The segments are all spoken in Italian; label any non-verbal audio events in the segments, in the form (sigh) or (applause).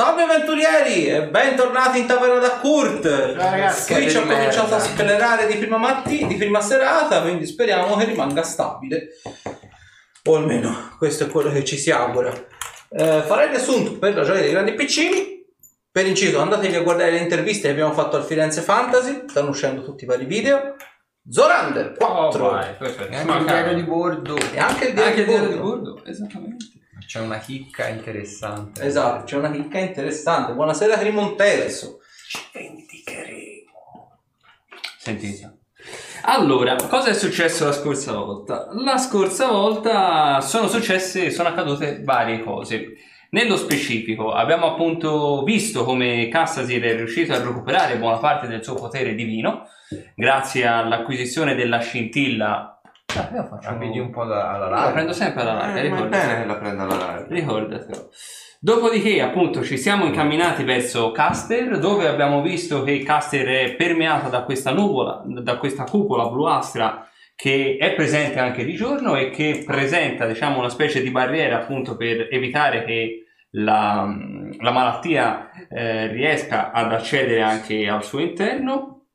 Salve avventurieri e bentornati in taverna da Kurt. ragazzi, Qui ci ho cominciato a sclerare di prima mattina, di prima serata, quindi speriamo che rimanga stabile. O almeno questo è quello che ci si augura. Eh, farei il riassunto per la gioia dei grandi piccini. Per inciso, andatevi a guardare le interviste che abbiamo fatto al Firenze Fantasy. Stanno uscendo tutti i vari video. Zorander 4 Oh, vai, perfetto. E anche il diario di bordo. e anche il diario Anche il di diario di bordo. bordo, esattamente. C'è una chicca interessante. Esatto, c'è una chicca interessante. Buonasera Trimontelso. Sentite. Allora, cosa è successo la scorsa volta? La scorsa volta sono successe, sono accadute varie cose. Nello specifico abbiamo appunto visto come Cassasir è riuscito a recuperare buona parte del suo potere divino grazie all'acquisizione della scintilla. Ah, io faccio La un po' da- alla Io la larga. prendo sempre alla larga, Eh, bene che la prenda alla larga. Ricordatelo. Dopodiché, appunto, ci siamo incamminati verso Caster, dove abbiamo visto che Caster è permeata da questa nuvola, da questa cupola bluastra che è presente anche di giorno e che presenta, diciamo, una specie di barriera appunto per evitare che la, la malattia eh, riesca ad accedere anche al suo interno.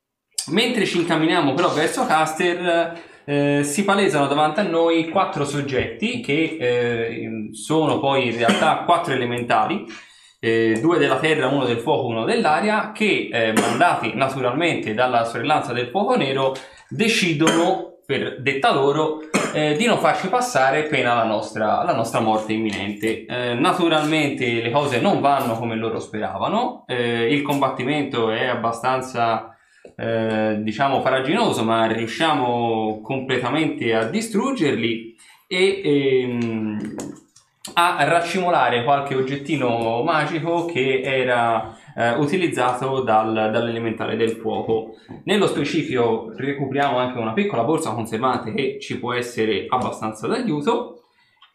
Mentre ci incamminiamo però verso Caster, eh, si palesano davanti a noi quattro soggetti che eh, sono poi in realtà (laughs) quattro elementali, eh, due della terra, uno del fuoco, uno dell'aria, che eh, mandati naturalmente dalla sorellanza del fuoco nero decidono, per detta loro, eh, di non farci passare pena la nostra, la nostra morte imminente. Eh, naturalmente le cose non vanno come loro speravano, eh, il combattimento è abbastanza eh, diciamo faraginoso, ma riusciamo completamente a distruggerli e ehm, a raccimolare qualche oggettino magico che era eh, utilizzato dal- dall'elementare del fuoco. Nello specifico recuperiamo anche una piccola borsa conservante che ci può essere abbastanza d'aiuto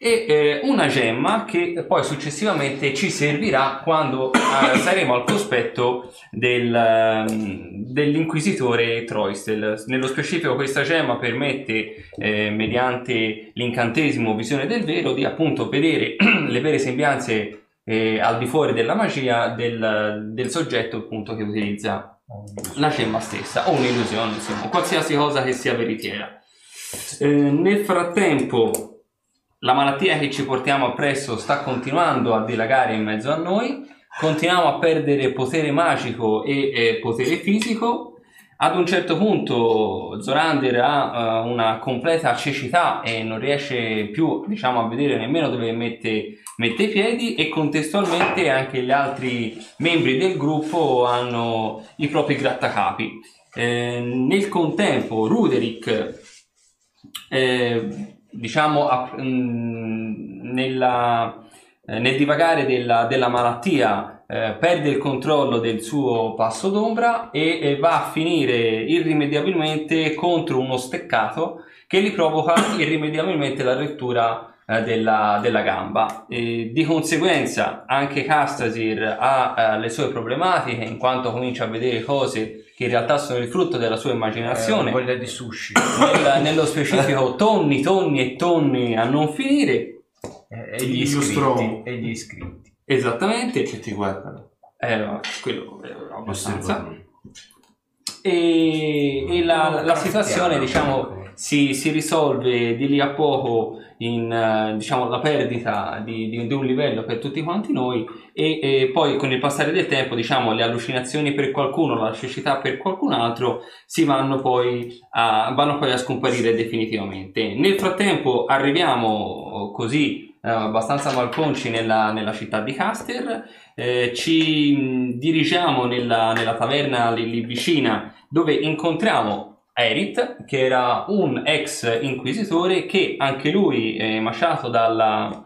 e eh, una gemma che poi successivamente ci servirà quando eh, (coughs) saremo al cospetto del, ehm, dell'inquisitore Troistel. Nello specifico questa gemma permette, eh, mediante l'incantesimo visione del vero, di appunto vedere (clears throat) le vere sembianze eh, al di fuori della magia del, del soggetto appunto che utilizza la gemma stessa o un'illusione, insomma, qualsiasi cosa che sia veritiera. Eh, nel frattempo la malattia che ci portiamo appresso sta continuando a dilagare in mezzo a noi, continuiamo a perdere potere magico e eh, potere fisico. Ad un certo punto Zorander ha eh, una completa cecità e non riesce più diciamo, a vedere nemmeno dove mette, mette i piedi e contestualmente anche gli altri membri del gruppo hanno i propri grattacapi. Eh, nel contempo Ruderick eh, diciamo a- mh, nella- eh, nel divagare della, della malattia eh, perde il controllo del suo passo d'ombra e, e va a finire irrimediabilmente contro uno steccato che gli provoca irrimediabilmente la rottura eh, della, della gamba. E di conseguenza anche Castasir ha eh, le sue problematiche in quanto comincia a vedere cose che in realtà sono il frutto della sua immaginazione Eh, voglia di sushi. nel- nello specifico tonni, tonni e tonni a non finire. Eh, e gli iscritti. E gli iscritti. Esattamente. Che ti guardano. Eh, quello è abbastanza. E, e la, la situazione, diciamo. Si, si risolve di lì a poco in eh, diciamo, la perdita di, di- di un livello per tutti quanti noi e, e poi con il passare del tempo diciamo le allucinazioni per qualcuno la cecità per qualcun altro si vanno poi a, vanno poi a scomparire definitivamente. Nel frattempo arriviamo così eh, abbastanza malconci nella, nella città di Caster eh, ci mh, dirigiamo nella, nella taverna lì, lì vicina dove incontriamo Erit, che era un ex inquisitore che anche lui, eh, masciato dalla,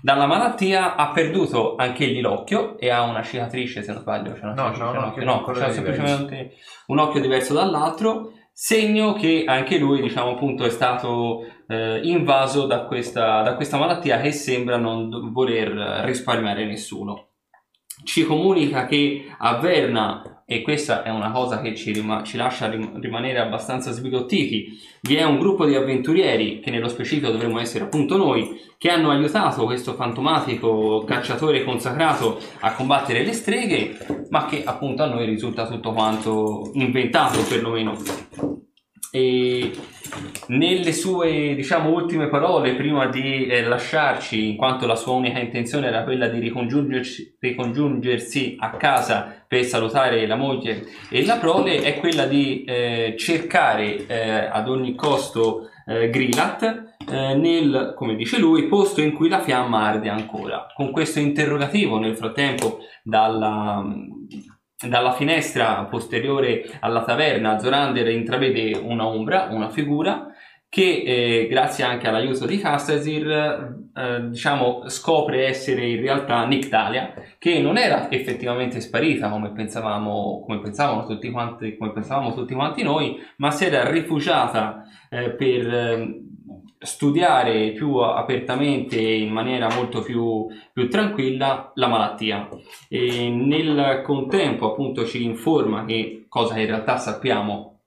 dalla malattia, ha perduto anche egli l'occhio e ha una cicatrice, se non sbaglio. C'è una No, c'ha un no, occhio no, diverso. semplicemente un occhio diverso dall'altro, segno che anche lui, diciamo appunto, è stato eh, invaso da questa, da questa malattia che sembra non voler risparmiare nessuno. Ci comunica che a Verna e questa è una cosa che ci, rima- ci lascia rim- rimanere abbastanza sbigottiti, vi è un gruppo di avventurieri, che nello specifico dovremmo essere appunto noi, che hanno aiutato questo fantomatico cacciatore consacrato a combattere le streghe, ma che appunto a noi risulta tutto quanto inventato perlomeno. E nelle sue diciamo ultime parole prima di eh, lasciarci in quanto la sua unica intenzione era quella di ricongiungersi, a casa per salutare la moglie e la prole è quella di eh, cercare eh, ad ogni costo eh, Grilat eh, nel, come dice lui, posto in cui la fiamma arde ancora. Con questo interrogativo nel frattempo dalla, dalla finestra posteriore alla taverna Zorander intravede una ombra, una figura che eh, grazie anche all'aiuto di Castasir eh, diciamo scopre essere in realtà Nictalia che non era effettivamente sparita come pensavamo come pensavamo tutti quanti, come pensavamo tutti quanti noi ma si era rifugiata eh, per eh, studiare più apertamente in maniera molto più, più tranquilla la malattia. E nel contempo appunto ci informa che cosa in realtà sappiamo.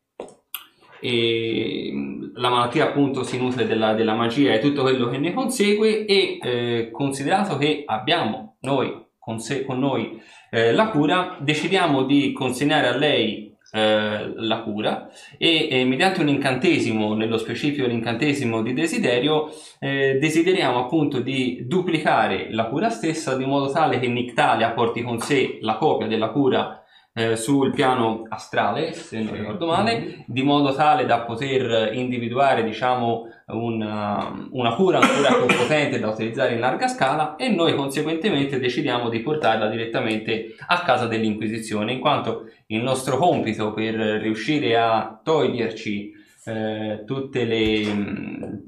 E la malattia appunto si nutre della, della magia e tutto quello che ne consegue e eh, considerato che abbiamo noi con, se, con noi eh, la cura decidiamo di consegnare a lei eh, la cura. E eh, mediante un incantesimo nello specifico l'incantesimo di desiderio eh, desideriamo appunto di duplicare la cura stessa di modo tale che Nictalia porti con sé la copia della cura eh, sul piano astrale, se non ricordo male, di modo tale da poter individuare diciamo, una, una cura ancora più potente da utilizzare in larga scala e noi conseguentemente decidiamo di portarla direttamente a casa dell'Inquisizione, in quanto il nostro compito per riuscire a toglierci eh, tutte le mh,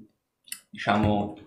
diciamo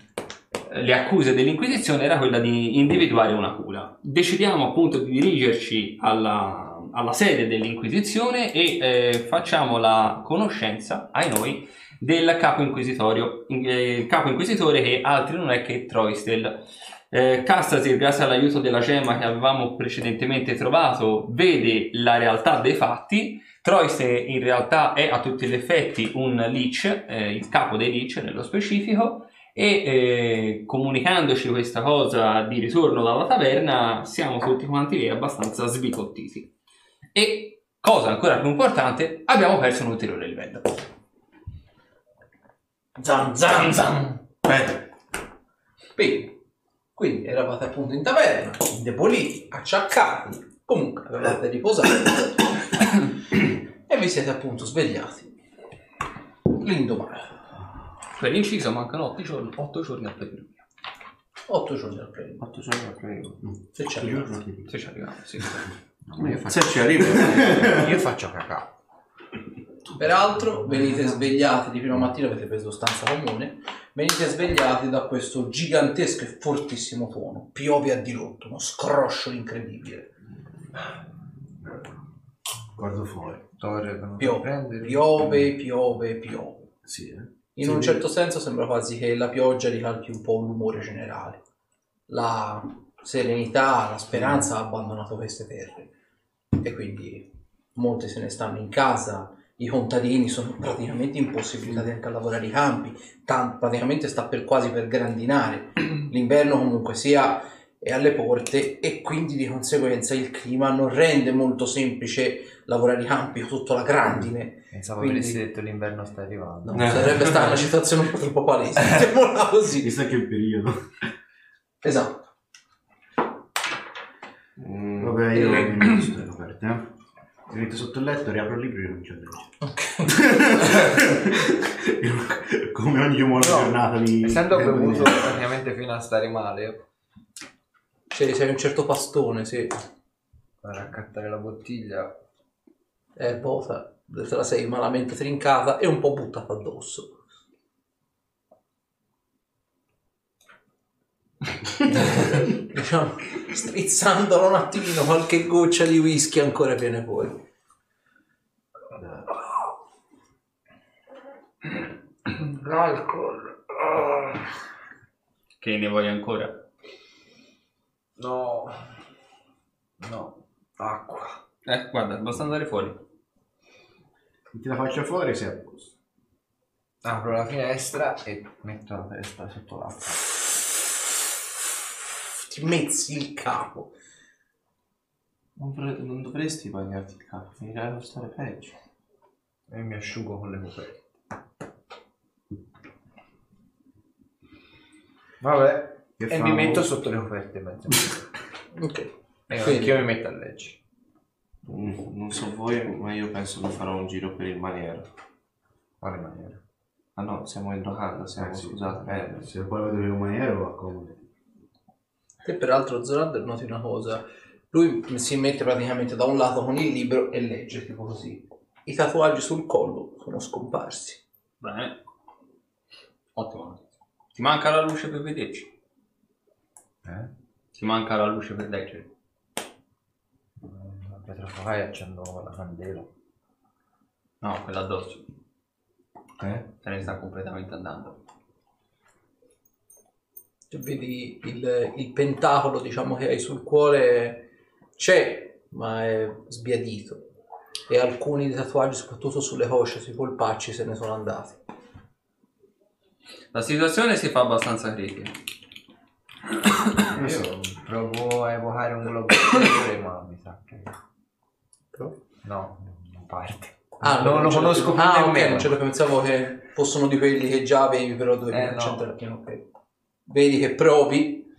le accuse dell'Inquisizione era quella di individuare una cura. Decidiamo appunto di dirigerci alla, alla sede dell'Inquisizione e eh, facciamo la conoscenza, ai noi, del capo inquisitorio, eh, il capo inquisitore che altri non è che Troistel. Eh, Castasir, grazie all'aiuto della gemma che avevamo precedentemente trovato, vede la realtà dei fatti. Troistel in realtà è a tutti gli effetti un Lich, eh, il capo dei Lich nello specifico, e eh, comunicandoci questa cosa di ritorno dalla taverna siamo tutti quanti lì abbastanza sbigottiti. E, cosa ancora più importante, abbiamo perso un ulteriore livello. Zan zan zan. Beh, Bene. Quindi eravate appunto in taverna, indeboliti, acciaccati, comunque avevate riposato (coughs) e vi siete appunto svegliati. L'indomani, Per inciso mancano 8 giorni, 8 giorni al premio. otto giorni al premio. 8 giorni al premio. Se ci arrivate. Se ci arriviamo, sì. Se ci arriva, (laughs) io faccio cacao. Peraltro venite svegliati di prima mattina, avete preso stanza comune, venite svegliati da questo gigantesco e fortissimo tuono. Piove a dirotto, uno scroscio incredibile. Guardo fuori. Torre Piove, piove, piove, piove. Sì, eh. In Sì, un certo senso sembra quasi che la pioggia ricalchi un po' l'umore generale. La serenità, la speranza ha abbandonato queste terre e quindi molti se ne stanno in casa, i contadini sono (laughs) praticamente impossibilitati anche a lavorare i campi, tan- praticamente sta per quasi per grandinare. (clears throat) L'inverno comunque sia è alle porte e quindi di conseguenza il clima non rende molto semplice lavorare i campi sotto la grandine. Pensavo Quindi- avresti detto l'inverno sta arrivando. No, sarebbe stata una (laughs) situazione un po' troppo palese, (laughs) mettiamola così. Chissà che periodo. Esatto. Mm, Vabbè, io mi metto sulle aperte, eh. Mi metto sotto il letto, riapro il libro e comincio a leggere. (laughs) Come ogni buona No, giornata di... Essendo bevuto praticamente fino a stare male, Cioè, sei un certo pastone, sì. per raccattare la bottiglia, Eh, bota, te la sei malamente trincata e un po' buttata addosso. (laughs) diciamo, strizzandolo un attimino, qualche goccia di whisky ancora viene fuori. L'alcol. Che ne vuoi ancora? No. No. Acqua. Eh, guarda, basta andare fuori. Metti la faccia fuori sei a posto. Apro la finestra e metto la testa sotto l'acqua. Ti mezzi il capo. Non, dovre- non dovresti bagnarti il capo, finirai a stare peggio. E mi asciugo con le coperte. Vabbè. E famo? mi metto sotto le coperte in mezzo. (laughs) Ok. e Quindi- anch'io mi metto a leggere. Mm, Non so voi, ma io penso che farò un giro per il maniero. Quale maniera? Ah no, siamo in locanda, siamo, Eh, sì. scusate. Eh, Se poi devi un maniero, accomodi. Te peraltro Zorander noti una cosa. Lui si mette praticamente da un lato con il libro e legge, tipo così. I tatuaggi sul collo sono scomparsi. Bene. Ottimo. notizia. Ti manca la luce per vederci. Eh? Ti manca la luce per leggere. La pietrofai accendo la candela. No, quella addosso. Eh? Se ne sta completamente andando. Cioè, vedi il, il pentacolo, diciamo, che hai sul cuore c'è, ma è sbiadito. E alcuni dei tatuaggi, soprattutto sulle cosce, sui polpacci, se ne sono andati. La situazione si fa abbastanza critica. (coughs) Io provo a evocare un globo d'amore, ma mi sa che... Però- No, non parte. Ah, non lo conosco più. Ah, ok, non ce lo pensavo che fossero di quelli che già avevi, però dovevi Eh, no. accentrare pieno. ok. Vedi che provi,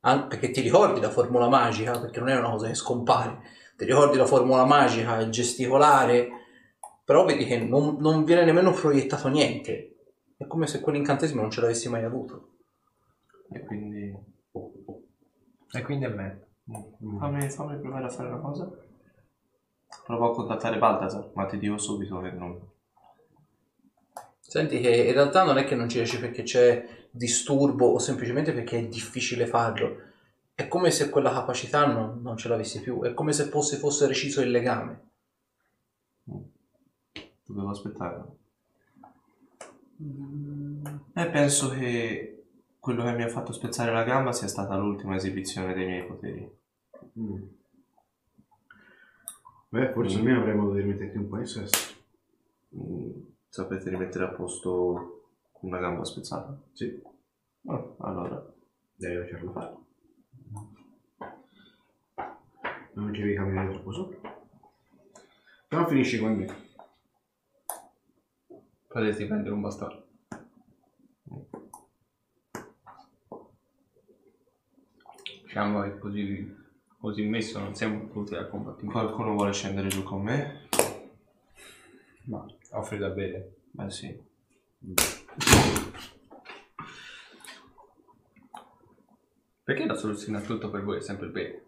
an- perché ti ricordi la formula magica, perché non è una cosa che scompare, ti ricordi la formula magica, il gesticolare, però vedi che non, non viene nemmeno proiettato niente. È come se quell'incantesimo non ce l'avessi mai avuto. e quindi... E quindi è me. Fammi, fammi provare a fare una cosa. Provo a contattare Baltasar, ma ti dico subito che non... Senti che in realtà non è che non ci riesci perché c'è disturbo o semplicemente perché è difficile farlo. È come se quella capacità non, non ce l'avessi più, è come se fosse, fosse reciso il legame. Dovevo aspettare. E penso che quello che mi ha fatto spezzare la gamba sia stata l'ultima esibizione dei miei poteri. Mm. Beh, forse Mm. almeno avremmo dovuto rimetterti un po' in sesto. Mm, Sapete rimettere a posto una gamba spezzata? Sì, Ah, allora. devi lasciarlo fare. Non ci devi camminare troppo sopra. No finisci con me. Potresti prendere un bastone. Diciamo che così, così messo non siamo tutti al combattimento. Qualcuno vuole scendere giù con me? Ma Offri da bere. Beh sì. Perché la soluzione a tutto per voi è sempre il bene?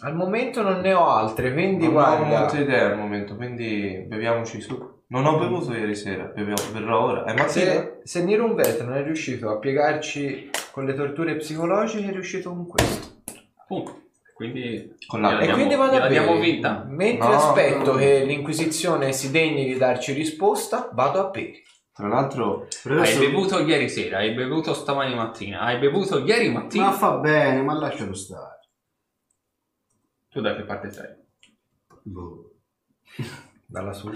Al momento non ne ho altre, quindi Non ho guarda... molte idee al momento, quindi beviamoci su. Non ho bevuto ieri sera, bevo- berrò ora. È mattina? Se, se Nirunvet non è riuscito a piegarci con le torture psicologiche, è riuscito con questo. Appunto. Quindi Con l'acqua. E quindi vado a bere. vinta. Mentre No, aspetto no. che l'Inquisizione si degni di darci risposta, vado a bere. Tra l'altro, Per Hai adesso- bevuto ieri sera, hai bevuto stamani mattina, hai bevuto ieri mattina. Ma fa bene, ma lascialo stare. Tu da che parte sei? Boh. (laughs) Dalla su.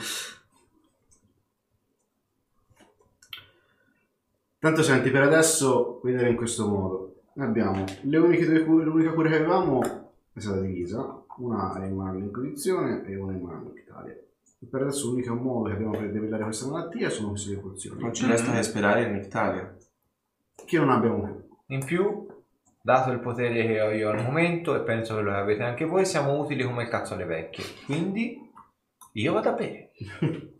Tanto senti, per adesso vedere in questo modo. Abbiamo le uniche due cure, l'unica cura che avevamo è stata divisa. Una è in mano all'Inquisizione e una in mano all'Italia. Per adesso l'unico modo che abbiamo per debellare questa malattia sono queste due pozioni. non ci resta che sperare in Italia. Che non abbiamo più. In più, dato il potere che ho io al momento, e penso che lo avete anche voi, siamo utili come il cazzo alle vecchie. Quindi, io vado a bere. (laughs)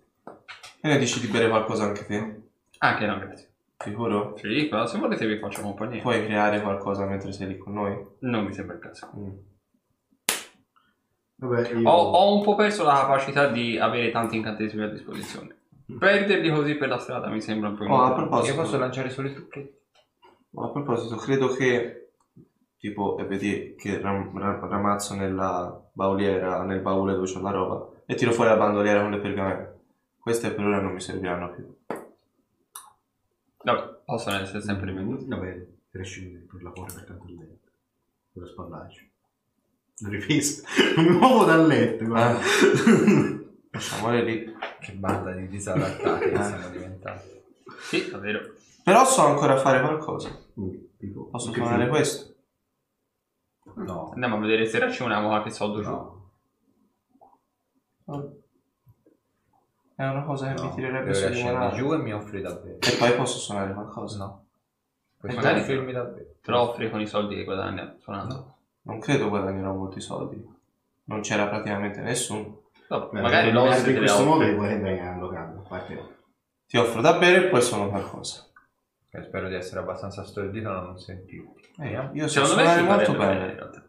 E ne dici di bere qualcosa anche te? Anche no, grazie. Sicuro? Sì, però se volete vi faccio compagnia. Puoi creare qualcosa mentre sei lì con noi? Non mi sembra il caso. Mm. Vabbè, io... Ho, ho un po' perso la capacità di avere tanti incantesimi a disposizione. Perderli così per la strada mi sembra un po' Oh, a proposito, Io posso lanciare solo i trucchetti. a proposito, credo che tipo, e vedi che ram- ram- ramazzo nella bauliera, nel baule dove c'ho la roba, e tiro fuori la bandoliera con le pergamene. Queste per ora non mi serviranno più. Vabbè, possono essere sempre venduti. Vabbè, cresci per la cuore per tanto lento. Per lo spallaggio. Ripeto, un uovo da letto, guarda. Lasciamole lì. Che banda di disadattati che siamo diventati. Sì, davvero. Però so ancora fare qualcosa. Mm, tipo, Posso che suonare tipo? questo? No. Andiamo a vedere se raccimoniamo qualche soldo giù. No. È una cosa che mi no. tirerebbe Ora su di morale. giù e mi offri davvero. E poi posso suonare qualcosa? No. Puoi Magari- offrirmi davvero. Te lo offri con i soldi che guadagna suonando. Non credo guadagnerò molti soldi. Non c'era praticamente nessuno. Beh, magari offri in questo modo li puoi a parte- Ti offro da bere e poi suono qualcosa. Eh, Spero di essere abbastanza stordito da non sentire. Eh, io so Secondo me suonare si molto bene in bene. realtà.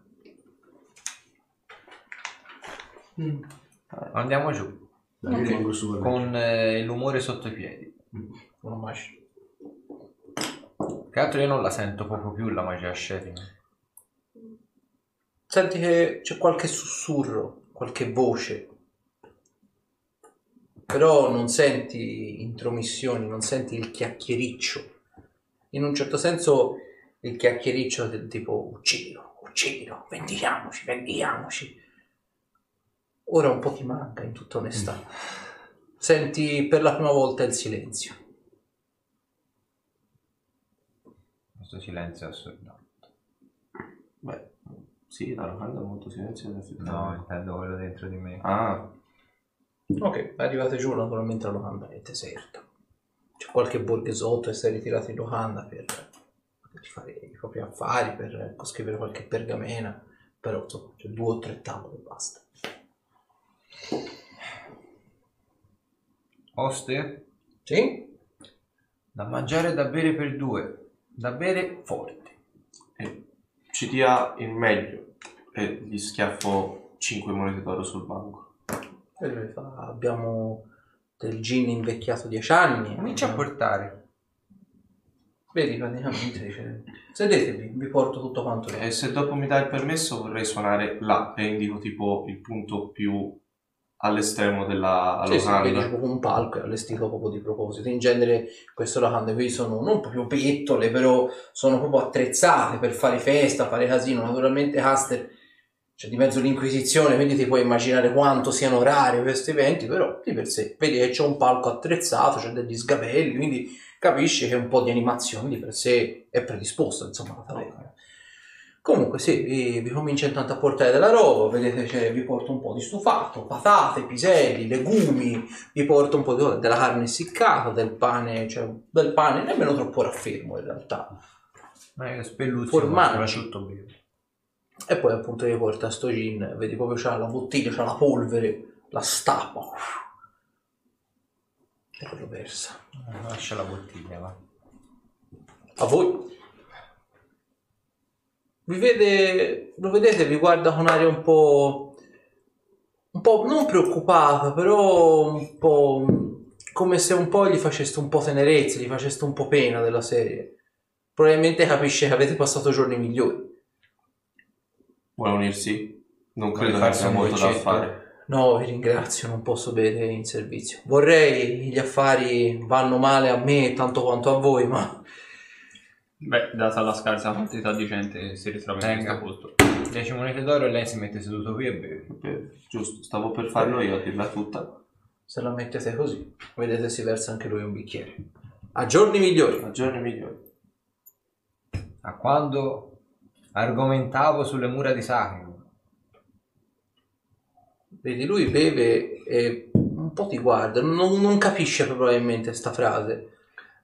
Andiamo giù. Dai, io Ok. rimango su. Con eh, l'umore sotto i piedi. Una magia. Che altro io non la sento proprio più la magia ascetica. Senti che c'è qualche sussurro, qualche voce. Però non senti intromissioni, non senti il chiacchiericcio. In un certo senso il chiacchiericcio del tipo uccidilo, uccidilo, vendichiamoci, vendichiamoci. Ora un po' ti manca in tutta onestà. Senti per la prima volta il silenzio. Questo silenzio è assurdo. Beh, sì, la locanda è molto silenziosa No, intendo quello dentro di me. Ah, Ok, arrivate giù, naturalmente la locanda è deserta. C'è qualche borghesotto e si è ritirato in locanda per, per fare i propri affari, per scrivere qualche pergamena, però insomma c'è due o tre tavole e basta. Oste? Sì? Da mangiare e da bere per due. Da bere forte. e ci dia il meglio. E gli schiaffo 5 monete d'oro sul banco. E lui fa, abbiamo del gin invecchiato 10 anni. Comincia a portare. Vedi, praticamente dice, sedetevi, vi porto tutto quanto è. E se dopo mi dai il permesso vorrei suonare là e indico tipo il punto più all'estremo della Sì, sì, locanda. vedi c'è proprio un palco è allestito proprio di proposito. In genere queste locande qui sono non proprio pettole, però sono proprio attrezzate per fare festa, fare casino. Naturalmente Caster c'è di mezzo l'inquisizione, quindi ti puoi immaginare quanto siano rari questi eventi, però di per sé vedi che c'è un palco attrezzato, c'è degli sgabelli, quindi capisci che un po' di animazione di per sé è predisposta, insomma, la taverna. Comunque sì, vi, vi comincia intanto a portare della roba, vedete che vi porto un po' di stufato, patate, piselli, legumi, vi porto un po' di, della carne essiccata, del pane, cioè del pane nemmeno troppo raffermo in realtà. Ma io spelluzzo, soprattutto bevo. E poi appunto vi porta sto gin, vedi proprio c'ha la bottiglia, c'ha la polvere, la stappa. E lo versa. Lascia la bottiglia, va. A voi. Vi vede, lo vedete, vi guarda con aria un po', un po' non preoccupata, però un po' come se un po' gli faceste un po' tenerezza, gli faceste un po' pena della serie. Probabilmente capisce che avete passato giorni migliori. Vuole unirsi? Non credo che un molto da fare. No, vi ringrazio, non posso bere in servizio. Vorrei, gli affari vanno male a me tanto quanto a voi, ma Beh, data la scarsa quantità di gente che si ritrova in Venga. questo posto. 10 monete d'oro e lei si mette seduto qui e beve. Eh, Giusto, stavo per farlo io a dirla tutta. se la mettete così, vedete si versa anche lui un bicchiere. A giorni migliori. A giorni migliori. A quando argomentavo sulle mura di Sacrum. Vedi, lui beve e un po' ti guarda, non, non capisce probabilmente sta frase.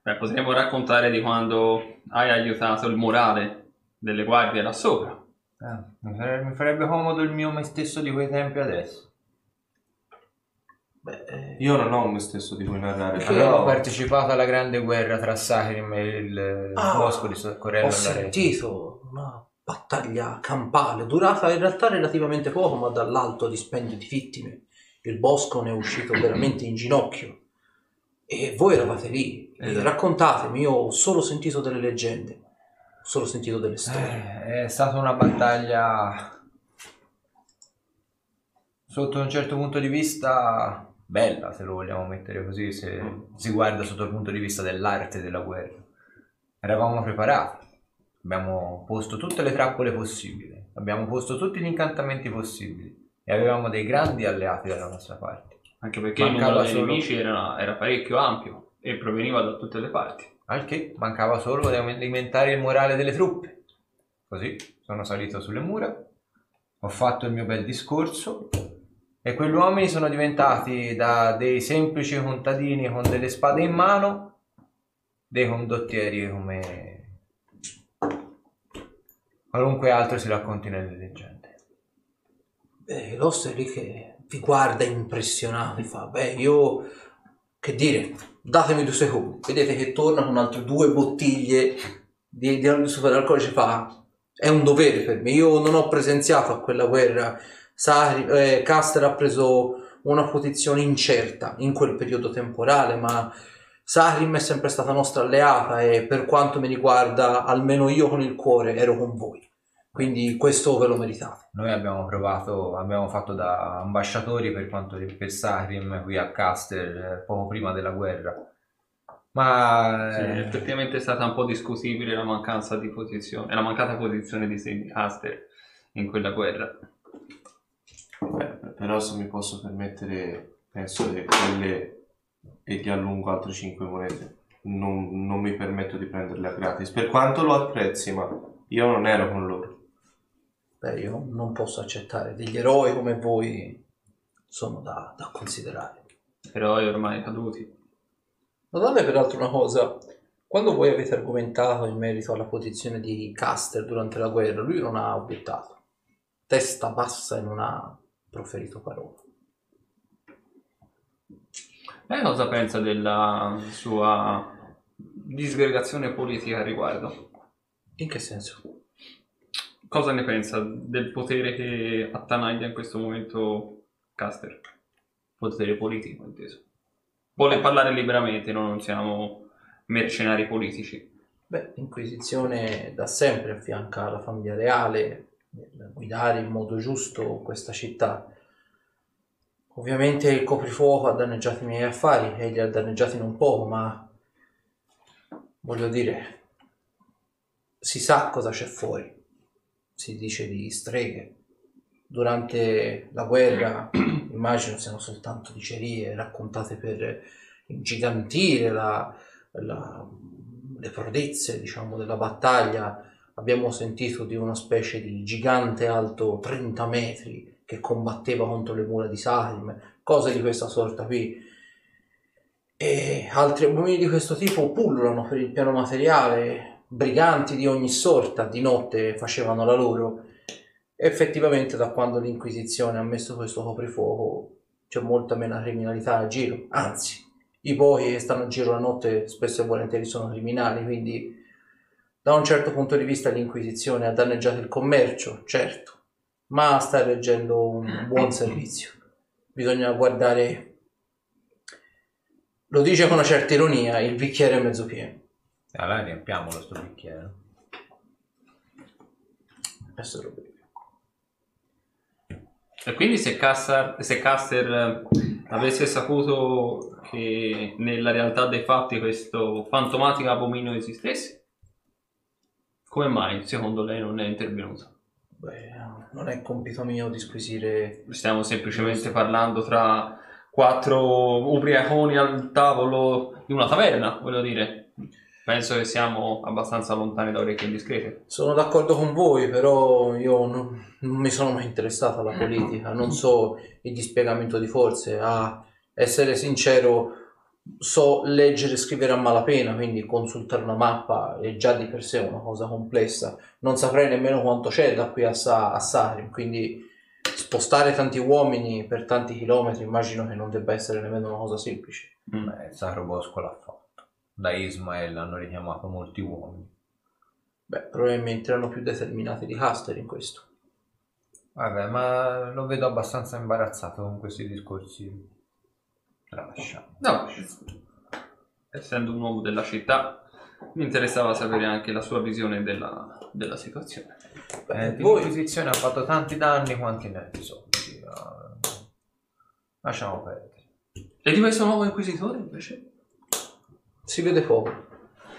Beh, potremmo raccontare di quando hai aiutato il morale delle guardie là sopra. Eh, mi, farebbe, mi farebbe comodo il mio me stesso di quei tempi adesso. Beh, eh, Io non ho me stesso di cui narrare, Perché Avevo però partecipato alla grande guerra tra Sacrim e il Ah, bosco di Soccorrello ho sentito una battaglia campale, durata in realtà relativamente poco, ma dall'alto dispendio di vittime. Il bosco ne è uscito veramente in ginocchio. E voi eravate lì. E Esatto. Raccontatemi, io ho solo sentito delle leggende, ho solo sentito delle storie. Eh, è stata una battaglia sotto un certo punto di vista bella, se lo vogliamo mettere così, se si guarda sotto il punto di vista dell'arte della guerra. Eravamo preparati, abbiamo posto tutte le trappole possibili. Abbiamo posto tutti gli incantamenti possibili e avevamo dei grandi alleati dalla nostra parte. Anche perché il Mancava numero dei solo- nemici era, era parecchio ampio e proveniva da tutte le parti. Al che mancava solo di alimentare il morale delle truppe. Così sono salito sulle mura, ho fatto il mio bel discorso e quegli uomini sono diventati da dei semplici contadini con delle spade in mano dei condottieri come qualunque altro si racconti nelle leggende. Beh, l'osso è lì che vi guarda impressionato e fa, beh, io, che dire, datemi due secondi. Vedete che torna con altre due bottiglie di, di superalcolici fa, è un dovere per me, io non ho presenziato a quella guerra, Sari, eh, Caster ha preso una posizione incerta in quel periodo temporale, ma Sarim è sempre stata nostra alleata e per quanto mi riguarda, almeno io con il cuore ero con voi. Quindi questo ve lo meritate. Noi abbiamo provato, abbiamo fatto da ambasciatori per quanto per Sarim qui a Caster eh, poco prima della guerra. Ma Sì, eh, effettivamente è stata un po' discutibile la mancanza di posizione, la mancata posizione di Caster in quella guerra. Beh, però se mi posso permettere, penso che quelle e ti allungo altre 5 monete. Non, non mi permetto di prenderle a gratis. Per quanto lo apprezzi, ma io non ero con loro. Beh, io non posso accettare degli eroi come voi, sono da, da considerare. Eroi ormai caduti. Notate peraltro una cosa, quando voi avete argomentato in merito alla posizione di Caster durante la guerra, lui non ha obiettato. Testa bassa e non ha proferito parola. Lei cosa pensa della sua disgregazione politica a riguardo? In che senso? Cosa ne pensa del potere che attanaglia in questo momento Caster? Potere politico, inteso. Vuole parlare liberamente, noi non siamo mercenari politici. Beh, l'Inquisizione da sempre affianca la famiglia reale nel guidare in modo giusto questa città. Ovviamente il coprifuoco ha danneggiato i miei affari e li ha danneggiati non poco, ma voglio dire, si sa cosa c'è fuori. Si dice di streghe. Durante la guerra, (clears throat) immagino siano soltanto dicerie raccontate per ingigantire la, la- le prodezze, diciamo, della battaglia. Abbiamo sentito di una specie di gigante alto 30 metri che combatteva contro le mura di Sarim, cose di questa sorta qui. E altri uomini di questo tipo pullulano per il piano materiale, briganti di ogni sorta, di notte facevano la loro. Effettivamente da quando l'Inquisizione ha messo questo coprifuoco c'è molta meno criminalità a giro, anzi i pochi che stanno a giro la notte spesso e volentieri sono criminali, quindi da un certo punto di vista l'Inquisizione ha danneggiato il commercio, certo, ma sta reggendo un buon servizio. Bisogna guardare, lo dice con una certa ironia, il bicchiere è mezzo pieno. Allora riempiamolo sto bicchiere. Adesso lo bevo. E quindi se, Cassar- se Caster eh, avesse saputo che nella realtà dei fatti questo fantomatico abominio esistesse, come mai secondo lei non è intervenuto? Beh, non è compito mio disquisire Stiamo semplicemente parlando tra quattro ubriaconi al tavolo di una taverna, voglio dire. Penso che siamo abbastanza lontani da orecchie indiscrete. Sono d'accordo con voi, però io non, non mi sono mai interessato alla politica, non so il dispiegamento di forze, a essere sincero so leggere e scrivere a malapena, quindi consultare una mappa è già di per sé una cosa complessa, non saprei nemmeno quanto c'è da qui a, Sa- a Sarim, quindi spostare tanti uomini per tanti chilometri immagino che non debba essere nemmeno una cosa semplice. Mm. Beh, il Sacro Bosco l'ha fatto. Da Ismael hanno richiamato molti uomini. Beh, probabilmente erano più determinati di Caster in questo. Vabbè, ma lo vedo abbastanza imbarazzato con questi discorsi. Tralasciamo. No, essendo un uomo della città, mi interessava sapere anche la sua visione della, della situazione. Beh, Eh, L'Inquisizione ha fatto tanti danni quanti ne ha bisogno. Lasciamo perdere. E di questo nuovo inquisitore invece? Si vede poco.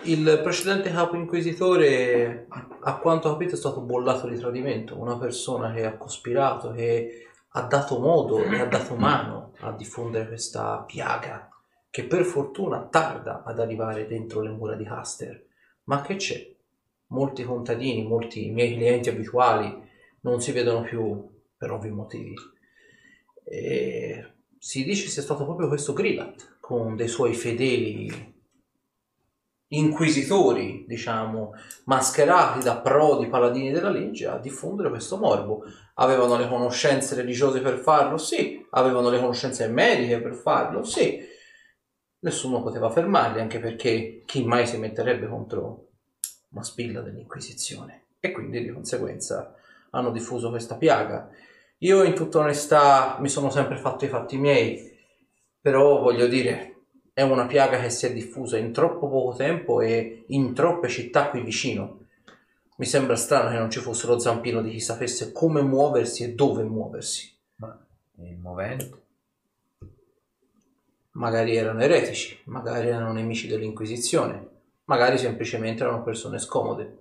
Il precedente capo inquisitore, a, quanto ho capito, è stato bollato di tradimento, una persona che ha cospirato, che ha dato modo e ha dato mano a diffondere questa piaga, che per fortuna tarda ad arrivare dentro le mura di Caster. Ma che c'è? Molti contadini, molti miei clienti abituali non si vedono più per ovvi motivi. E si dice sia stato proprio questo Grillat, con dei suoi fedeli inquisitori, diciamo, mascherati da prodi paladini della legge a diffondere questo morbo. Avevano le conoscenze religiose per farlo? Sì. Avevano le conoscenze mediche per farlo? Sì. Nessuno poteva fermarli, anche perché chi mai si metterebbe contro una spilla dell'Inquisizione? E quindi di conseguenza hanno diffuso questa piaga. Io in tutta onestà mi sono sempre fatto i fatti miei, però voglio dire, è una piaga che si è diffusa in troppo poco tempo e in troppe città qui vicino. Mi sembra strano che non ci fosse lo zampino di chi sapesse come muoversi e dove muoversi. Ma il movente? Magari erano eretici, magari erano nemici dell'Inquisizione, magari semplicemente erano persone scomode.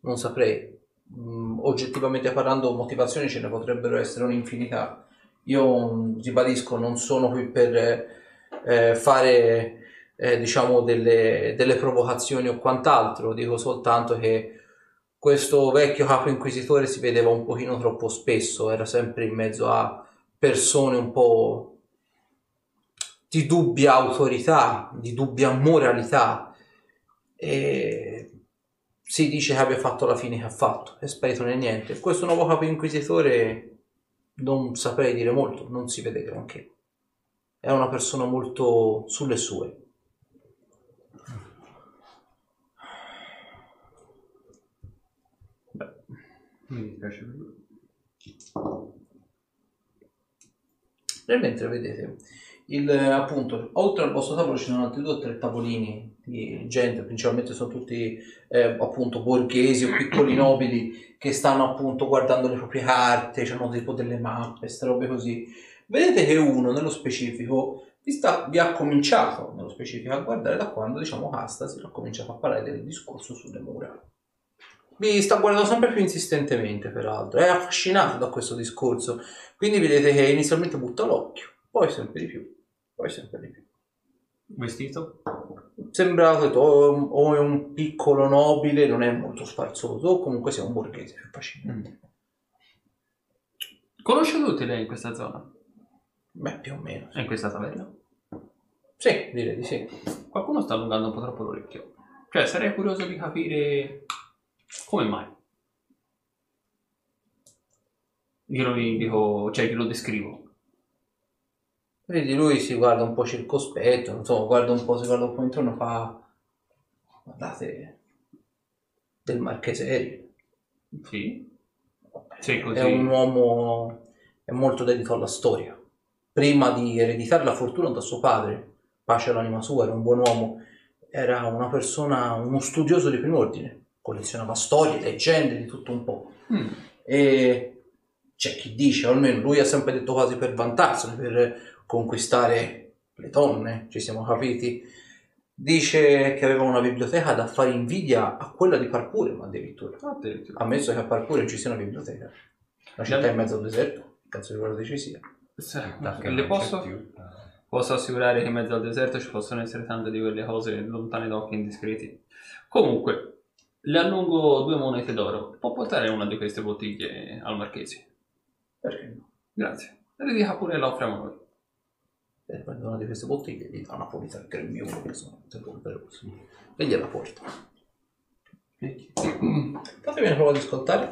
Non saprei. Mm, oggettivamente parlando, motivazioni ce ne potrebbero essere un'infinità. Io mm, ribadisco, non sono qui per eh, fare eh, diciamo delle, delle provocazioni o quant'altro, dico soltanto che questo vecchio capo inquisitore si vedeva un pochino troppo spesso, era sempre in mezzo a persone un po' di dubbia autorità, di dubbia moralità e si dice che abbia fatto la fine che ha fatto, è sparito nel niente. Questo nuovo capo inquisitore non saprei dire molto, non si vede granché. È una persona molto sulle sue. Mi dispiace per lui. Nel mentre vedete, il, appunto, oltre al vostro tavolo ci sono altri due o tre tavolini di gente, principalmente sono tutti eh, appunto borghesi o piccoli nobili che stanno appunto guardando le proprie carte, hanno tipo delle mappe, queste robe così. Vedete che uno nello specifico vi, sta, vi ha cominciato nello specifico a guardare da quando diciamo Castas ha cominciato a parlare del discorso sulle mura. Vi sta guardando sempre più insistentemente, peraltro, è affascinato da questo discorso. Quindi vedete che inizialmente butta l'occhio, poi sempre di più, poi sempre di più. Vestito? Sembra o o è un piccolo nobile, non è molto sfarzoso, o comunque sia un borghese più facilmente. Conosce tutti lei in questa zona? Beh, più o meno. È in questa taverna? Sì, direi di sì. Qualcuno sta allungando un po' troppo l'orecchio. Cioè, sarei curioso di capire come mai. Glielo dico, cioè glielo descrivo. Vedi, lui si guarda un po' circospetto, insomma, guarda un po', si guarda un po' intorno, fa... Guardate, del marchese Sì. Sì, così. È un uomo, è molto dedito alla storia. Prima di ereditare la fortuna da suo padre, pace all'anima sua, era un buon uomo, era una persona, uno studioso di primo ordine, collezionava storie, leggende, di tutto un po'. Mm. E c'è chi dice, o almeno lui ha sempre detto quasi per vantarsene, per conquistare le donne, ci siamo capiti. Dice che aveva una biblioteca da fare invidia a quella di Parpurem addirittura. Addirittura. Ammesso che a Parpurem ci sia una biblioteca. Una città in mezzo al deserto, cazzo di guarda ci sia. Sì, Le posso, posso assicurare che in mezzo al deserto ci possono essere tante di quelle cose lontane da occhi indiscreti. Comunque, le allungo due monete d'oro. Può portare una di queste bottiglie al marchese? Perché no? Grazie. Le dica pure la offriamo noi. E prende una di queste bottiglie e gli dà una pulita al grembiule che sono tutte polverose. E gliela porta. Fatemi una prova di ascoltare.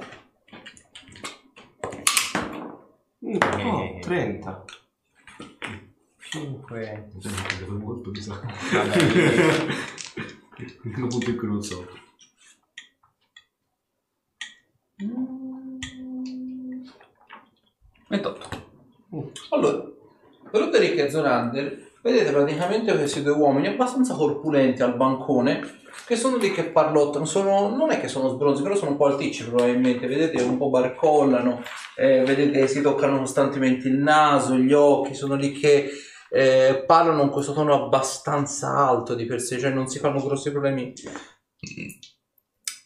Oh, 30. 5. Non so se è molto, mi sa. Un punto in cui non so. Mm. 28. Allora, Roderick e Zorander, vedete praticamente questi due uomini abbastanza corpulenti al bancone che sono lì che parlottano, sono, non è che sono sbronzi, però sono un po' alticci probabilmente, vedete un po' barcollano, eh, vedete si toccano costantemente il naso, gli occhi, sono lì che eh, parlano in questo tono abbastanza alto di per sé, cioè non si fanno grossi problemi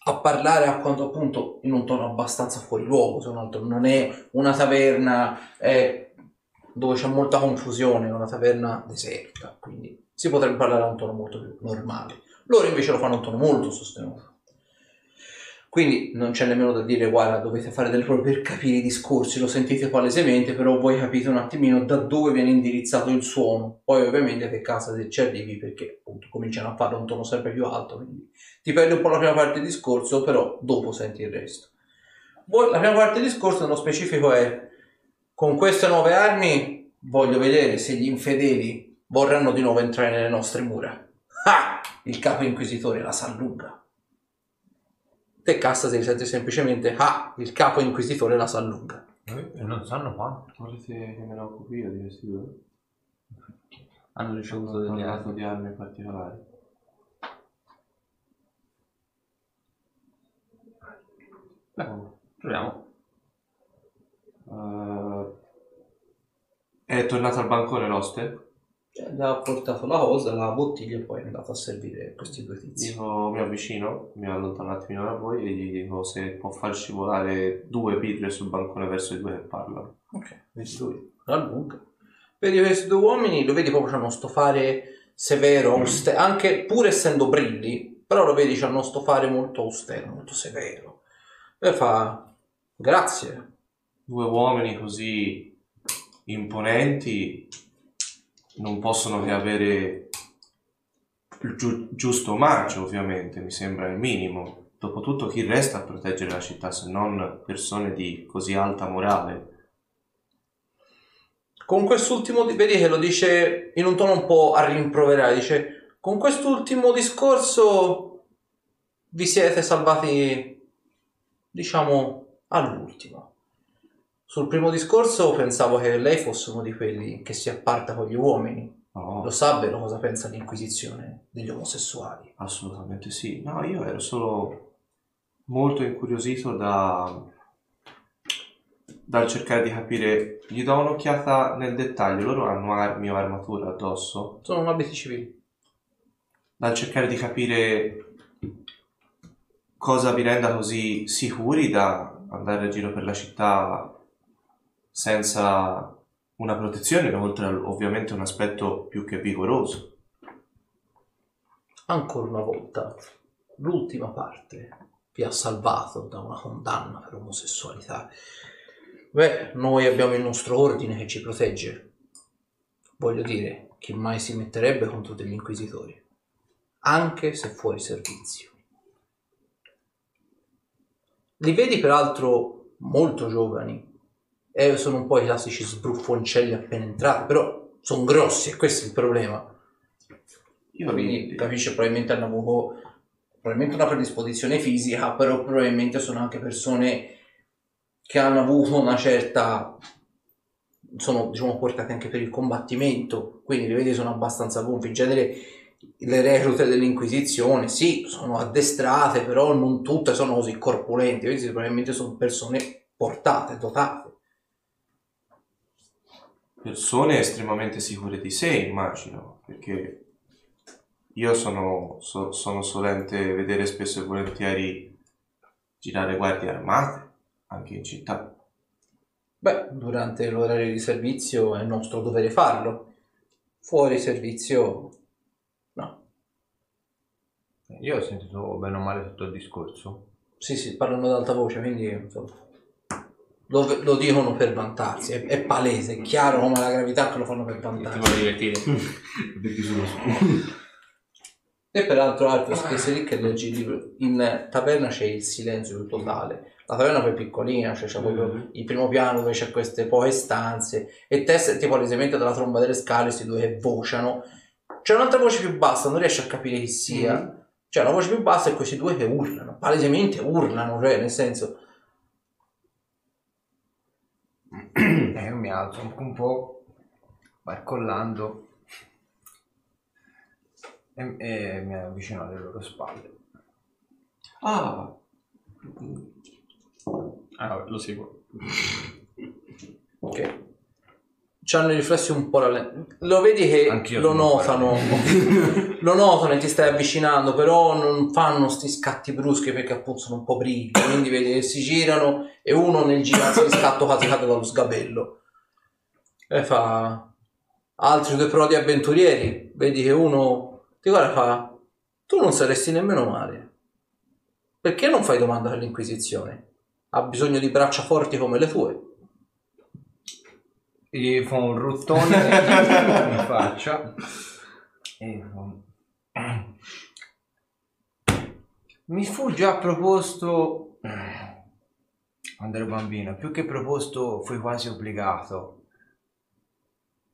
a parlare a quanto appunto in un tono abbastanza fuori luogo, se non altro. Non è una taverna eh, dove c'è molta confusione, è una taverna deserta, quindi si potrebbe parlare a un tono molto più normale. Loro invece lo fanno a un tono molto sostenuto. Quindi non c'è nemmeno da dire, guarda, dovete fare delle prove per capire i discorsi, lo sentite palesemente, però voi capite un attimino da dove viene indirizzato il suono. Poi ovviamente che casa se ci arrivi, perché appunto cominciano a fare un tono sempre più alto, quindi ti perdi un po' la prima parte del discorso, però dopo senti il resto. Voi, la prima parte del discorso nello specifico è, con queste nuove armi voglio vedere se gli infedeli vorranno di nuovo entrare nelle nostre mura. Ah! Il capo inquisitore la sa lunga. Te cassa se senti semplicemente Ah, il capo inquisitore la sa lunga. E non sanno quanto. Volete che me ne occupi io di questi due? Hanno ricevuto delle armi. di armi particolari. Beh, proviamo. Eh, è tornato al bancone l'oste? Cioè, gli ha portato la cosa, la bottiglia e poi è andato a servire questi due tizi. Dico, mi avvicino, mi allontano un attimino da voi e gli dico se può far scivolare due birre sul bancone verso i due che parlano. Ok, vedi lui, la lunga. Vedi questi due uomini, lo vedi proprio c'hanno uno stofare severo, austero, anche pur essendo brilli, però lo vedi c'hanno uno stofare molto austero, molto severo. E fa, grazie. Due uomini così imponenti non possono che avere il giu- giusto omaggio, ovviamente, mi sembra il minimo. Dopotutto chi resta a proteggere la città se non persone di così alta morale? Con quest'ultimo, di- vedi che lo dice in un tono un po' a rimproverare, dice, con quest'ultimo discorso vi siete salvati, diciamo, all'ultimo. Sul primo discorso pensavo che lei fosse uno di quelli che si apparta con gli uomini. No, Lo sa bene cosa pensa l'Inquisizione degli omosessuali. assolutamente sì. No, io ero solo molto incuriosito da dal cercare di capire. Gli do un'occhiata nel dettaglio. Loro hanno armi o armatura addosso. Sono abiti civili. dal cercare di capire cosa vi renda così sicuri da andare a giro per la città senza una protezione, oltre ovviamente un aspetto più che vigoroso. Ancora una volta, l'ultima parte vi ha salvato da una condanna per omosessualità. Beh, noi abbiamo il nostro ordine che ci protegge. Voglio dire, chi mai si metterebbe contro degli inquisitori? Anche se fuori servizio. Li vedi peraltro molto giovani. E sono un po' i classici sbruffoncelli appena entrati, però sono grossi e questo è il problema. Io Quindi capisce, probabilmente hanno avuto probabilmente una predisposizione fisica, però probabilmente sono anche persone che hanno avuto una certa sono diciamo portate anche per il combattimento, quindi li vedi sono abbastanza gonfi. In genere le reclute dell'Inquisizione, sì, sono addestrate, però non tutte sono così corpulenti, quindi probabilmente sono persone portate, dotate. Persone estremamente sicure di sé, immagino, perché io sono, so- sono solente vedere spesso e volentieri girare guardie armate, anche in città. Beh, durante l'orario di servizio è nostro dovere farlo. Fuori servizio, no. Io ho sentito bene o male tutto il discorso. Sì, sì, parlano ad alta voce, quindi insomma, lo, lo dicono per vantarsi, è, è palese, è chiaro come la gravità che lo fanno per Ti vantarsi. vuoi divertire? (laughs) Perché sono E peraltro Alfio scrisse lì che leggi il libro, in taverna c'è il silenzio più totale, la taverna poi è piccolina, cioè c'è proprio il primo piano dove c'è queste poche stanze e te sei tipo palesemente dalla tromba delle scale questi due che vociano, c'è un'altra voce più bassa, non riesci a capire chi sia, c'è una voce più bassa e questi due che urlano, palesemente urlano, cioè nel senso... E (clears throat) io mi alzo un, un po' barcollando e, e mi avvicino alle loro spalle. Ah, Ah, vabbè, lo seguo. (laughs) Ok. C'hanno i riflessi un po' rallenti. Lo vedi che Anch'io lo notano, lo notano e ti stai avvicinando, però non fanno sti scatti bruschi perché appunto sono un po' brigli. Quindi vedi che si girano e uno nel girarsi di scatto quasi cade dallo sgabello. E fa altri due prodi avventurieri. Vedi che uno ti guarda e fa: Tu non saresti nemmeno male. Perché non fai domanda all'Inquisizione? Ha bisogno di braccia forti come le tue. Gli fa un ruttone in faccia. E Mi fu già proposto quando ero bambino, più che proposto fui quasi obbligato.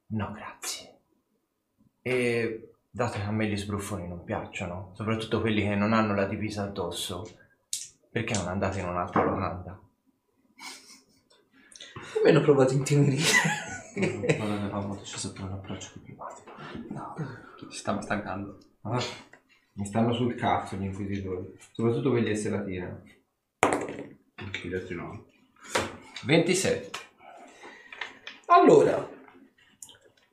No, grazie. E dato che a me gli sbruffoni non piacciono, soprattutto quelli che non hanno la divisa addosso, perché non andate in un'altra locanda? Almeno prova ad intimidire. Non avevamo deciso per un approccio più privatico. Si stava stancando. Ah, mi stanno sul cazzo gli inquisitori, soprattutto quelli che se la tirano. Gli altri no. 27. Allora,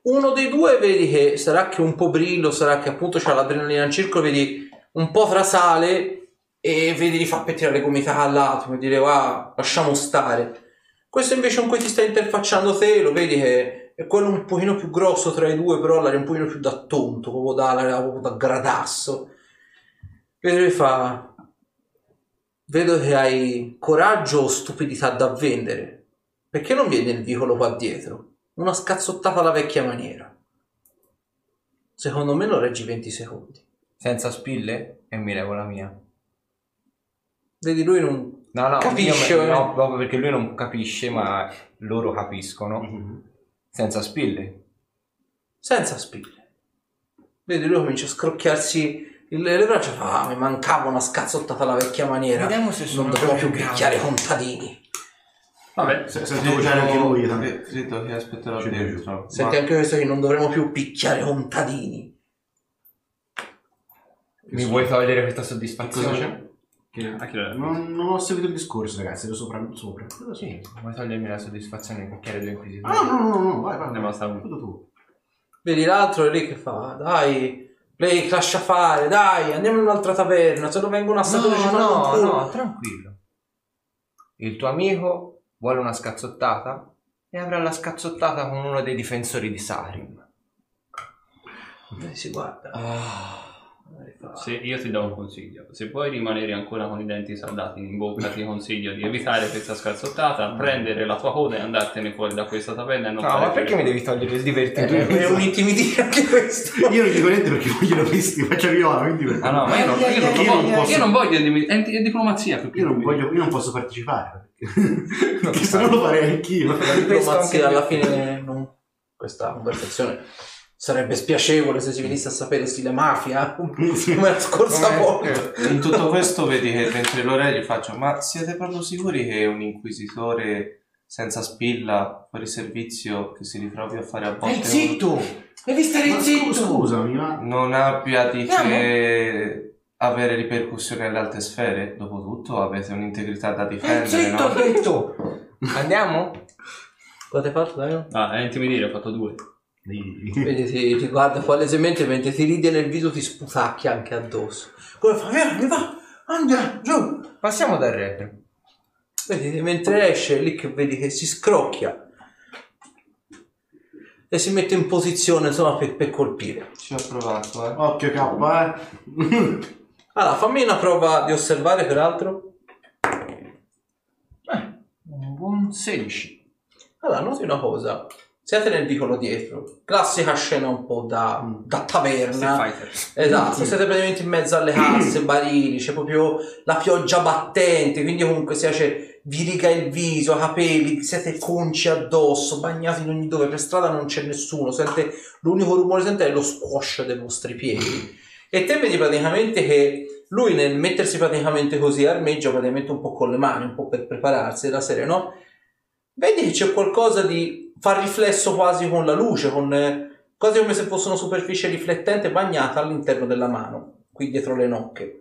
uno dei due vedi che sarà che un po' brillo, sarà che appunto c'ha l'adrenalina in circolo, vedi un po' trasale e vedi gli fa pettinare le gomità all'altro e dire ah, lasciamo stare. Questo invece con cui ti stai interfacciando te, lo vedi che è quello un pochino più grosso tra i due, però l'aria un pochino più da tonto, proprio da, proprio da gradasso. Vedi che fa... Vedo che hai coraggio o stupidità da vendere. Perché non vieni il vicolo qua dietro? Una scazzottata alla vecchia maniera. Secondo me lo reggi 20 secondi. Senza spille e mi levo la mia. Vedi lui non... No, no, Capisce, io- no, proprio perché lui non capisce, ma loro capiscono. Senza spille. senza spille. Vedi lui comincia a scrocchiarsi il- le braccia e fa ah, mi mancava una scazzottata alla vecchia maniera. Vediamo se sono non dovremo più picchiare grave. contadini. Vabbè, Se, sento anche lui. tanto- che aspetterò dentro. Senti Ma anche questo che non dovremo più picchiare contadini. Mi vuoi togliere questa cosa soddisfazione? C'è? a chi lo Non, non ho seguito il discorso, ragazzi, ero sopra. sopra. Cosa Sì, vuoi togliermi la soddisfazione di picchiare due inquisitori? Ah, no, no, no, no, vai, vai. Vai. basta uno. Tutto tu. Vedi l'altro è lì che fa dai, Blake lascia fare, dai, andiamo in un'altra taverna, se no vengono assatori ci No, no, culo. no, tranquillo. Il tuo amico vuole una scazzottata e avrà la scazzottata con uno dei difensori di Sarim. Vedi, si guarda. Ah. Se io ti do un consiglio, se vuoi rimanere ancora con i denti saldati in bocca, ti consiglio di evitare questa scazzottata, prendere la tua coda e andartene fuori da questa taverna e non No, ma perché mi devi togliere il Eh, divertimento? è un intimidire anche questo. (laughs) Io non dico niente perché voglio visti, faccio viola, quindi Ah no, ma io non, io non, Io non voglio, posso- io non voglio è, è diplomazia più che io non, voglio, io non posso partecipare. Perché, (laughs) (laughs) perché se no lo farei anch'io. La diplomazia alla fine non... questa conversazione sarebbe spiacevole se si venisse a sapere stile mafia come la scorsa Come- volta. in tutto questo vedi che mentre l'ore gli faccio ma siete proprio sicuri che un inquisitore senza spilla fuori servizio che si ritrovi a fare a volte Ehi, zitto! Devi stare Ma zitto! scu- scusami, ma non abbia di che avere ripercussioni alle alte sfere dopotutto avete un'integrità da Ehi, difendere zitto, ho no? detto! Andiamo? Cosa hai fatto, Dario? Ah, è intimidire, ho fatto due. Vedi, ti, ti guarda palesemente mentre ti ride nel viso ti sputacchia anche addosso. Come fa? Vieni, va, andiamo, giù. Passiamo dal retro. Vedi, mentre esce, lì che vedi che si scrocchia e si mette in posizione insomma per, per colpire. ci ho provato eh occhio K, eh. (laughs) Allora, fammi una prova di osservare peraltro. Un buon 16. Allora, noti una cosa. Siete nel vicolo dietro. Classica scena un po' da, da taverna. Esatto, siete praticamente in mezzo alle casse, (clears throat) barili, c'è proprio la pioggia battente, quindi comunque si esce, vi riga il viso, capelli, siete conci addosso, bagnati in ogni dove, per strada non c'è nessuno, sente, l'unico rumore che sente è lo squash dei vostri piedi. E te vedi praticamente che lui nel mettersi praticamente così armeggia praticamente un po' con le mani, un po' per prepararsi della serie, no? Vedi che c'è qualcosa di fa riflesso quasi con la luce, con eh, quasi come se fosse una superficie riflettente bagnata all'interno della mano, qui dietro le nocche.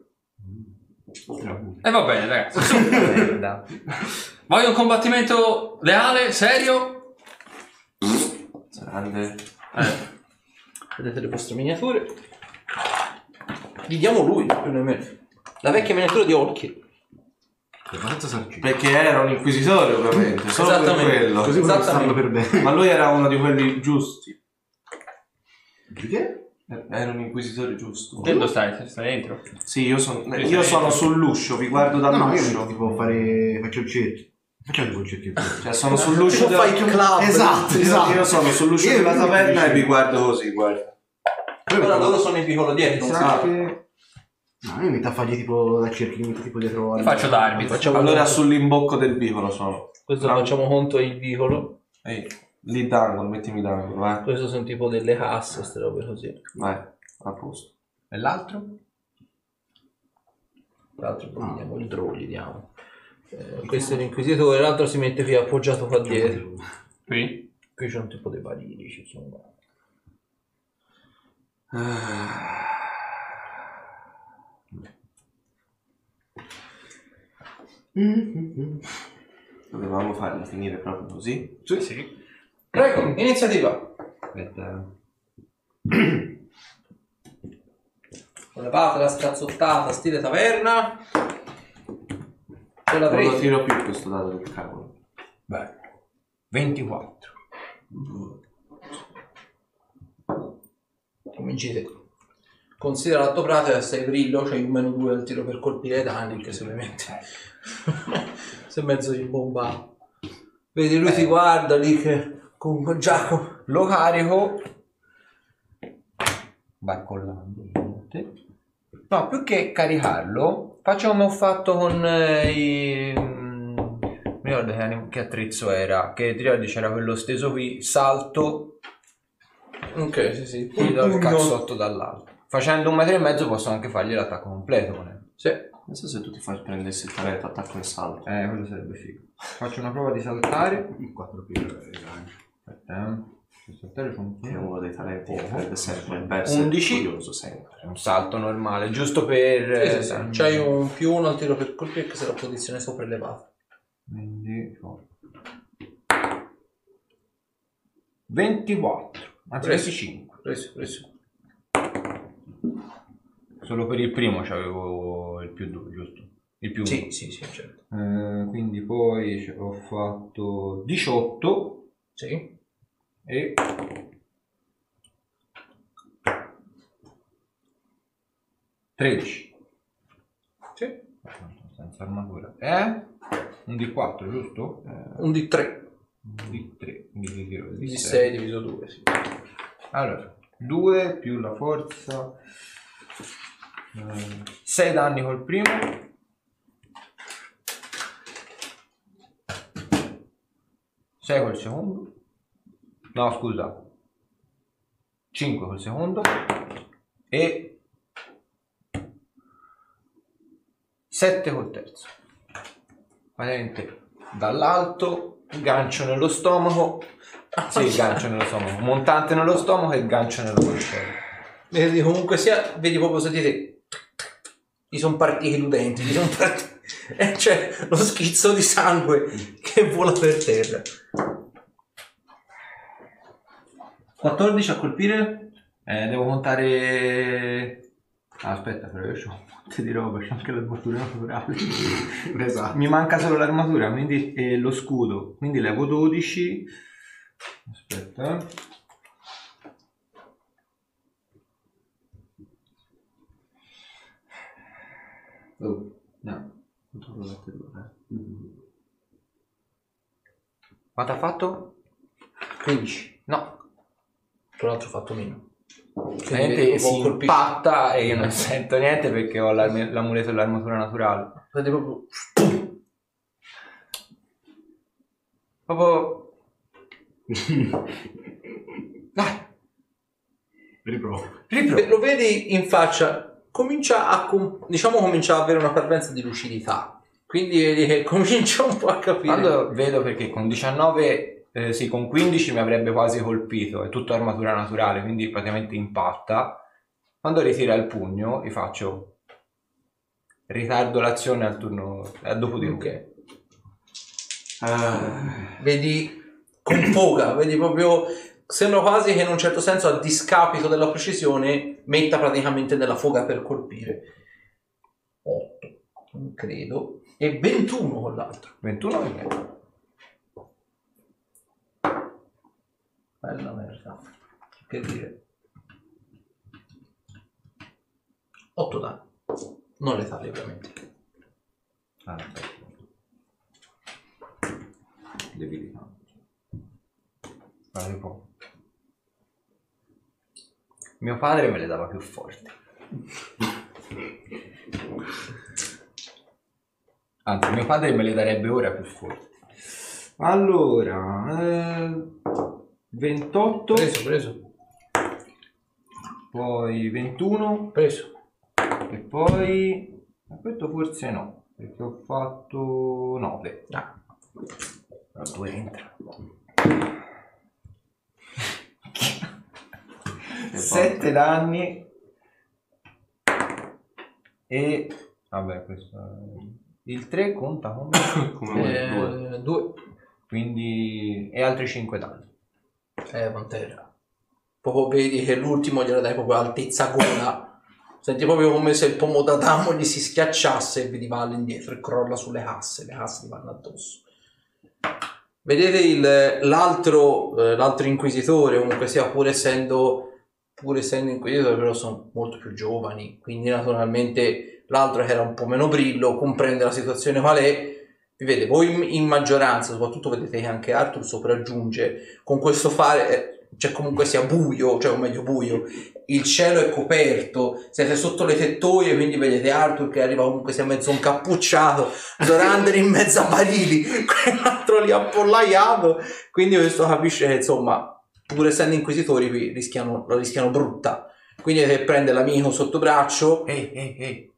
E va bene, ragazzi. (laughs) Voglio un combattimento leale, serio? grande. Vedete le vostre miniature. Gli diamo lui, più nemmeno. La vecchia miniatura di Orchid. Perché era un inquisitore, ovviamente. Solo per Esattamente. quello. Così Esattamente. per bene. Ma lui era uno di quelli giusti. Perché? Era un inquisitore giusto. Dove stai? Stai dentro? Sì, io, son- io sono sull'uscio, vi guardo No, no, io tipo fare. faccio il cerchio. Facciamo il cerchio. Cioè, sono (laughs) sull'uscio Tipo della... Fight Club. Esatto, esatto. io sono sull'uscio Io- della taverna e vi guardo così, guarda. Ora loro sono in vicolo dietro. Mi non sa si sa. che. No, io mi metto a fargli tipo da cerchio, mi metto tipo dietro. Io al- faccio da arbitro. Facciamo Allora sull'imbocco del vicolo sono. Questo No. facciamo conto è il vicolo. Ehi, lì d'angolo, mettimi d'angolo, vai. Questo sono tipo delle casse, queste robe così. Vai, a posto. E l'altro? L'altro poi gli diamo il draw, gli diamo. Eh, questo è l'inquisitore, l'altro si mette qui appoggiato qua dietro. Qui? Qui c'è un tipo di barili, ci sono. Dovevamo farla finire proprio così. Sì. Sì. Prego, iniziativa. Aspetta. Levate la scazzottata, stile taverna. Non lo tiro più questo dato del cavolo. Beh. 24. Cominci te. Considera l'atto pratica sei brillo, c'hai un meno 2 al tiro per colpire i danni, che se ovviamente (laughs) sei mezzo di bomba. Vedi, lui ti guarda lì che con Giacomo. Lo carico. Barcollando. ovviamente. No, più che caricarlo, faccio come ho fatto con eh, i... mm, Mi ricordo che, anim- che attrezzo era. Che ti ricordi c'era quello steso qui, salto, Ok, sì, sì. gli do il cazzotto dall'alto. Facendo un metro e mezzo posso anche fargli l'attacco completo con. Sì. Non so se tu ti fai prendessi il talento attacco e salto. Eh, quello sarebbe figo. Faccio una prova di saltare. 4 più. Aspetta, eh. Saltare c'è un Che è uno dei talenti che prende sempre il verso 11. curioso sempre. un salto normale, giusto per... Sì, sì, sì. eh, C'hai un più uno al tiro per colpire che se la posizione sopra elevata. Quindi... oh. 24, anzi Preso. 25. Preso, preso. Solo per il primo c'avevo il più 2, giusto? Il più Sì, uno. sì, sì, certo. Eh, quindi poi ho fatto 18 Sì. e... Tredici. Sì. Senza armatura. Eh? Un D4, giusto? Eh, Un di 3. un D3. Quindi ti tiro il Di D6. 6 diviso 2, sì. Allora, 2 più la forza. 6 danni col primo. 6 col secondo. No, scusa. 5 col secondo. E 7 col terzo. Praticamente dall'alto, gancio nello stomaco. Sì, gancio nello stomaco. Montante nello stomaco e gancio nello mascello. Vedi, comunque sia, vedi proprio sentite. Gli sono partiti i denti, gli sono (laughs) partiti. E c'è lo schizzo di sangue che vola per terra. 14 a colpire? Eh, devo contare... Ah, aspetta, però io ho un monte di roba, c'ho anche l'armatura naturale. (laughs) Esatto. Mi manca solo l'armatura, quindi e lo scudo. Quindi levo 12. Aspetta. Oh. No. Mm. Quanto ha fatto? 15. No. Tra l'altro ho fatto meno. Vedi, si colpisce- impatta e io non (laughs) sento niente perché ho l'arme- l'amuleto dell'armatura naturale. Vedi proprio. Proprio... (laughs) Dai, Riprovo. riprovo. Lo vedi in faccia, comincia a, diciamo, comincia a avere una parvenza di lucidità. Quindi vedi che (laughs) comincia un po' a capire. Quando vedo perché con 19, eh, sì, con 15 mi avrebbe quasi colpito, è tutto armatura naturale, quindi praticamente impatta. Quando ritira il pugno, gli faccio ritardo l'azione al turno, a dopo di lui. Ok. Ah, Vedi con foga, vedi proprio sembra quasi che in un certo senso a discapito della precisione metta praticamente nella fuga per colpire 8 non credo e 21 con l'altro 21 che è? bella merda che dire 8 danni non letali ovviamente Ah. Debilità. Guarda un po'. Mio padre me le dava più forti. Anzi, mio padre me le darebbe ora più forti. Allora, eh, 28, preso preso poi 21 preso e poi... ma Questo forse no, perché ho fatto 9. Ah. Però due entra. 7 danni e vabbè questo è- il 3 conta (coughs) come Come due. Eh, due quindi e altri 5 danni Eh, Pantera. Proprio vedi che l'ultimo glielo dai proprio altezza gola. Senti proprio come se il pomo d'Adamo gli si schiacciasse e vedi va all'indietro e crolla sulle casse. Le casse gli vanno addosso. Vedete il- l'altro, eh, l'altro inquisitore, comunque sia pur essendo, pur essendo inquisitore, però sono molto più giovani. Quindi naturalmente l'altro che era un po' meno brillo comprende la situazione qual è. Vi vede, voi in- in maggioranza, soprattutto vedete che anche Arthur sopraggiunge con questo fare, eh, cioè comunque sia buio, cioè o meglio buio, il cielo è coperto, siete sotto le tettoie, quindi vedete Arthur che arriva comunque sia mezzo incappucciato, Zorander in mezzo a barili, (laughs) quell'altro lì appollaiato, quindi questo capisce che insomma, pur essendo inquisitori qui rischiano, lo rischiano brutta. Quindi che prende l'amico sotto braccio, ehi ehi ehi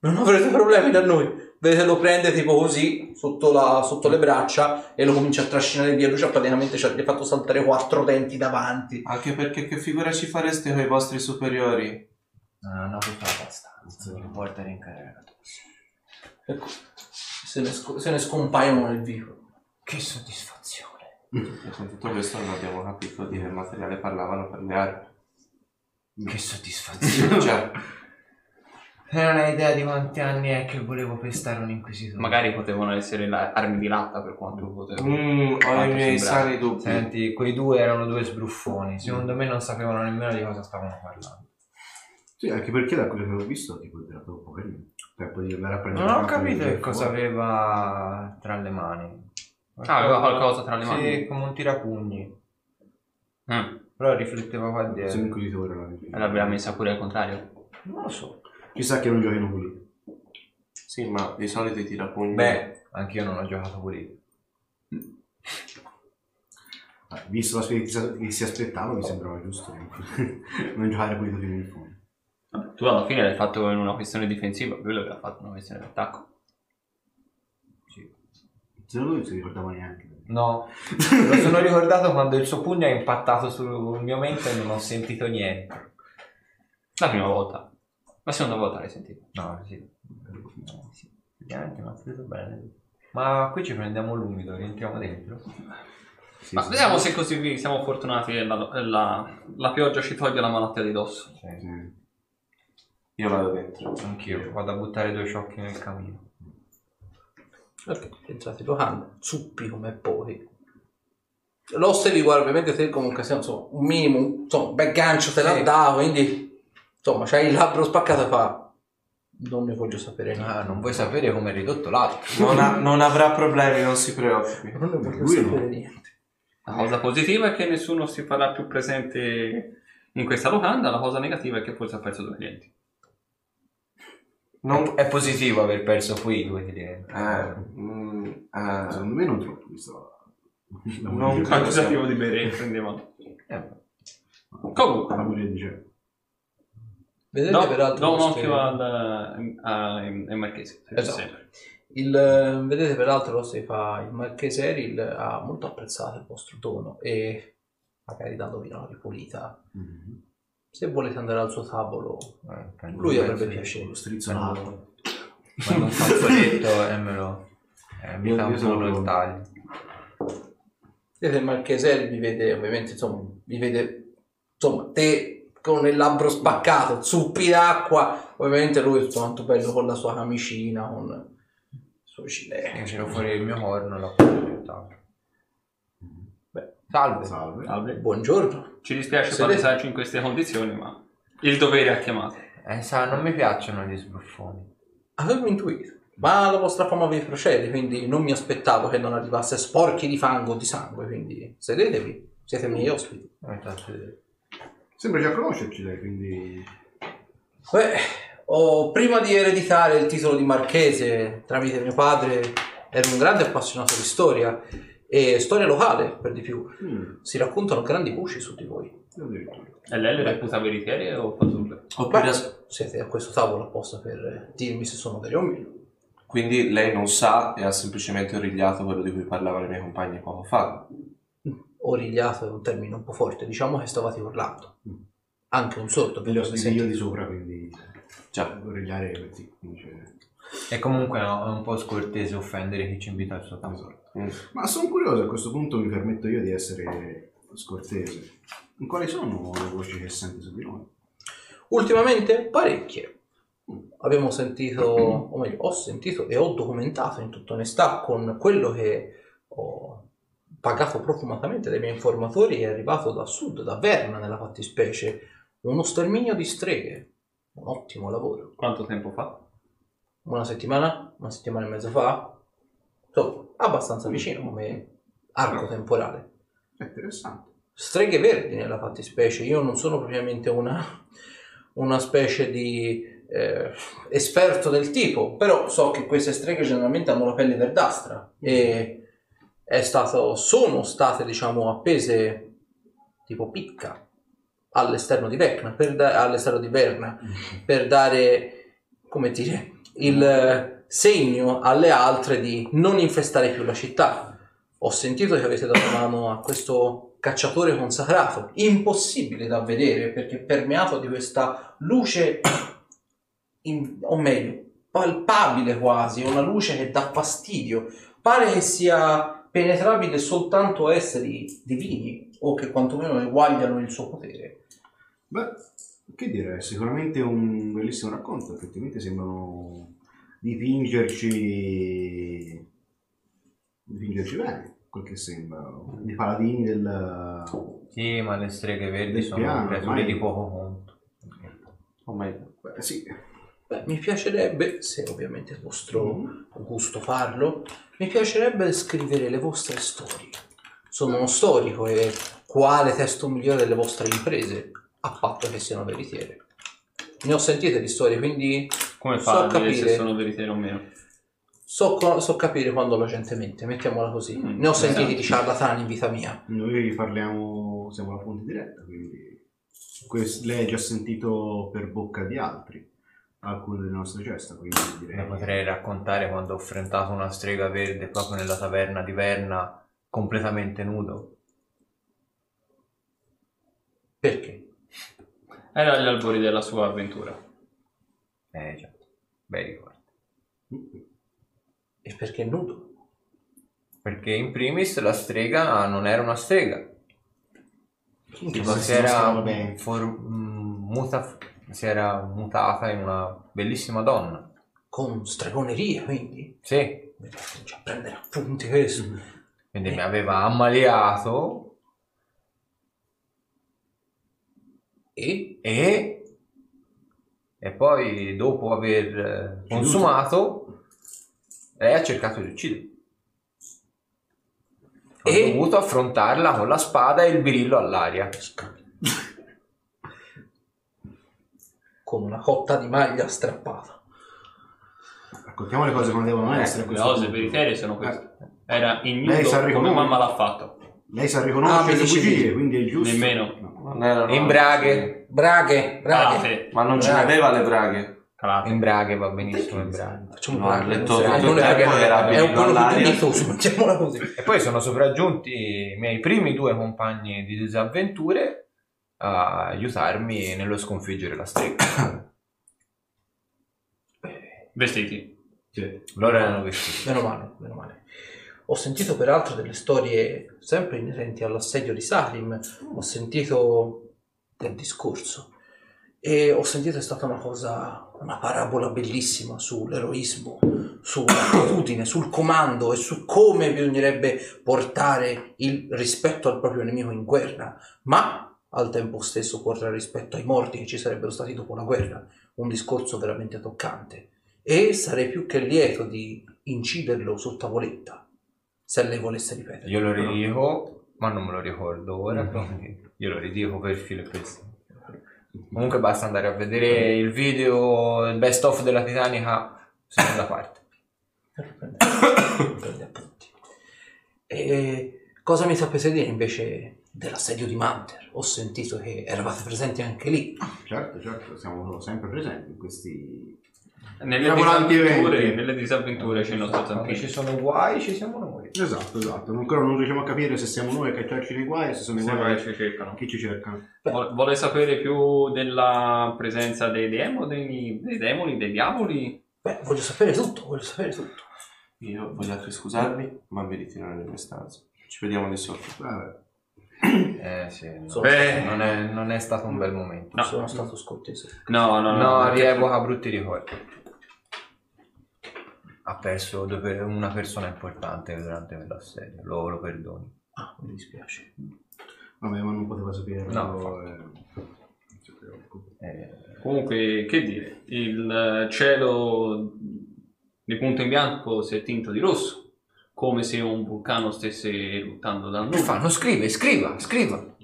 non avrete problemi da noi. Vedete, lo prende tipo così sotto, la- sotto le braccia e lo comincia a trascinare via. Lui c'ha praticamente ci ha fatto saltare quattro denti davanti. Anche perché che figura ci fareste con i vostri superiori? no no tutta abbastanza non porta a rincarare addosso Ecco, se ne, sc- se ne scompaiono nel vivo. che soddisfazione E con tutto questo non abbiamo capito di che materiale parlavano per le armi. che soddisfazione Cioè, e non hai idea di quanti anni è che volevo pestare un inquisitore Magari potevano essere la- armi di latta per quanto potevo. mm, ho i miei sani dubbi. Senti, quei due erano due sbruffoni. Secondo me non sapevano nemmeno di cosa stavano parlando. Sì, anche perché da quello che ho visto, tipo, era troppo carino. Tempo di andare a prendere Non ho capito che cosa aveva tra le mani. Ah, aveva qualcosa tra le mani? Sì, come un tirapugni. Mm. Però rifletteva qua dietro. inquisitore. la E l'aveva messa pure al contrario. Non lo so. Chissà che non giochino pulito. Sì, ma di solito i tirapugni... Beh, anche io non ho giocato pulito. Eh, Visto la sfida che si- aspettava, mi sembrava giusto (laughs) non giocare pulito fino in fondo. Tu alla fine l'hai fatto in una questione difensiva, lui l'aveva fatto in una questione di attacco. Se no, non si ricordava neanche. No, lo sono ricordato quando il suo pugno ha impattato sul mio mento e non ho sentito niente. La prima volta. La seconda volta l'hai sentito. No, sì. Sì. Effettivamente mi ha preso bene. Ma qui ci prendiamo l'umido, rientriamo dentro. Sì, Ma sì, vediamo sì. se così siamo fortunati e la, la- la pioggia ci toglie la malattia di dosso. Sì. Sì. Io vado dentro. Anch'io vado a buttare due sciocchi nel camino. Ok, entrate in locanda, zuppi come pochi. L'oste vi guarda, ovviamente te comunque sei insomma, un minimo, insomma, un bel gancio te l'ha Sì. dato, quindi insomma c'hai il labbro spaccato e fa non ne voglio sapere niente. Ah, non vuoi sapere come è ridotto l'altro? (laughs) Non, ha- non avrà problemi, non si preoccupi. Non ne voglio Lui no. sapere niente. La cosa positiva è che nessuno si farà più presente in questa locanda, la cosa negativa è che forse ha perso due clienti. Non... È positivo aver perso qui due clienti. Eh, mm, eh, Secondo me non troppo, visto la, Non Accusativo di bere prendevamo. Eh, Comunque, la moglie dice Vedete do, peraltro do un occhio al, a- ai ai marchesi. se c'è Esatto. sempre. Il, eh, vedete peraltro l'oste fa il marchese Eril ha molto apprezzato il vostro tono e magari dandovi una ripulita. "Mhm, Se volete andare al suo tavolo, eh, lui avrebbe piacere. lo strizzonato. Prendo un fazzoletto e me lo... Eh, mi Io- fa un io po' il taglio. Vedete il marchese vi vede, ovviamente, insomma, vi vede, insomma, te con il labbro spaccato, zuppi d'acqua, ovviamente lui tutto quanto bello con la sua camicina, con il suo Io ciletto. tiro fuori il mio corno e lo appoggio sul tavolo. Beh, Salve. Salve. salve. Buongiorno. Ci dispiace Sedete. palesarci in queste condizioni, ma il dovere ha chiamato. Eh, sa, non mi piacciono gli sbruffoni. Avevo intuito, ma la vostra fama vi procede, quindi non mi aspettavo che non arrivasse sporchi di fango o di sangue, quindi sedetevi, siete miei ospiti. Vedere. Sembra già conoscerci lei, quindi... Beh, ho, prima di ereditare il titolo di marchese tramite mio padre, ero un grande appassionato di storia e storia locale per di più. Mm, Si raccontano grandi voci su di voi. E lei le reputa veritiere o fasulle? Oppure, Beh, siete a questo tavolo apposta per dirmi se sono veri o meno. quindi lei non sa e ha semplicemente origliato quello di cui parlavano i miei compagni poco fa. Origliato è un termine un po' forte, diciamo che stavate urlando. Anche un sordo, Ve lo spiego io di sopra, quindi... Già. Origliare così, quindi E comunque no, è un po' scortese offendere chi ci invita al suo tavolo. Mm. Ma sono curioso, a questo punto mi permetto io di essere scortese. Quali sono le voci che sente su di noi? Ultimamente parecchie. Abbiamo sentito, o meglio, ho sentito e ho documentato in tutta onestà con quello che ho pagato profumatamente dai miei informatori è arrivato da sud, da Verna nella fattispecie, uno sterminio di streghe. Un ottimo lavoro. Quanto tempo fa? Una settimana? Una settimana e mezza fa? Insomma, abbastanza vicino come arco temporale. È interessante. streghe verdi nella fattispecie. Io non sono propriamente una, una specie di eh, esperto del tipo, però so che queste streghe generalmente hanno la pelle verdastra e è stato, sono state diciamo appese tipo picca all'esterno di Vecna, per da- all'esterno di Verna, per dare, come dire, il segno alle altre di non infestare più la città. Ho sentito che avete dato mano a questo cacciatore consacrato, impossibile da vedere perché permeato di questa luce, (coughs) in- o meglio, palpabile quasi, una luce che dà fastidio. Pare che sia penetrabile soltanto esseri divini o che quantomeno eguagliano il suo potere. Beh, che dire, è sicuramente un bellissimo racconto, effettivamente sembrano dipingerci dipingerci bene, quel che sembra, di paladini del... Sì, ma le streghe verdi sono piano, creature ormai. di poco conto. O meglio, Beh, sì. Beh, mi piacerebbe, se ovviamente è vostro Mm. gusto farlo, mi piacerebbe scrivere le vostre storie. Sono uno storico e quale testo migliore delle vostre imprese, a patto che siano veritiere. Ne ho sentite di storie, quindi Come So fa a dire capire. se sono veritiere o meno? so, co- so capire quando la gente mente, mettiamola così. Mm, Ne ho sentiti esatto. di ciarlatani in vita mia. Noi parliamo, siamo la fonte diretta, quindi quest- lei ha già sentito per bocca di altri alcune delle nostre gesta, quindi direi... Ne potrei raccontare quando ho affrontato una strega verde proprio nella taverna di Verna, completamente nudo. Perché? Era agli albori della sua avventura. Eh già, bei ricordi. E perché nudo? Perché in primis la strega non era una strega, Tipo, ma si non era, for- mm, muta- si era mutata in una bellissima donna. Con stregoneria, quindi? Sì, Mi faccio prendere appunti questo. quindi mi aveva ammaliato E? e, e poi dopo aver eh, consumato lei ha cercato di uccidere. Ho E? dovuto affrontarla con la spada e il birillo all'aria. Con una cotta di maglia strappata. Raccontiamo le cose come devono essere. a Le cose veritiere sono queste. Eh, Era ignudo come mamma l'ha fatto. lei sa Ah, riconoscere mi le bugie, quindi è giusto. Nemmeno. Erano... In braghe. Braghe, braghe. Calate, Ma non ce n'aveva le braghe. calate. In braghe va benissimo in braghe. Facciamo No, braghe, letto tutto è- il tempo era È un mettiamola così. E poi sono sopraggiunti i miei primi due compagni di disavventure a aiutarmi nello sconfiggere la strega. Vestiti. Sì. Loro erano vestiti. Meno male, meno male. Ho sentito peraltro delle storie sempre inerenti all'assedio di Salim, ho sentito del discorso e ho sentito è stata una cosa, una parabola bellissima sull'eroismo, sull'attitudine, sul comando e su come bisognerebbe portare il rispetto al proprio nemico in guerra, ma al tempo stesso portare rispetto ai morti che ci sarebbero stati dopo la guerra. Un discorso veramente toccante. E sarei più che lieto di inciderlo su tavoletta, se lei volesse ripetere. Io lo ridico, ma non me lo ricordo ora, quindi io lo ridico per filo e per. Comunque basta andare a vedere il video, il best of della Titanica, seconda parte. (coughs) Appunti. E cosa mi sapete dire invece dell'assedio di Manter? Ho sentito che eravate presenti anche lì. Certo, certo, siamo sempre presenti in questi... Nelle disavventure, nelle disavventure c'è il nostro Quando zampino. ci sono guai ci siamo noi. Esatto, esatto. Ancora non riusciamo a capire se siamo noi a cacciarci nei guai, se sono i Se guai mai ci cercano. che ci cercano. Vuole sapere più della presenza dei, demo, dei, demoni, dei diavoli? Beh, voglio sapere tutto, voglio sapere tutto. Io voglio anche scusarmi, ma mi ritiro nelle mie stanze. Ci vediamo lì sotto. Vabbè. Eh sì, no. Beh. non, è, non è stato un bel momento. No. sono stato scortese. No, no, no. No, rievoca brutti ricordi. Ha perso due una persona importante durante l'assedio, lo, lo perdoni. Ah, mi dispiace. Vabbè, ma non poteva sapere. No, eh. Eh, Comunque, che dire, il cielo di punto in bianco si è tinto di rosso, come se un vulcano stesse eruttando dal che nulla. fanno? Scrive, scriva, scriva.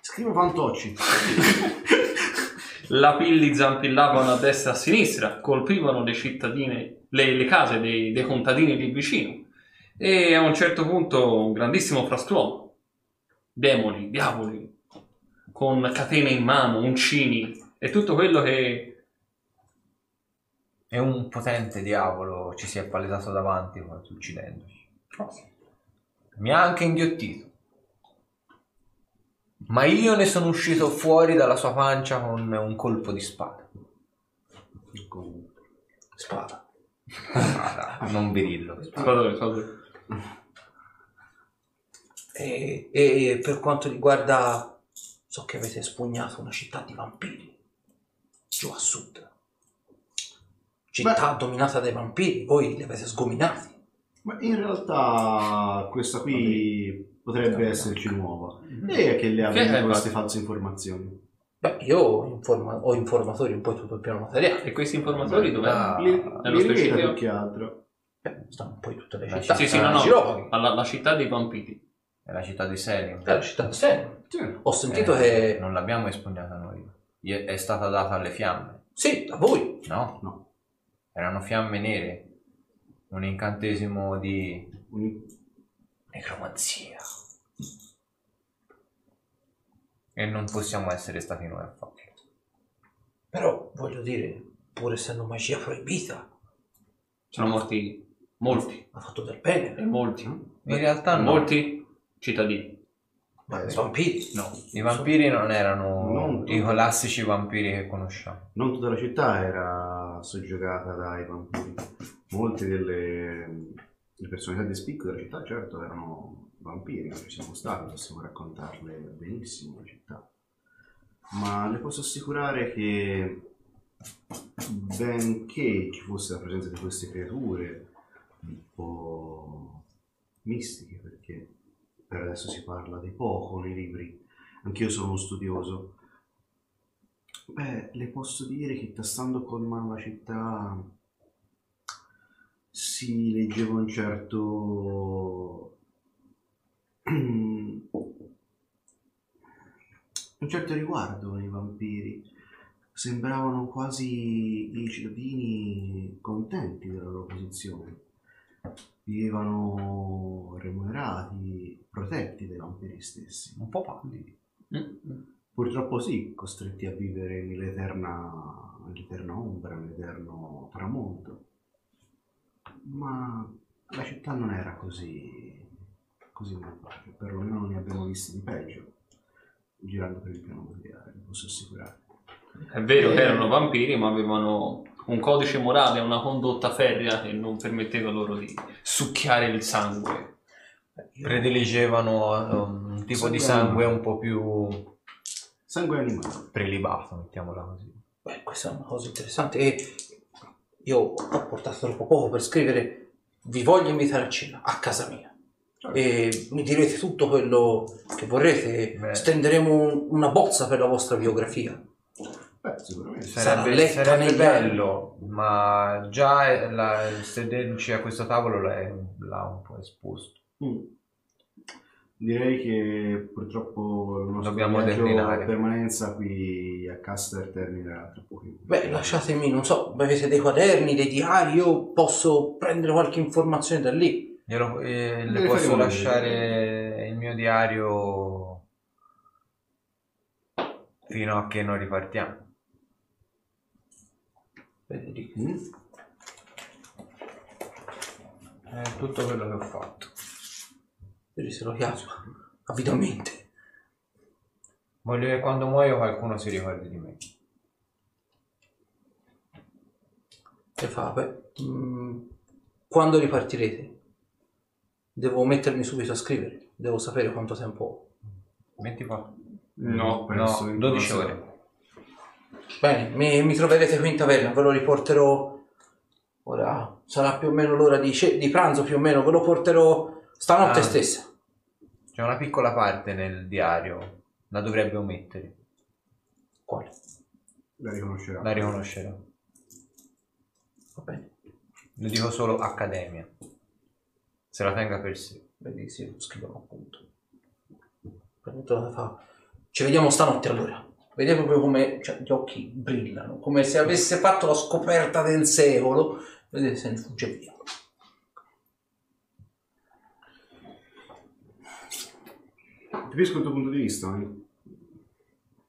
Scrivo fantocci. Lapilli zampillavano a destra e a sinistra, colpivano le cittadine, le, le case dei, dei contadini lì vicino. E a un certo punto un grandissimo frastuono. Demoni, diavoli, con catene in mano, uncini e tutto quello che E un potente diavolo ci si è palesato davanti Mi ha anche inghiottito. Ma io ne sono uscito fuori dalla sua pancia con un colpo di spada. Con- Spada. (laughs) Non virillo. Scusate, scusate. E, e per quanto riguarda, so che avete spugnato una città di vampiri, giù a sud. Città dominata dai vampiri, voi li avete sgominati. Ma in realtà questa qui potrebbe esserci nuova. E che le ha queste false informazioni. Beh, io informa- ho informatori un po' tutto il piano materiale. E questi informatori dove? Ah, Li, nello li rivela specifico? più che altro. Beh, stanno un po' in tutte le La città. Sì, sì, no, no. Girovaghi. Alla, la città dei vampiri. È la città di Selim. È la città di Seno. Sì. Ho sentito Eh, che... Non l'abbiamo espugnata noi. Gli È è stata data alle fiamme. Sì, da voi. No? No. Erano fiamme nere. Un incantesimo di necromanzia. E non possiamo essere stati noi a farlo. Però, voglio dire, pur essendo magia proibita, Sono morti molti. ha fatto del bene. E molti. In realtà no. Molti cittadini. Ma i vampiri? No. I vampiri non erano Non- i classici vampiri che conosciamo. Non tutta la città era soggiogata dai vampiri. Molte delle le personalità di spicco della città, certo, erano vampiri, ci siamo stati, possiamo raccontarle benissimo la città. Ma le posso assicurare che benché ci fosse la presenza di queste creature un po' mistiche, perché per adesso si parla di poco nei libri, anch'io sono uno studioso, Beh, le posso dire che tastando con mano la città si leggeva un certo un certo riguardo nei vampiri. Sembravano quasi i cittadini contenti della loro posizione. Vivevano remunerati, protetti dai vampiri stessi. Un po' pallidi. Mm. Purtroppo sì, costretti a vivere nell'eterna, nell'eterna ombra, nell'eterno tramonto. Ma la città non era così, così malvagia, perlomeno non ne abbiamo visti di peggio, girando per il piano materiale, vi posso assicurare. È vero Eh. che erano vampiri, ma avevano un codice morale, una condotta ferrea che non permetteva loro di succhiare il sangue Prediligevano eh, un tipo di sangue un po' più Sangue animale. prelibato, mettiamola così. Beh, questa è una cosa interessante e io ho portato troppo poco per scrivere vi voglio invitare a cena a casa mia e mi direte tutto quello che vorrete Beh. stenderemo un- una bozza per la vostra biografia Beh, sicuramente. Sarebbe, sarebbe bello, ma già la, sederci a questo tavolo l'ha un po' esposto. Mm. Direi che purtroppo il nostro Dobbiamo declinare. permanenza qui a Caster terminerà tra poco. beh lasciatemi non so avete dei quaderni dei diari io posso prendere qualche informazione da lì Glielo- eh, le posso lasciare il mio diario fino a che non ripartiamo. Vedi lì. Mm? È tutto quello che ho fatto. Vedi se lo chiama avidamente Voglio che quando muoio qualcuno si ricordi di me. e fa beh mm, quando ripartirete devo mettermi subito a scrivere devo sapere quanto tempo ho 24. No, presto, no, in 12 cosa- ore. Bene, mi, mi troverete qui in taverna, ve lo riporterò. Ora sarà più o meno l'ora di, ce- di pranzo, più o meno, ve lo porterò stanotte Ah. stessa. C'è una piccola parte nel diario, la dovrebbe omettere, Quale? La riconoscerà. la riconoscerò. Va bene, Le dico solo Accademia. Se la tenga per sé. vedi, sì, lo scrivo appunto. Fa. Ci vediamo stanotte allora. Vedete proprio come cioè, gli occhi brillano, come se avesse fatto la scoperta del secolo. Vedete se ne fugge via. Capisco il tuo punto di vista, ma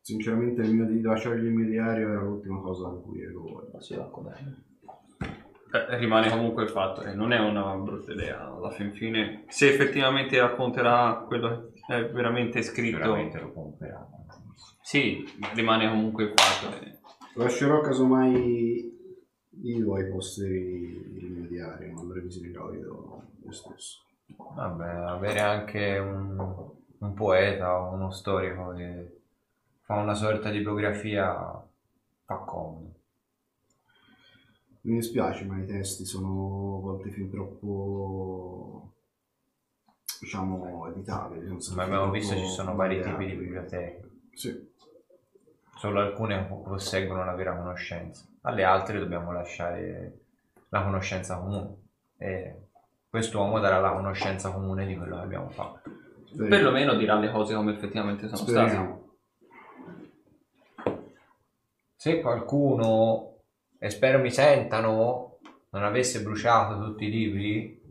sinceramente il mio di lasciargli il mio diario era l'ultima cosa di cui ero con me. Eh, rimane comunque il fatto che non è una brutta idea alla fin fine se effettivamente racconterà quello che è veramente scritto Sicuramente lo comprerà. sì rimane comunque il fatto che Lascerò casomai io ai posteri il mio diario, ma lo vedo io stesso. Vabbè, avere anche un, un poeta o uno storico che fa una sorta di biografia fa comodo. Mi dispiace, ma i testi sono a volte fin troppo, diciamo, editabili. stati abbiamo visto ci sono vari tipi di biblioteche. Sì, Solo alcune posseggono la vera conoscenza, alle altre dobbiamo lasciare la conoscenza comune. E quest'uomo darà la conoscenza comune di quello che abbiamo fatto. Speriamo. perlomeno dirà le cose come effettivamente sono state Speriamo. Se qualcuno, e spero mi sentano, non avesse bruciato tutti i libri,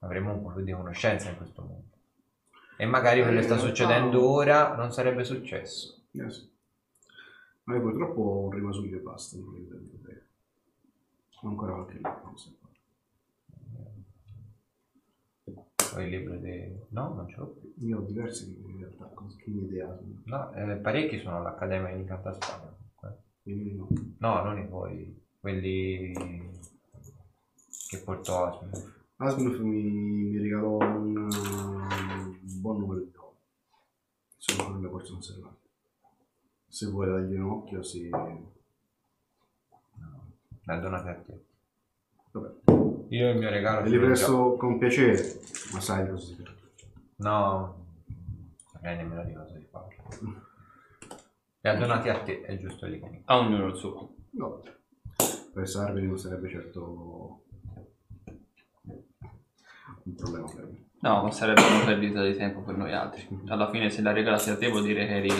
avremmo un po' più di conoscenza in questo mondo. E magari quello che sta Eh, succedendo ora non sarebbe successo. Yes. Ma io purtroppo ho un rimasuglio e basta, non. Ho ancora qualche libro. Non. Poi il libro di... No, non ce l'ho più. Io ho diversi libri in realtà, così che idea. No, eh, parecchi sono all'Accademia di Cantaspada. Quindi no. No, non i tuoi, quelli che portò Asmund. Asmund mi, mi regalò un, un buon numero di dollari. Sono con le borse conservate. Se vuoi dargli un occhio, sì. L'ha donata a te. Vabbè. Io il mio regalo... Te ce li presto con piacere, ma sai di cosa si tratta. già. No, magari nemmeno di cosa di farlo. Li ha donati a te, è giusto lì. a ognuno il suo No. Per Sarveri non sarebbe certo un problema per me. no ma sarebbe una perdita di tempo per noi altri alla fine se la regalati a te vuol dire che eri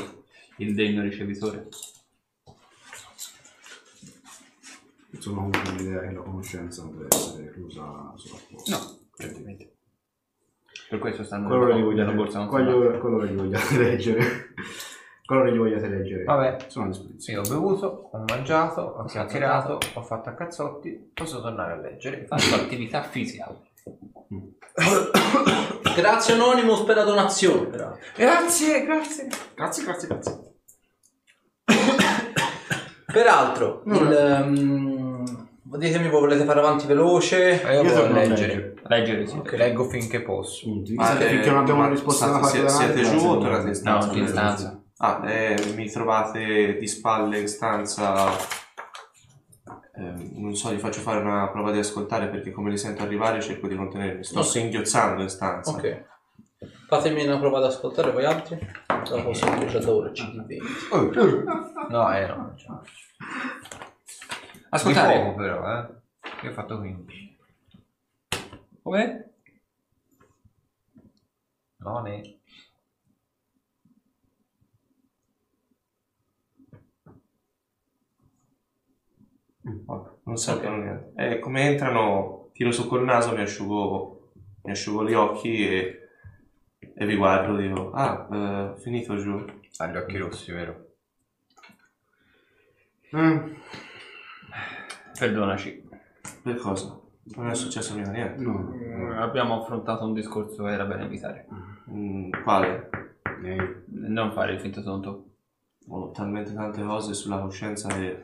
il degno ricevitore Sono comunque l'idea che la conoscenza non deve essere chiusa solo a posto. no certamente per questo stanno Quello che gli vogliate, borsa quello, quello che gli vogliate (laughs) leggere. quello che gli vogliate leggere. Vabbè. Sono a disposizione. ho bevuto, ho mangiato, ho chiacchierato, ho fatto a cazzotti, posso tornare a leggere. faccio (coughs) attività fisica (coughs) Grazie Anonymous per la donazione, peraltro. Grazie, grazie. Grazie, grazie, grazie. Peraltro, il, ehm, Ditemi voi, volete fare avanti veloce? Ma io, Io voglio torno a leggere. Leggere sì. Leggo finché posso. Punti. Ah, eh, finché non abbiamo una risposta da una parte siete giù o tornate in stanza? No, in stanza. Ah, eh, mi trovate di spalle in stanza. eh, non so, gli faccio fare una prova di ascoltare perché come li sento arrivare cerco di contenermi. Sto singhiozzando in stanza. Ok. Fatemi una prova ad ascoltare voi altri. La posso già da ora, CD20. No, eh no. Di Ascoltare. poco però, eh. Io ho fatto 15. Come? No, ne. Non sentono niente. E come entrano, tiro su col naso, mi asciugo, mi asciugo gli occhi e, e vi guardo. Dico, ah, eh, finito giù. Ha gli occhi rossi, vero? Eh, Perdonaci. Per cosa? Non è successo mica niente. no. Eh, Abbiamo affrontato un discorso che era bene evitare. Mm, quale? Eh, Non fare il finto tonto. Ho talmente tante cose sulla coscienza che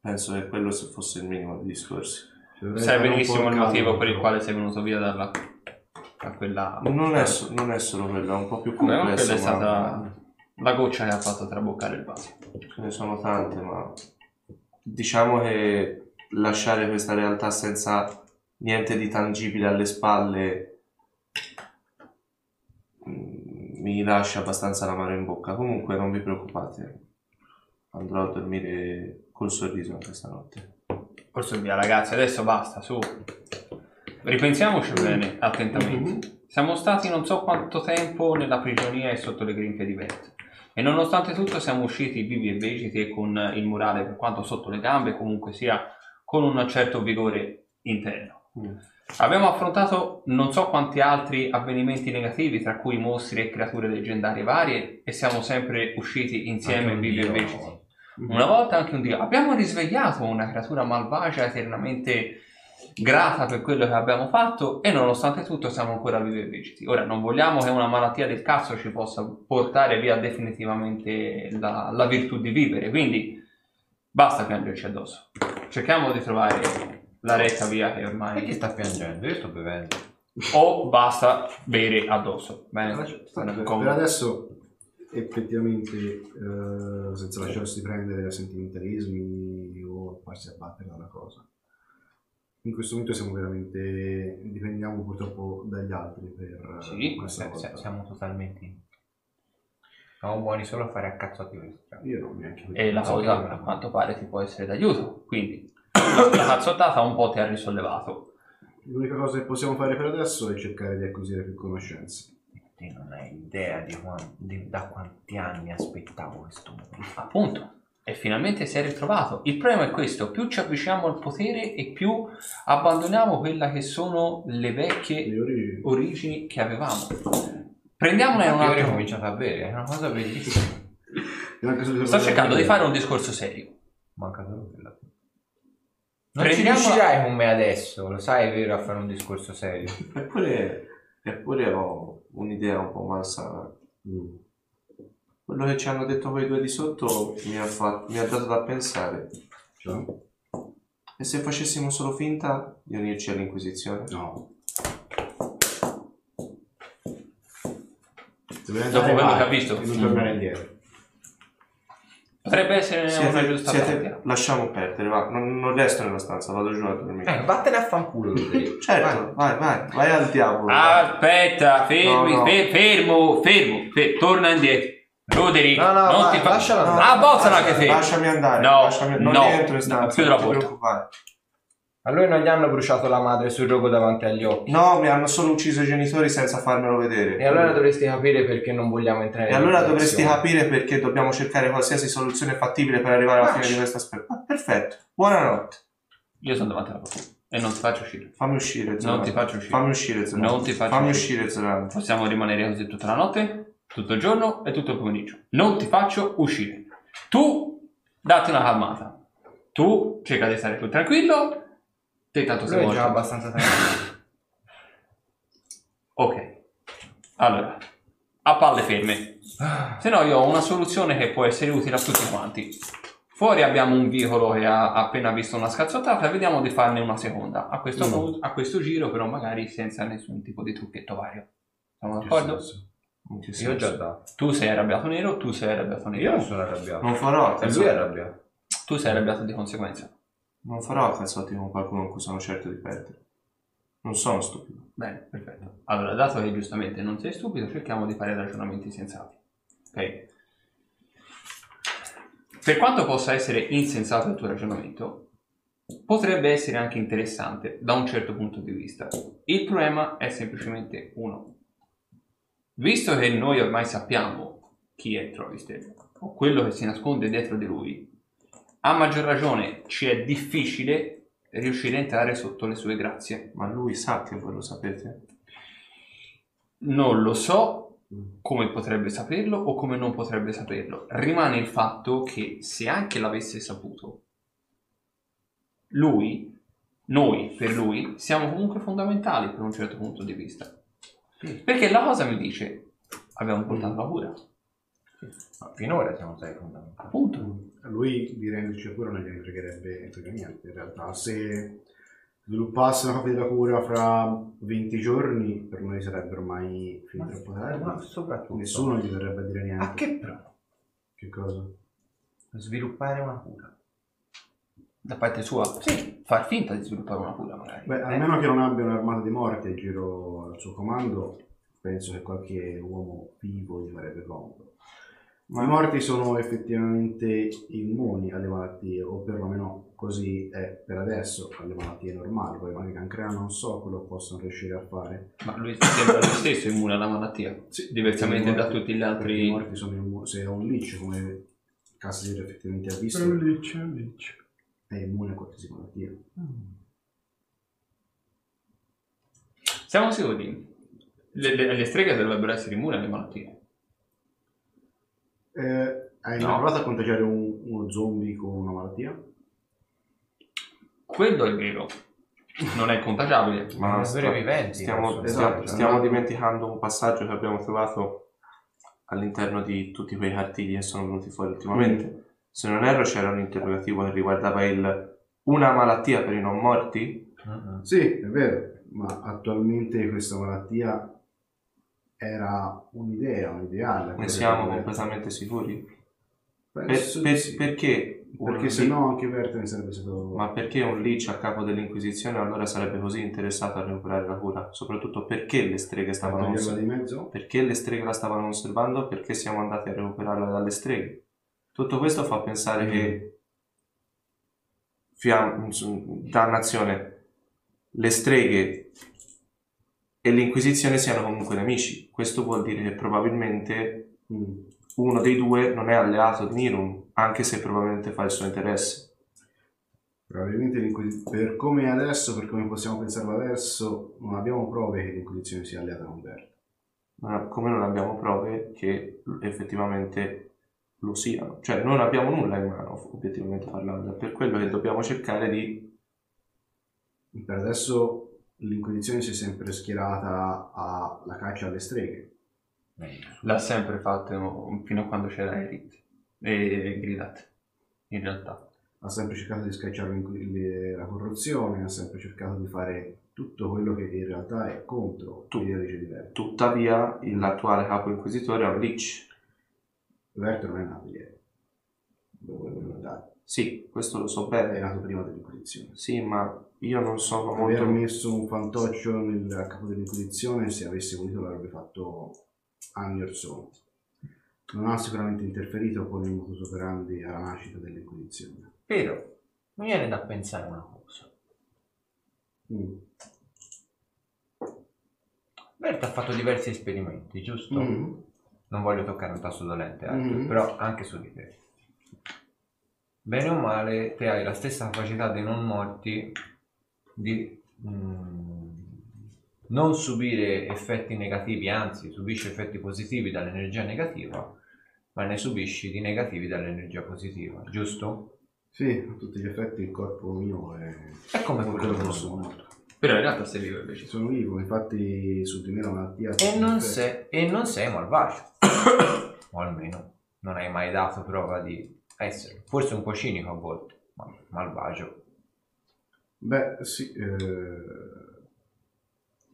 penso che quello se fosse il minimo dei discorsi. Sai benissimo il motivo per il quale sei venuto via dalla... da quella... Non è, so- non è solo quello, è un po' più Vabbè, ma complesso. quella è ma- stata la goccia che ha fatto traboccare il vaso. Ce ne sono tante, ma diciamo che lasciare questa realtà senza niente di tangibile alle spalle mm, mi lascia abbastanza l'amaro in bocca. Comunque non vi preoccupate, andrò a dormire col sorriso anche stanotte. Forse via ragazzi, adesso basta, su. Ripensiamoci bene, attentamente. Siamo stati non so quanto tempo nella prigionia e sotto le grinfie di Beth. E nonostante tutto siamo usciti vivi e vegeti e con il murale per quanto sotto le gambe, comunque sia con un certo vigore interno. Mm. Abbiamo affrontato non so quanti altri avvenimenti negativi, tra cui mostri e creature leggendarie varie, e siamo sempre usciti insieme vivi e vegeti. Una volta anche un dio. Abbiamo risvegliato una creatura malvagia eternamente grata per quello che abbiamo fatto e nonostante tutto siamo ancora vivi e vegeti. Ora non vogliamo che una malattia del cazzo ci possa portare via definitivamente la, la virtù di vivere, quindi basta piangerci addosso. Cerchiamo di trovare la retta via che E chi ormai... sta piangendo? Io sto bevendo. O basta bere addosso. Bene? Per, adesso effettivamente eh, senza lasciarsi prendere da sentimentalismi o farsi abbattere da una cosa in questo momento siamo veramente dipendiamo purtroppo dagli altri per Sì, questa Se- cosa se- siamo totalmente. Siamo buoni solo a fare a cazzotti questi. io non neanche E la cosa a quanto pare ti può essere d'aiuto, quindi la cazzottata un po' ti ha risollevato. l'unica cosa che possiamo fare per adesso è cercare di acquisire più conoscenze Te non hai idea di, quan- di- da quanti anni aspettavo questo momento. Appunto. E finalmente si è ritrovato. Il problema è questo: più ci avviciniamo al potere e più abbandoniamo quella che sono le vecchie Io ri- origini che avevamo. Prendiamone un Io ho altro. ricominciato a bere, è una cosa bellissima. io anche se- Sto cercando di fare un discorso serio. Manca solo quella. Non ci Prendiamola- riuscirai con me adesso, lo sai, è vero, a fare un discorso serio. Eppure, eppure ho un'idea un po' malsana. Mm. Quello che ci hanno detto quei due di sotto mi ha, fatto- mi ha dato da pensare. Cioè? E se facessimo solo finta di unirci all'Inquisizione? no Dopo quello che ha visto. non tornare indietro Potrebbe essere una Siete, giusta siete- pratica. lasciamo perdere, va. Non, non resto nella stanza, vado giù a dormire. Eh, vattene a fanculo, Roderick. (laughs) certo, vai, vai, vai al diavolo. Aspetta, fermi, No, no. fe- fermo, fermo, fe- torna indietro. Roderick, No, no, non vai, ti fa... lasciala No, andare. Abbozzala lascia- anche te. Lasciami andare, No, lasciami- non no, entro in stanza, chiudi la non ti porta. preoccupare. A lui non gli hanno bruciato la madre sul rogo davanti agli occhi. No, mi hanno solo ucciso i genitori senza farmelo vedere. E allora dovresti capire perché non vogliamo entrare E in allora dovresti capire perché dobbiamo cercare qualsiasi soluzione fattibile per arrivare alla fine di questa specie. perfetto, buonanotte. Io sono davanti alla porta e non ti faccio uscire. Fammi uscire, Zoran. Non ti faccio uscire. Fammi uscire, Zoran. Non ti faccio Fammi uscire. uscire, Zoran. Possiamo rimanere così tutta la notte, tutto il giorno e tutto il pomeriggio. Non ti faccio uscire. Tu datti una calmata. Tu cerca di stare più tranquillo. Te tanto sei già abbastanza tranquillo. Ok. Allora, a palle ferme. Se no io ho una soluzione che può essere utile a tutti quanti. Fuori abbiamo un vicolo che ha appena visto una scazzottata vediamo di farne una seconda. A questo, Mm. mo- a questo giro però magari senza nessun tipo di trucchetto vario. Siamo d'accordo? Che Io ho già dato. Tu sei arrabbiato nero, tu sei arrabbiato Io nero. non sono arrabbiato. Non farò E lui è arrabbiato. Tu sei arrabbiato di conseguenza. Non farò cazzotti con qualcuno con cui sono certo di perdere. Non sono stupido. Bene, perfetto. Allora, dato che giustamente non sei stupido, cerchiamo di fare ragionamenti sensati. Ok? Per quanto possa essere insensato il tuo ragionamento, potrebbe essere anche interessante da un certo punto di vista. Il problema è semplicemente uno. Visto che noi ormai sappiamo chi è Trovister, o quello che si nasconde dietro di lui, a maggior ragione ci è difficile riuscire a entrare sotto le sue grazie. Ma lui sa che voi lo sapete. Non lo so come potrebbe saperlo o come non potrebbe saperlo. Rimane il fatto che se anche l'avesse saputo, lui, noi per lui, siamo comunque fondamentali per un certo punto di vista. Perché la cosa mi dice, abbiamo portato la cura, Ma finora siamo stati fondamentali. appunto. A lui di renderci la cura non gliene fregherebbe frega niente in realtà. Se sviluppasse una copia della cura fra 20 giorni, per noi sarebbe ormai fin troppo Ma tardi. soprattutto. Nessuno gli verrebbe a dire niente. A che pro? Che cosa? Sviluppare una cura. Da parte sua, sì, far finta di sviluppare una cura magari. Beh, a Eh, meno che non abbia un'armata di morti in giro al suo comando, penso che qualche uomo vivo gli farebbe comodo. Ma i morti sono effettivamente immuni alle malattie, o perlomeno così è per adesso, alle malattie normali. Poi magari cancrena non so quello possono riuscire a fare. Ma lui sembra lui stesso immune alla malattia, diversamente I da morti- tutti gli altri. I morti sono immuni. Se è un lich, come Cassidy effettivamente ha visto, è immune a qualsiasi malattia. Siamo sicuri? Le, le- le streghe dovrebbero essere immuni alle malattie. Eh, hai No. mai provato a contagiare un- uno zombie con una malattia? Quello è vero. Non è contagiabile. Ma Sono veri viventi, stiamo, possono- stiamo- Esatto. stiamo dimenticando un passaggio che abbiamo trovato all'interno di tutti quei cartigli che sono venuti fuori ultimamente. Se non erro c'era un interrogativo che riguardava il una malattia per i non morti. Mm-mm. Sì, è vero, ma attualmente questa malattia era un'idea, un ideale. Ne siamo completamente sicuri? Per- Penso per- di sì. Perché? Perché se no anche Verten sarebbe stato... Ma perché un lich a capo dell'Inquisizione allora sarebbe così interessato a recuperare la cura? Soprattutto perché le streghe stavano osservando? di mezzo? Perché le streghe la stavano osservando? Perché siamo andati a recuperarla dalle streghe? Tutto questo fa pensare che fiam- dannazione le streghe e l'Inquisizione siano comunque nemici. Questo vuol dire che probabilmente uno dei due non è alleato di Nirum, anche se probabilmente fa il suo interesse. Probabilmente per come adesso, per come possiamo pensarlo adesso, non abbiamo prove che l'Inquisizione sia alleata con Verten. Ma come non abbiamo prove che effettivamente lo siano. Cioè non abbiamo nulla in mano, obiettivamente parlando. È per quello che dobbiamo cercare di... Per adesso l'Inquisizione si è sempre schierata alla caccia alle streghe. L'ha sempre fatto fino a quando c'era Elite e Gridat, in realtà. ha sempre cercato di scacciare la corruzione, ha sempre cercato di fare tutto quello che in realtà è contro Tu- l'idea di Verto. Tuttavia l'attuale capo inquisitore è un lich. Verto non è nato ieri, lo voglio ricordare. Sì, questo lo so è bene. nato prima dell'Inquisizione. Sì, ma io non sono Aver molto... messo un fantoccio nel a capo dell'Inquisizione, se avesse voluto l'avrebbe fatto anni or sono. Non ha sicuramente interferito con il modus operandi alla nascita dell'Inquisizione. Però mi viene da pensare una cosa. Mm. Bert ha fatto diversi esperimenti, giusto? Mm. Non voglio toccare un tasto dolente, Arthur, Mhm. però anche su di te. Bene o male, te hai la stessa capacità dei non morti di mm, non subire effetti negativi, anzi subisci effetti positivi dall'energia negativa, ma ne subisci di negativi dall'energia positiva, giusto? Sì, a tutti gli effetti il corpo mio è È come quello che sono morto. Però in realtà sei vivo invece. Sono vivo, infatti su di me la malattia... E non, sei, e non sei malvagio. (coughs) o almeno non hai mai dato prova di essere. Forse un po' cinico a volte, ma malvagio. Beh, sì, eh,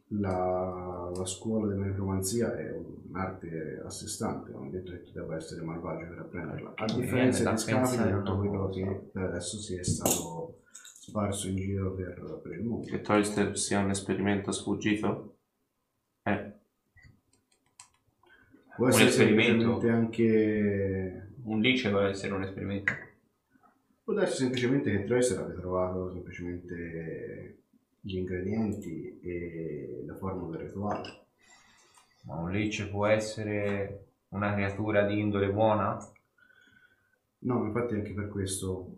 la, la scuola della necromanzia è un'arte a sé stante, non è detto che tu debba essere malvagio per apprenderla. A differenza di Scavi, tutto quello che per adesso si è stato sparso in giro per, per il mondo. Che Toyster sia un esperimento sfuggito? Eh, Può Un essere esperimento. semplicemente anche... Un liceo deve essere un esperimento. Può darsi semplicemente che Tracer abbia trovato semplicemente gli ingredienti e la forma del rituale. Ma un lich può essere una creatura di indole buona? No, infatti anche per questo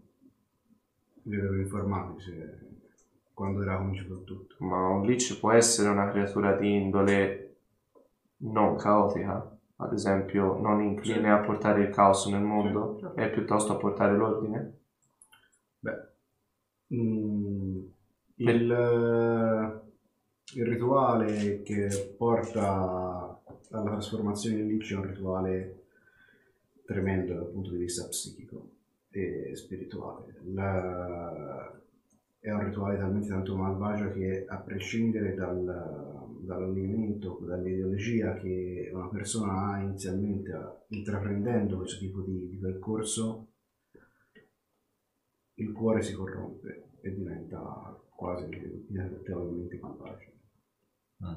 li avevo informati se, quando era cominciato tutto. ma un lich può essere una creatura di indole non caotica, ad esempio non incline a portare il caos nel mondo Sì, certo. e piuttosto a portare l'ordine? Beh, mm, il, il rituale che porta alla trasformazione in lich è un rituale tremendo dal punto di vista psichico e spirituale. La- è un rituale talmente tanto malvagio che a prescindere dal, dall'allineamento, dall'ideologia che una persona ha inizialmente intraprendendo questo tipo di, di percorso, il cuore si corrompe e diventa quasi inevitabilmente malvagio. Mm.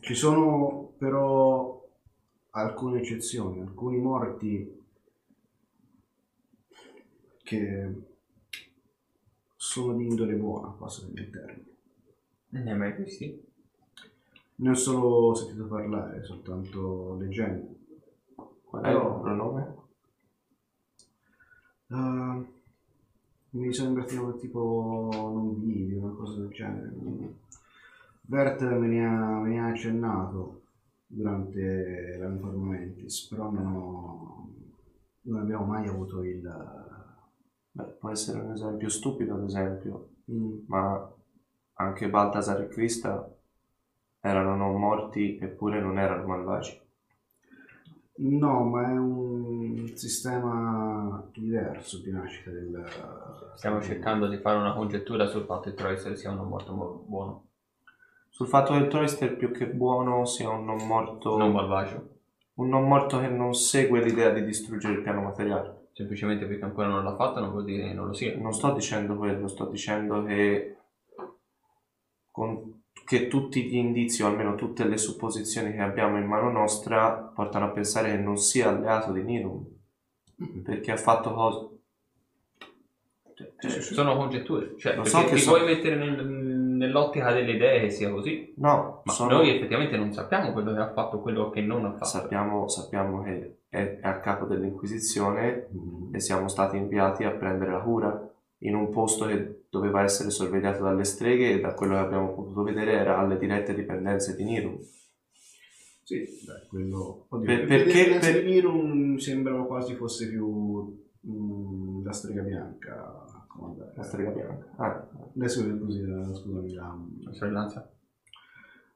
Ci sono però alcune eccezioni, alcuni morti che sono di indole buona, passano il termine. Ne hai mai visti? Ne ho solo sentito parlare, soltanto leggendo. Qual è il loro nome? Ah, mi sembra tipo, tipo non video, una cosa del genere. Bert me ne ha, me ne ha accennato durante la Informantis, però non, ho- non abbiamo mai avuto il... Beh, può essere un esempio stupido, ad esempio, mm, ma anche Baltasar e Krista erano non morti eppure non erano malvagi. No, ma è un sistema diverso di nascita del... Stiamo cercando di fare una congettura sul fatto che Troyster sia uno morto mo- buono, Sul fatto che il Troyster più che buono sia un non morto, non malvagio. un non morto che non segue l'idea di distruggere il piano materiale. Semplicemente perché ancora non l'ha fatto non vuol dire che non lo sia. Non sto dicendo quello, sto dicendo che, con- che tutti gli indizi, o almeno tutte le supposizioni che abbiamo in mano nostra, portano a pensare che non sia alleato di Nirum, perché ha fatto cose... Cioè, Sono congetture, cioè Lo so che ti so- puoi mettere nel- nell'ottica delle idee che sia così, no, ma sono- noi effettivamente non sappiamo quello che ha fatto, quello che non ha fatto. sappiamo, sappiamo che è, è a capo dell'Inquisizione Mm, e siamo stati inviati a prendere la cura in un posto che doveva essere sorvegliato dalle streghe e da quello che abbiamo potuto vedere era alle dirette dipendenze di Nirum. Sì, beh, quello... Oddio, Per- per, perché- per- di Nirum sembrava quasi fosse più mm, la strega bianca comandare. La strega bianca. Ah, Adesso che così, eh, scusami, la, La sorellanza.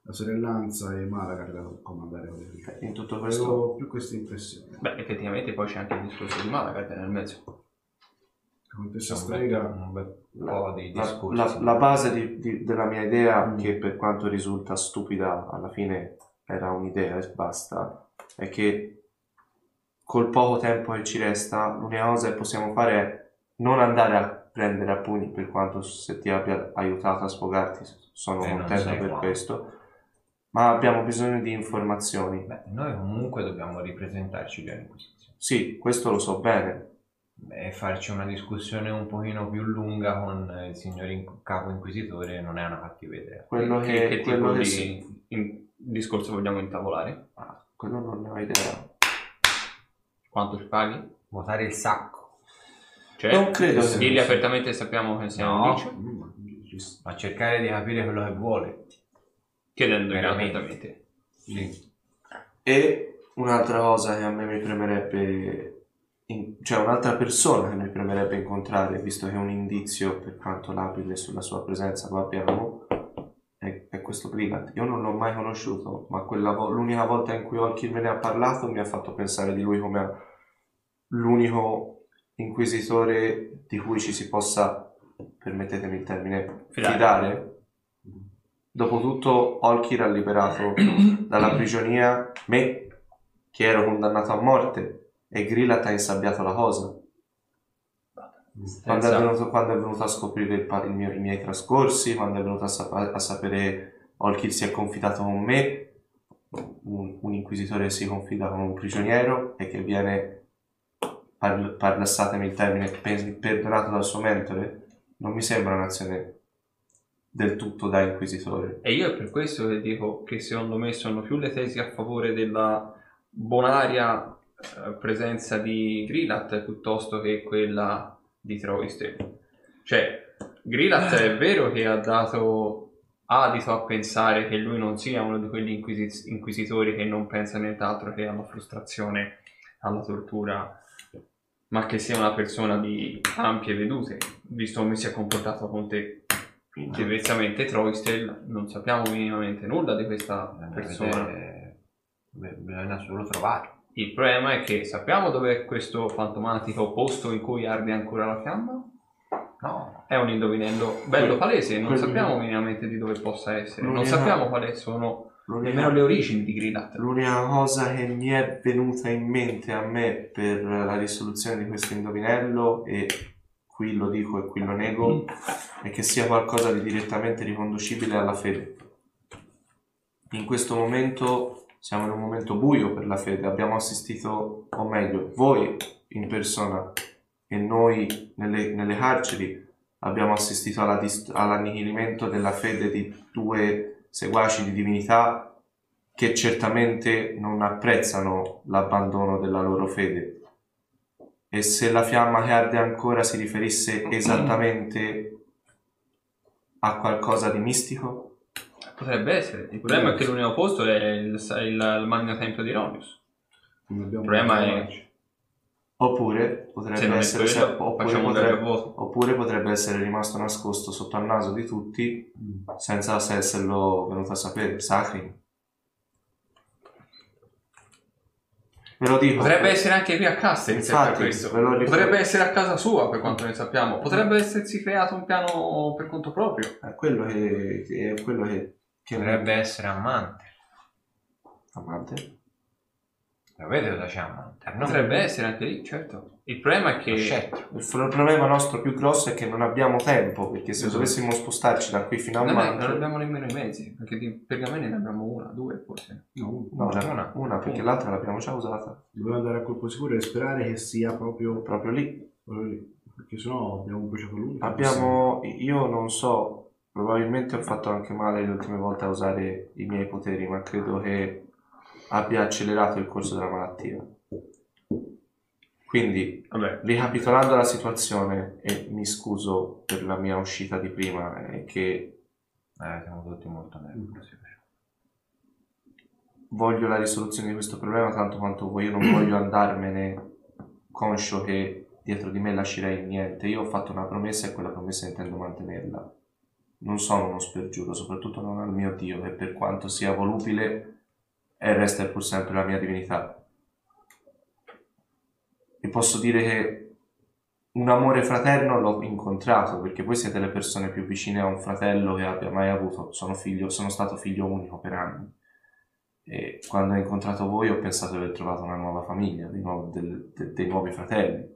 La sorellanza e Malaga da comandare ok, in tutto questo Avevo più questa impressione. Beh, effettivamente poi c'è anche il discorso di Malaga nel mezzo. Con questa C'è un bel, strega... un bel la, po' di la- discorsi. la- la base di- di- della mia idea, Mm. che per quanto risulta stupida, alla fine era un'idea e basta, è che col poco tempo che ci resta, l'unica cosa che possiamo fare è non andare a prendere a pugni, per quanto se ti abbia aiutato a sfogarti, sono Eh, contento per quanto. questo, ma abbiamo bisogno di informazioni. Beh, noi comunque dobbiamo ripresentarci già in Inquisizione Sì, questo lo so bene, e farci una discussione un pochino più lunga con il signor in- capo inquisitore non è una cattiva idea. quello che, che, che quello tipo che di sì. in- discorso vogliamo intavolare? Ah, quello non ne ho idea. Quanto ci paghi? Votare il sacco, Cioè, Non credo dirgli apertamente sappiamo che siamo No. amici, ci- ma cercare di capire quello che vuole. Chiedendogli Veramente. apertamente. Sì. E un'altra cosa che a me mi premerebbe, in- cioè un'altra persona che mi premerebbe incontrare, visto che è un indizio per quanto labile sulla sua presenza lo abbiamo, è, è questo Brigant. Io non l'ho mai conosciuto, ma quella vo- l'unica volta in cui Olkin me ne ha parlato mi ha fatto pensare di lui come a l'unico inquisitore di cui ci si possa, permettetemi il termine, Fidare. fidare. Dopotutto Olkir ha liberato (clears throat) dalla prigionia me, che ero condannato a morte, e Grillat ha insabbiato la cosa. Quando è, venuto, quando è venuto a scoprire il il mio- i miei trascorsi, quando è venuto a, sap- a sapere Olkir si è confidato con me, un, un inquisitore si confida con un prigioniero e che viene, par- passatemi il termine, pe- perdonato dal suo mentore, non mi sembra un'azione del tutto da inquisitore. E io è per questo che dico che secondo me sono più le tesi a favore della bonaria eh, presenza di Grillat piuttosto che quella di Troiste. Cioè, Grillat è vero che ha dato adito a pensare che lui non sia uno di quegli inquisi- inquisitori che non pensa nient'altro che alla frustrazione, alla tortura, ma che sia una persona di ampie vedute, visto come si è comportato con te. Diversamente Troistel non sappiamo minimamente nulla di questa persona. Eh, beh, Bisogna solo trovare. Il problema è che sappiamo dove è questo fantomatico posto in cui arde ancora la fiamma? No, È un indovinello bello palese, non sappiamo minimamente di dove possa essere, non sappiamo quali sono nemmeno le origini di Grillat. L'unica cosa che mi è venuta in mente a me per la risoluzione di questo indovinello, e qui lo dico e qui lo nego, è che sia qualcosa di direttamente riconducibile alla fede. In questo momento siamo in un momento buio per la fede, abbiamo assistito, o meglio, voi in persona e noi nelle, nelle carceri abbiamo assistito alla dist- all'annichilimento della fede di due seguaci di divinità che certamente non apprezzano l'abbandono della loro fede. E se la fiamma che arde ancora si riferisse esattamente a qualcosa di mistico? Potrebbe essere. Il problema è che l'unico posto è il, il, il Magna Tempio di Ronius. Il problema è-. Oppure potrebbe essere, se- oppure potrebbe, vuoto. oppure potrebbe essere rimasto nascosto sotto al naso di tutti senza esserlo venuto a sapere. Sacri. Ve lo dico. Potrebbe essere anche qui a Castel se per Infatti, questo. ve lo ricordo. Potrebbe essere a casa sua per quanto ne sappiamo. Potrebbe essersi creato un piano per conto proprio. È quello che, che è quello che, che potrebbe essere amante. amante. Lo vede cosa c'è amante? No. Potrebbe essere anche lì, certo. Il problema è che. Il problema nostro più grosso è che non abbiamo tempo, perché se dovessimo spostarci da qui fino a non, Manto, non abbiamo nemmeno i mezzi, perché di pergamene ne abbiamo una, due forse. No, no, ne- Una. una, perché l'altra l'abbiamo già usata dobbiamo andare a colpo sicuro e sperare che sia proprio proprio lì. quello lì. Perché sennò abbiamo bruciato l'unica. Abbiamo, io non so, probabilmente ho fatto anche male le ultime volte a usare i miei poteri, ma credo che abbia accelerato il corso della malattia. Quindi, Vabbè, ricapitolando la situazione, e mi scuso per la mia uscita di prima, è che Eh, siamo tutti molto nervosi. voglio la risoluzione di questo problema tanto quanto voi, io non (clears throat) voglio andarmene conscio che dietro di me lascerei niente. Io ho fatto una promessa e quella promessa intendo mantenerla. Non sono uno spergiuro, soprattutto non al mio Dio, che per quanto sia volubile, è e resta pur sempre la mia divinità. E posso dire che un amore fraterno l'ho incontrato, perché voi siete le persone più vicine a un fratello che abbia mai avuto. Sono, figlio, sono stato figlio unico per anni. E quando ho incontrato voi ho pensato di aver trovato una nuova famiglia, dei, nuovi, del- de- dei nuovi fratelli.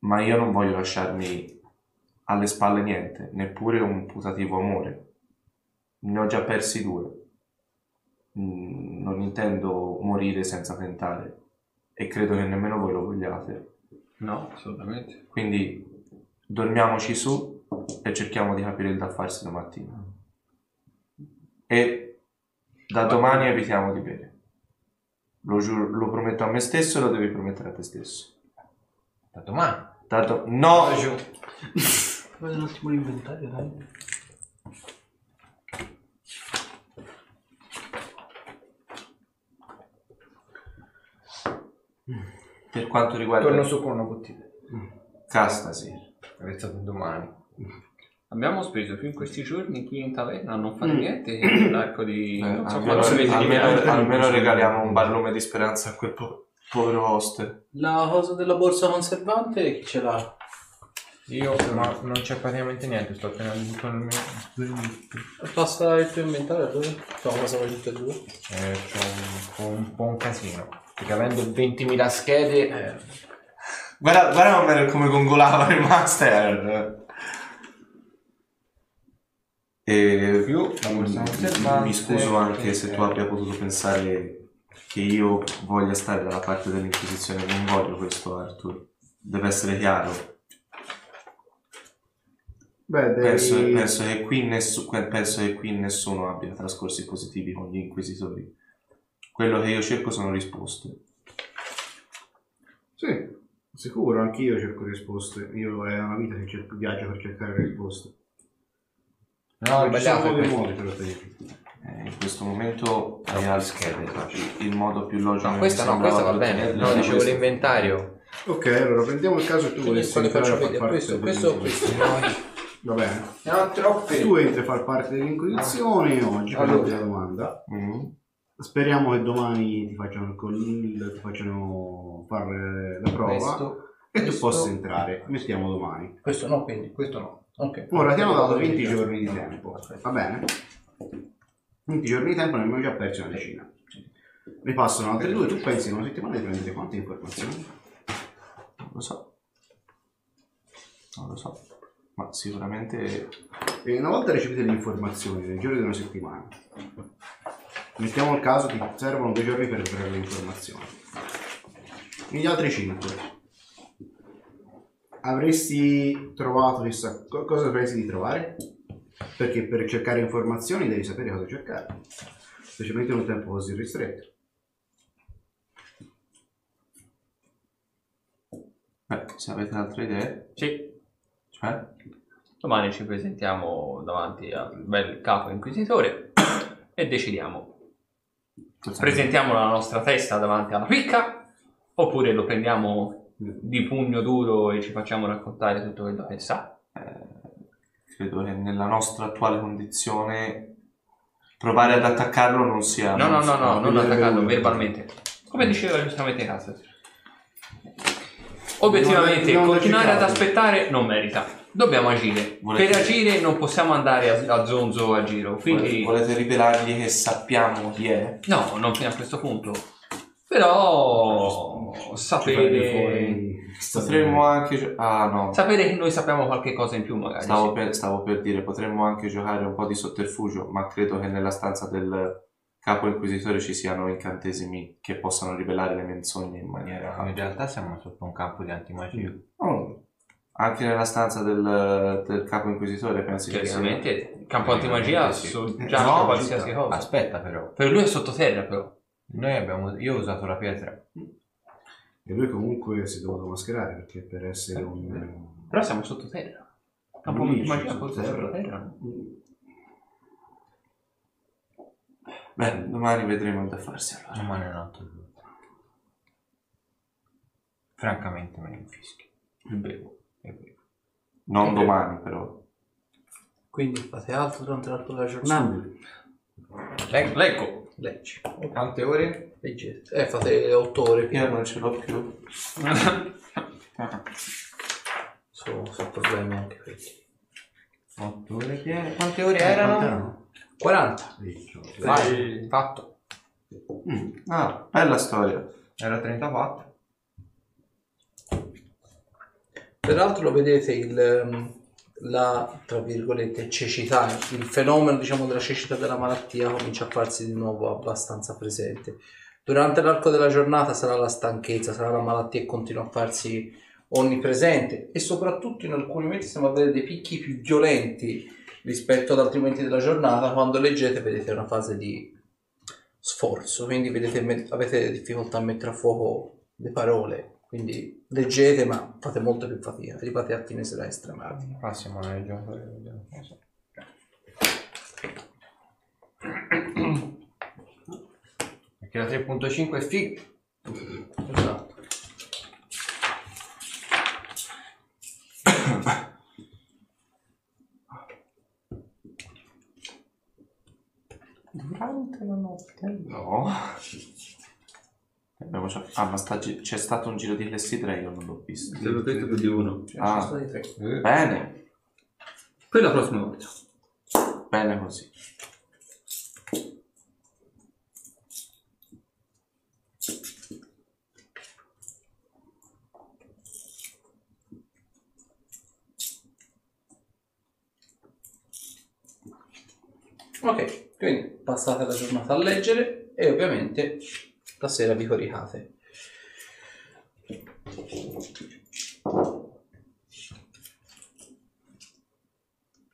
Ma io non voglio lasciarmi alle spalle niente, neppure un putativo amore. Ne ho già persi due. Mm, Non intendo morire senza tentare e credo che nemmeno voi lo vogliate. No, assolutamente. Quindi dormiamoci su e cerchiamo di capire il da farsi domattina. E da domani evitiamo di bere. Lo, giuro- lo prometto a me stesso e lo devi promettere a te stesso. Da domani. Da do- no! Guarda un attimo l'inventario, dai. Per quanto riguarda Torno su con una bottiglia. Castasir, È stato domani. Abbiamo speso più in questi giorni qui in taverna a non fare niente che l'arco di... eh, non so almeno, quanti mesi di almeno- viaggio. almeno regaliamo un barlume di speranza a quel po'. Povero hoste. La cosa della borsa conservante chi ce l'ha? Io, ma non c'è praticamente niente, sto appena buttando il mio... Passa il tuo inventario dove? Facciamo cosa per tutte e due. Eh, c'ho un, un po' un casino. Perché avendo 20.000 schede... Eh, Guarda, guarda come- come gongolava il master. E Più mi- scuso anche se tu abbia potuto pensare che io voglia stare dalla parte dell'Inquisizione. Non voglio questo, Arthur. Deve essere chiaro. Beh, devi... Penso, penso che qui nessu- penso che qui nessuno abbia trascorsi positivi con gli Inquisitori. Quello che io cerco sono risposte. Sì, sicuro, anch'io cerco risposte. Io è una vita che cerco, viaggio per cercare risposte. No, Ma ci sono sbagliato. dei questo. modi per ottenerli. Eh, in questo momento hai al- faccio. il modo più logico No, che questa no, questa va bene. No, ottenerle dicevo era l'inventario. Ok, allora prendiamo il caso e tu volessi entrare a far parte Questo, questo, questo. Va bene. Ne ho troppe. Tu entri a far parte dell'Inquisizione oggi, Allora. allora. la domanda. Mm. Speriamo che domani ti facciano, il col- ti facciano fare la prova Questo. e tu questo. possa entrare. Mettiamo domani. Questo no, quindi. Questo no. Ok. Ora ti hanno dato 20 giorni di tempo, va bene? 20 giorni di tempo ne abbiamo già persi una decina. Ne passano altre due, tu pensi in una settimana di prendere quante informazioni? Non lo so. Non lo so. Ma sicuramente E una volta ricevete le informazioni nel giro di una settimana, mettiamo il caso ti servono due giorni per recuperare le informazioni. Negli altri 5 avresti trovato chissà co- cosa pensi di trovare? Perché per cercare informazioni devi sapere cosa cercare, specialmente in un tempo così ristretto. beh, se avete altre idee, Sì, cioè domani ci presentiamo davanti al bel capo inquisitore e decidiamo. Presentiamo la nostra testa davanti alla picca oppure lo prendiamo di pugno duro e ci facciamo raccontare tutto quello che sa. credo che nella nostra attuale condizione provare ad attaccarlo non sia No, no, no, no, non attaccarlo verbalmente. Come diceva giustamente Casa. Obiettivamente, continuare ad aspettare non merita. Dobbiamo agire. Volete- Per agire non possiamo andare a, a zonzo a giro. Quindi, volete rivelargli che sappiamo chi è? no, non fino a questo punto. Però sapere, Potremmo anche ah no sapere che noi sappiamo qualche cosa in più, magari. stavo sì. per, stavo per dire potremmo anche giocare un po' di sotterfugio ma credo che nella stanza del capo inquisitore ci siano incantesimi che possano rivelare le menzogne in maniera In realtà siamo sotto un campo di antimagia. Oh, anche nella stanza del, del capo inquisitore pensi che il campo antimagia Sì. soggiace No, qualsiasi aspetta, cosa. Aspetta però. Per lui è sottoterra, però. Noi abbiamo... Io ho usato la pietra. E lui comunque si è dovuto mascherare perché per essere un... Però siamo sottoterra. Campo Lui antimagia forse sottoterra. beh domani vedremo da farsi allora Domani è un altro giorno. Francamente me ne infischio. Vero. Non Ok. domani però Quindi fate altro durante l'arco della giornata? Subito. Le- leggo. Leggi. Quante ore? Leggete. Eh, fate 8 ore io non ce l'ho più (laughs) Sono, sono problemi anche quelli. 8 ore piene. Quante ore erano? 40. Vai, fatto. Mm. ah bella storia Era 34. Peraltro vedete il, ehm, la, tra virgolette, cecità, il fenomeno diciamo della cecità della malattia comincia a farsi di nuovo abbastanza presente. Durante l'arco della giornata sarà la stanchezza, sarà la malattia che continua a farsi onnipresente e soprattutto in alcuni momenti stiamo a vedere dei picchi più violenti rispetto ad altri momenti della giornata. Quando leggete vedete una fase di sforzo, quindi vedete, avete difficoltà a mettere a fuoco le parole. Quindi leggete, ma fate molto più fatica. Arrivate a fine sera estremati. Passiamo alle giocate. vediamo. Perché la 3.5 è figa. Esatto. Durante la notte. no Abbiamo già- Ah, ma sta gi- c'è stato un giro di clessidra, io non l'ho visto. Te l'ho detto più di uno. Ah. Ci sono stati tre. Bene, Per la prossima volta. bene così. Ok, quindi passate la giornata a leggere e ovviamente la sera vi coricate.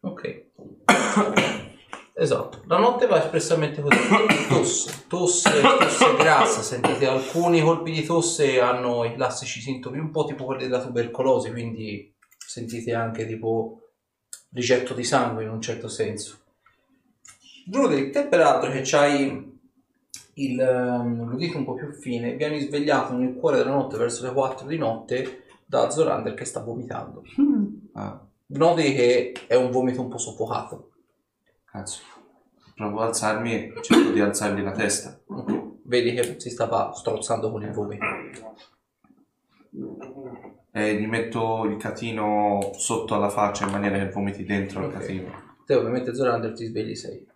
Ok. Esatto, la notte va espressamente così. Tosse, tosse, tosse grassa, sentite alcuni colpi di tosse hanno i classici sintomi un po' tipo quelli della tubercolosi, quindi sentite anche tipo ricetto di sangue in un certo senso. Ruderick, te peraltro che c'hai il, ehm, l'udito un po' più fine, vieni svegliato nel cuore della notte verso le 4 di notte da Zorander che sta vomitando. Ah, Noti che è un vomito un po' soffocato. cazzo. Provo ad alzarmi e cerco di alzargli la testa. Vedi che si stava strozzando con il vomito. E gli metto il catino sotto alla faccia in maniera che vomiti dentro il Ok. catino. Te ovviamente Zorander ti svegli sei.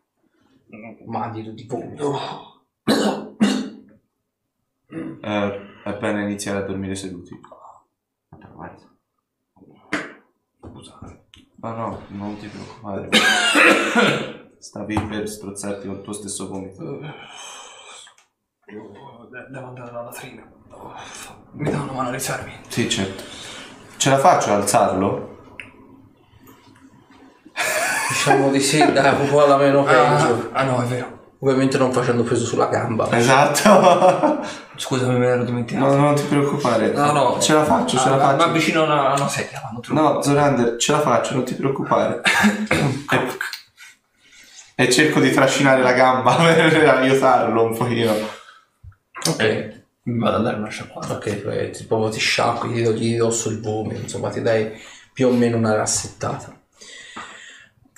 Mandido di vomito. Eh, è bene iniziare a dormire seduti. Scusate. No, no, non ti preoccupare. Stavi per strozzarti col tuo stesso vomito. Devo andare alla latrina. Mi dà una mano a rizzarmi. Sì, certo. Ce la faccio ad alzarlo? Diciamo di sì, dai, un po' alla meno peggio. Ah, no, è vero. Ovviamente non facendo peso sulla gamba. Esatto. (laughs) Scusami, me l'ero dimenticato. No, non ti preoccupare. No, no. Ce la faccio, ce la Ah, faccio. Ma vicino a una, una sedia. No, Zorander, ce la faccio, non ti preoccupare. (coughs) e, cerco di trascinare la gamba (laughs) per aiutarlo un pochino. Ok. Mi vado a dare una sciacquata. Ok, poi ti, proprio ti sciacqui, ti togli di dosso il vomito, insomma ti dai più o meno una rassettata.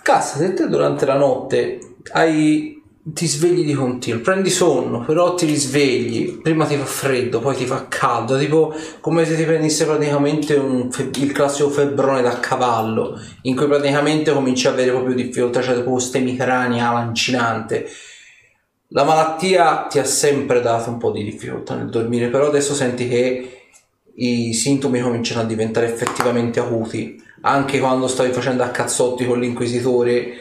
Cassa, se te durante la notte hai, ti svegli di continuo, prendi sonno, però ti risvegli, prima ti fa freddo, poi ti fa caldo, tipo come se ti prendesse praticamente fe- il classico febbrone da cavallo, in cui praticamente cominci a avere proprio difficoltà, cioè tipo stemitrania lancinante. La malattia ti ha sempre dato un po' di difficoltà nel dormire, però adesso senti che i sintomi cominciano a diventare effettivamente acuti. Anche quando stavi facendo a cazzotti con l'inquisitore,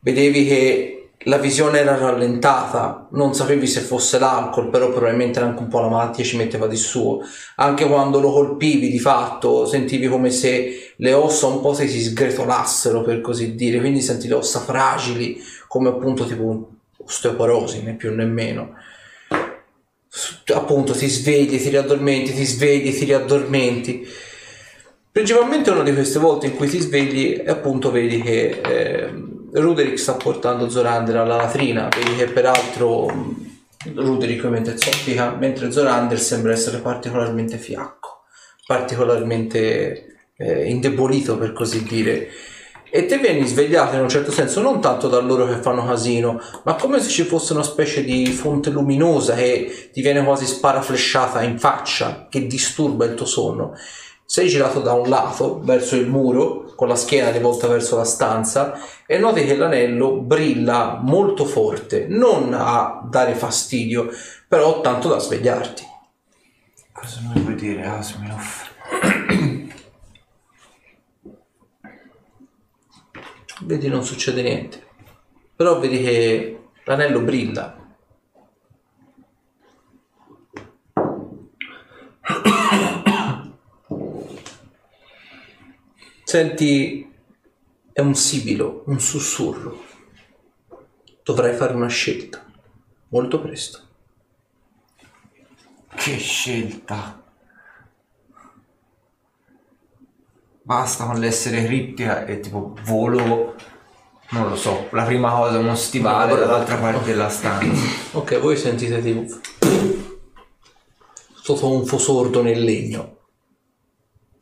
vedevi che la visione era rallentata, non sapevi se fosse l'alcol, però probabilmente era anche un po' la malattia ci metteva di suo. Anche quando lo colpivi di fatto, sentivi come se le ossa un po' si sgretolassero, per così dire, quindi senti le ossa fragili, come appunto tipo osteoporosi, né più né meno. Appunto ti svegli, ti riaddormenti, ti svegli, ti riaddormenti. Principalmente una di queste volte in cui ti svegli e appunto vedi che ehm, Ruderick sta portando Zorander alla latrina, vedi che peraltro mh, Ruderick ovviamente zoppica, mentre Zorander sembra essere particolarmente fiacco, particolarmente eh, indebolito per così dire. E te vieni svegliato in un certo senso non tanto da loro che fanno casino, ma come se ci fosse una specie di fonte luminosa che ti viene quasi sparaflesciata in faccia, che disturba il tuo sonno. Sei girato da un lato verso il muro, con la schiena rivolta verso la stanza, e noti che l'anello brilla molto forte, non a dare fastidio, però tanto da svegliarti. Cosa mi vuoi dire, Asminov? Vedi non succede niente, però vedi che l'anello brilla. Senti, è un sibilo, un sussurro. Dovrai fare una scelta, molto presto. Che scelta! Basta con l'essere criptica e tipo volo, non lo so, la prima cosa uno stivale dall'altra parte della stanza. Ok, voi sentite tipo (clears throat) sotto un fosordo nel legno.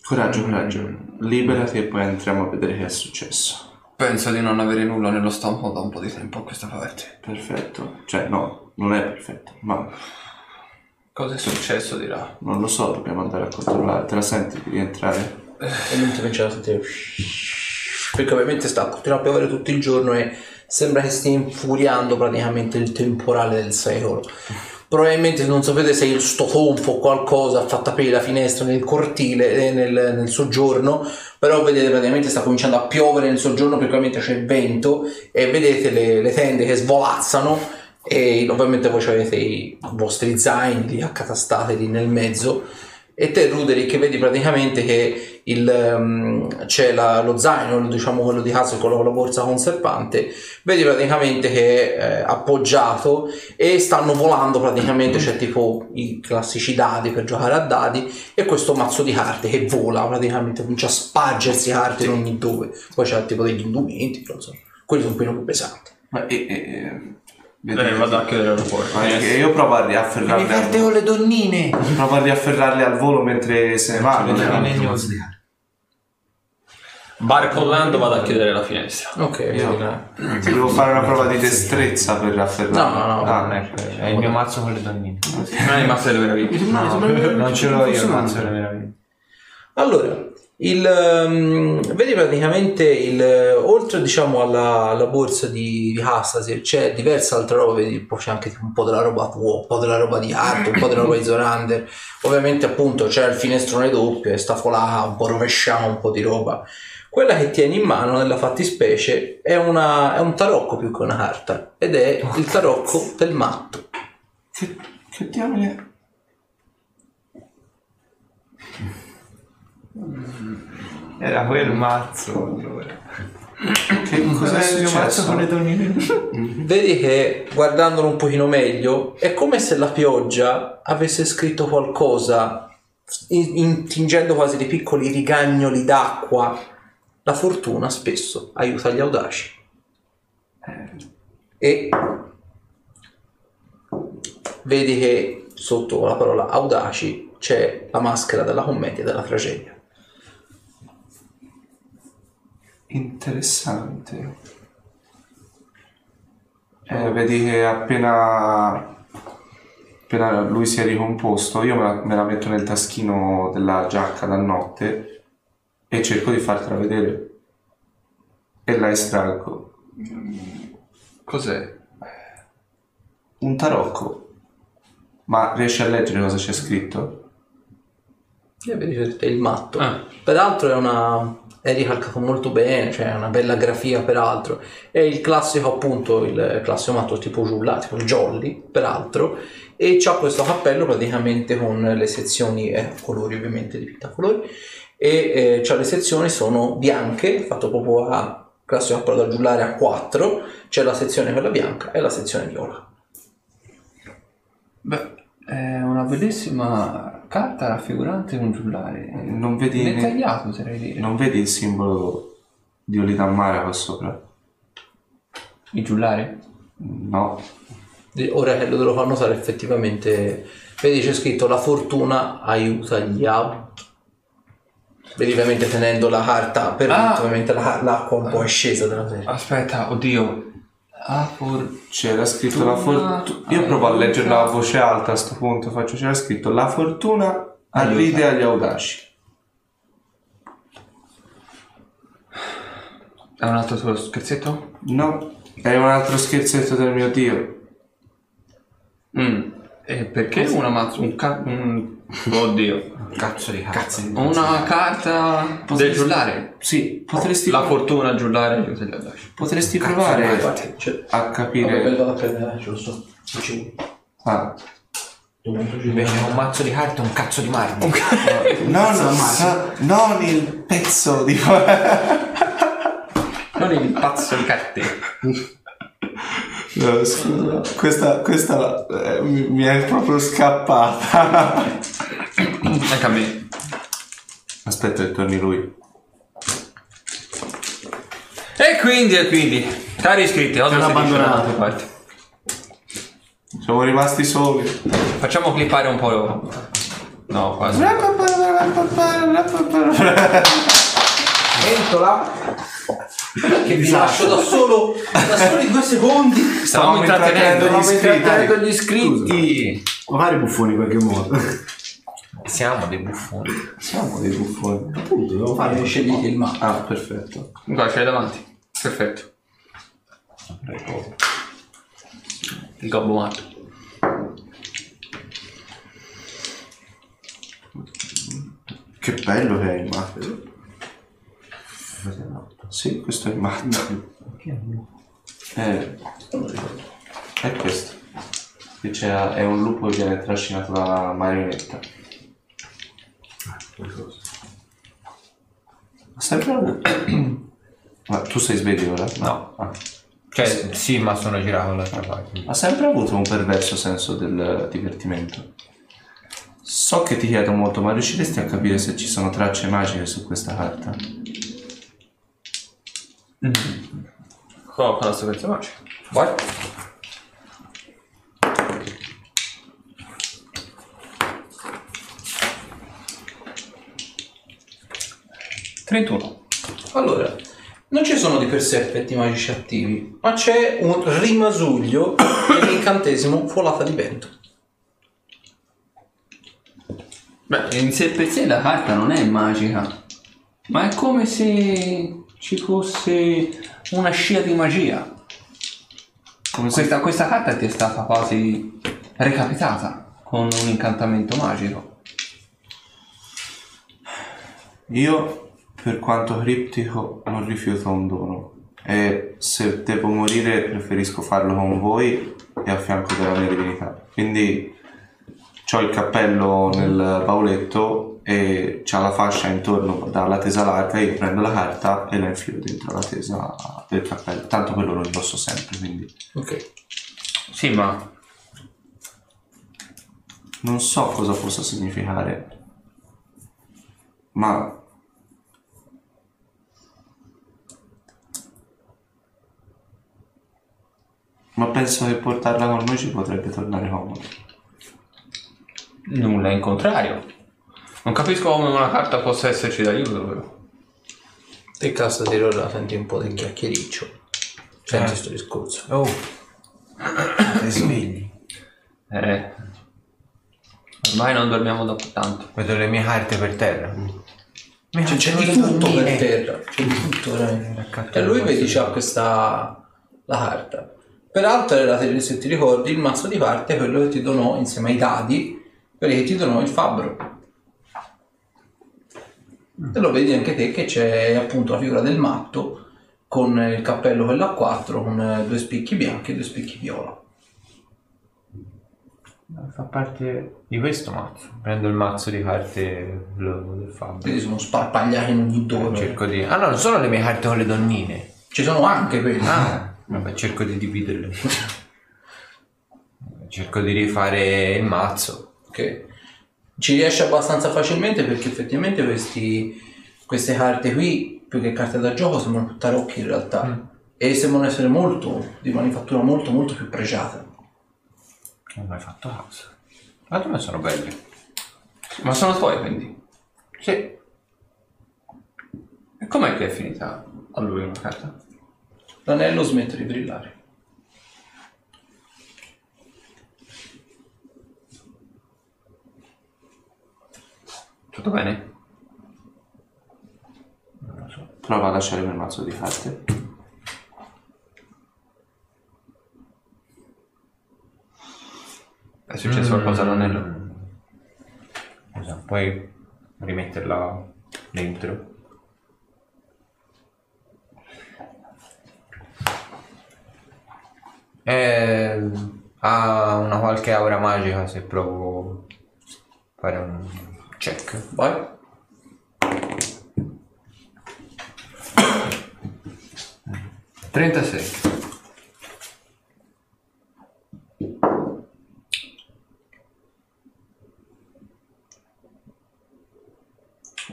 Coraggio, coraggio. Liberati e poi entriamo a vedere che è successo. Penso di non avere nulla nello stomaco da un po' di tempo a questa parte. Perfetto. Cioè, no, non è perfetto, ma Cosa è successo di là? Non lo so, dobbiamo andare a controllare. Te la senti di rientrare? E non ti comincia a sentire perché ovviamente sta continuando a piovere tutto il giorno e sembra che stia infuriando praticamente il temporale del secolo probabilmente non sapete se il sto tonfo o qualcosa ha fatto aprire la finestra nel cortile eh, nel, nel soggiorno però vedete praticamente sta cominciando a piovere nel soggiorno perché ovviamente c'è vento e vedete le, le tende che svolazzano e ovviamente voi avete i vostri zaini accatastati lì nel mezzo e te Ruderick vedi praticamente che il, ehm, c'è la- lo zaino, diciamo quello di casa, quello con la borsa conservante, vedi praticamente che è appoggiato e stanno volando praticamente, c'è tipo i classici dadi per giocare a dadi e questo mazzo di carte che vola praticamente, comincia a spargersi carte in ogni dove, poi c'è tipo degli indumenti, non so, quelli sono un po' più pesanti. Ma e, e, Eh, vado a chiudere la porta. Ma è che io provo a riafferrarli al, con le donnine! provo a riafferrarli al volo mentre se ne vanno. Barcollando vado a chiudere la finestra. Ok, Io-. Ti devo fare una prova di destrezza per riafferrarli. No, no, no. Ah, Ah, ecco, è il mio mazzo con le donnine. Non è rimasto delle meraviglie. No, non ce l'ho io il mazzo delle meraviglie. Allora, il, ehm, vedi praticamente il, oltre diciamo alla, alla borsa di, di Hastasir c'è diversa altra roba, vedi poi c'è anche un po' della roba tua, un po' della roba di Art, un po' della roba di Zorander, ovviamente appunto c'è il finestrone doppio e sta folata un po' rovesciata, un po' di roba. Quella che tieni in mano nella fattispecie è, una, è un tarocco più che una carta ed è il tarocco del matto. Che, che diamine... Era quel mazzo allora. Che cosa è il mio mazzo successo? con le donnine? Vedi che guardandolo un pochino meglio è come se la pioggia avesse scritto qualcosa in- intingendo quasi dei piccoli rigagnoli d'acqua. La fortuna spesso aiuta gli audaci. E vedi che sotto la parola audaci c'è la maschera della commedia e della tragedia. Interessante. Eh, vedi che appena, appena lui si è ricomposto, io me la, me la metto nel taschino della giacca da notte e cerco di fartela vedere. E la estraggo. Cos'è? Un tarocco. Ma riesci a leggere cosa c'è scritto? E vedi che è il matto. Ah. Peraltro è una. È ricalcato molto bene, cioè una bella grafia peraltro. È il classico appunto, il classico matto tipo giulla, tipo jolly, peraltro. E c'ha questo cappello praticamente con le sezioni eh, colori ovviamente dipinto a colori. E eh, le sezioni sono bianche, fatto proprio a classico cappello da giullare a 4. C'è la sezione quella bianca e la sezione viola. Beh, è una bellissima carta raffigurante un giullare. Non vedi, ne- Dettagliato, oserei dire. non vedi il simbolo di Olidammara qua sopra? Il giullare? No. Ora che lo fanno notare effettivamente, vedi c'è scritto la fortuna aiuta gli auti. Vedi ovviamente tenendo la carta per Ah. ovviamente la- l'acqua un po' è scesa dalla serie. Aspetta, oddio. Ah, for... C'era scritto la fortuna. Io provo a leggerla a voce alta a sto punto. Faccio c'era scritto la fortuna arride agli audaci. È un altro tuo scherzetto? No, è un altro scherzetto del mio dio. Mm. E perché una mazza? Un ca... un... Oddio. Cazzo di cazzo. Una carta del giullare. Sì, potresti, La fortuna giullare potresti provare Infatti, cioè, a vabbè, capire. vado a prendere, ce lo so. Dici, Ah. Invece un mazzo di carta e un cazzo di marmo. No, no, no, non il pezzo di. (laughs) Non il pazzo di carte. (laughs) No, scusa, questa, questa eh, mi, mi è proprio scappata. Anche a me. Aspetta che torni lui. E quindi, e quindi. Cari iscritti, cosa Hanno abbandonato. parte? Siamo rimasti soli. Facciamo clippare un po'. No, quasi. Pentola. Che vi lascio da solo da soli due secondi Stavamo intrattenendo Stavamo gli iscritti. intrattenendo gli iscritti. Ma fare i buffoni in qualche modo. Siamo dei buffoni. Siamo dei buffoni. Appunto, devo fare scegliete il mappa Ah, perfetto. Qua ce l'hai davanti. Perfetto. Il gobbo matto. Che bello che è il matto. Sì, questo è il matto. Eh, è questo. Qui c'è- è un lupo che viene trascinato da una marionetta. Ha sempre avuto. Ma tu sei sveglio ora? No. Ah. Cioè, sì, ma sono girato dall'altra parte. Ha sempre avuto un perverso senso del divertimento. So che ti chiedo molto, ma riusciresti a capire se ci sono tracce magiche su questa carta? Con la sequenza magica. Vai. Trentuno. allora non ci sono di per sé effetti magici attivi ma c'è un rimasuglio dell'incantesimo folata di vento Beh, in sé per sé la carta non è magica, ma è come se ci fosse una scia di magia. Come se Questa, questa carta ti è stata quasi recapitata con un incantamento magico. Io, per quanto criptico, non rifiuto un dono. E se devo morire, preferisco farlo con voi e a fianco della mia divinità. Quindi ho il cappello nel bauletto e c'ha la fascia intorno dalla tesa larga. Io prendo la carta e la infilo dentro la tesa del cappello. Tanto quello lo indosso sempre, quindi ok Sì, ma non so cosa possa significare. Ma Ma penso che portarla con noi ci potrebbe tornare comodo. nulla in contrario. Non capisco come una carta possa esserci d'aiuto, però. te cassa di ora senti un po' di chiacchiericcio senti Eh. sto discorso Oh, sei svegli. Eh. Ormai non dormiamo da tanto. Vedo le mie carte per terra. Mi Cioè, c'è di tutto per terra c'è di tutto Raccattare E lui vedi c'ha questa la carta. Peraltro era, se ti ricordi, il mazzo di carte è quello che ti donò insieme ai dadi, quelli che ti donò il fabbro. E lo vedi anche te che c'è appunto la figura del matto con il cappello quello a 4 con eh, due spicchi bianchi e due spicchi viola. Fa parte di questo mazzo. Prendo il mazzo di carte blu del Fabio. Quindi sono sparpagliati in ogni dove. Cerco di... Ah no, non sono le mie carte con le donnine. Ci sono anche quelli. Ah, vabbè, cerco di dividerle. (laughs) cerco di rifare il mazzo. Ok. Ci riesce abbastanza facilmente perché effettivamente questi, queste carte qui, più che carte da gioco, sembrano tarocchi in realtà. E sembrano essere molto, di manifattura molto molto più pregiata. Non ho mai fatto caso. Ma come sono belli? Ma sono tuoi quindi? Sì. E com'è che è finita a lui una carta? L'anello smette di brillare. Tutto bene? Prova a lasciare quel mazzo di carte. È successo qualcosa all'anello? Scusa, puoi rimetterla dentro? Eh, ha una qualche aura magica se provo a fare un check. Vai. Trentasei.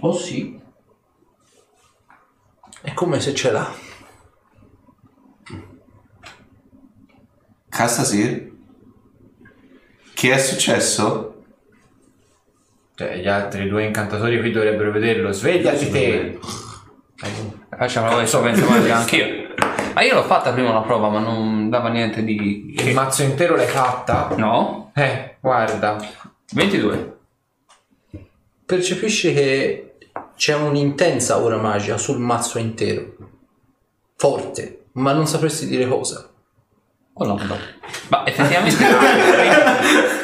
Oh sì. È come se ce l'ha. Castasir? Che è successo? Cioè, gli altri due incantatori qui dovrebbero vederlo. Svegliati te! Facciamo la sapienza magica anch'io. Ma io l'ho fatta prima una prova, ma non dava niente di. Il mazzo intero l'hai fatta? No? Eh, guarda. 22. Percepisci che c'è un'intensa aura magica sul mazzo intero. Forte, ma non sapresti dire cosa. Oh no, no. Ma effettivamente. (laughs)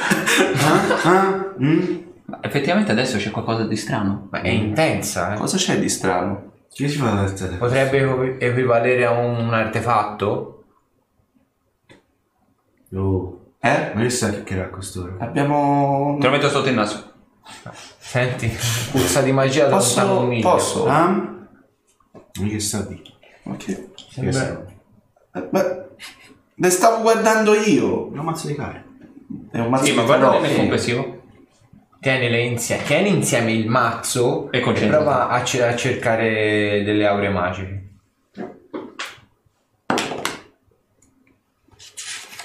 Ah? Mm? Ma effettivamente adesso c'è qualcosa di strano. Ma è intensa, eh. Cosa c'è di strano? Che ci fa da te? Potrebbe equi- equivalere a un artefatto? Oh, Eh? ma che sa che era a quest'ora? Abbiamo... Te lo metto sotto il naso. Senti, puzza di magia da lontano Posso... un miglio. Posso? Ah? Ma che sa di? Ok. Che sa? Eh, Ma... Ne stavo guardando io. Un mazzo di carte. È un mazzo Sì, ma di guarda tarocchi. nel complessivo. Tienile insieme, tieni insieme il mazzo E e prova a, ce- a cercare delle aure magiche.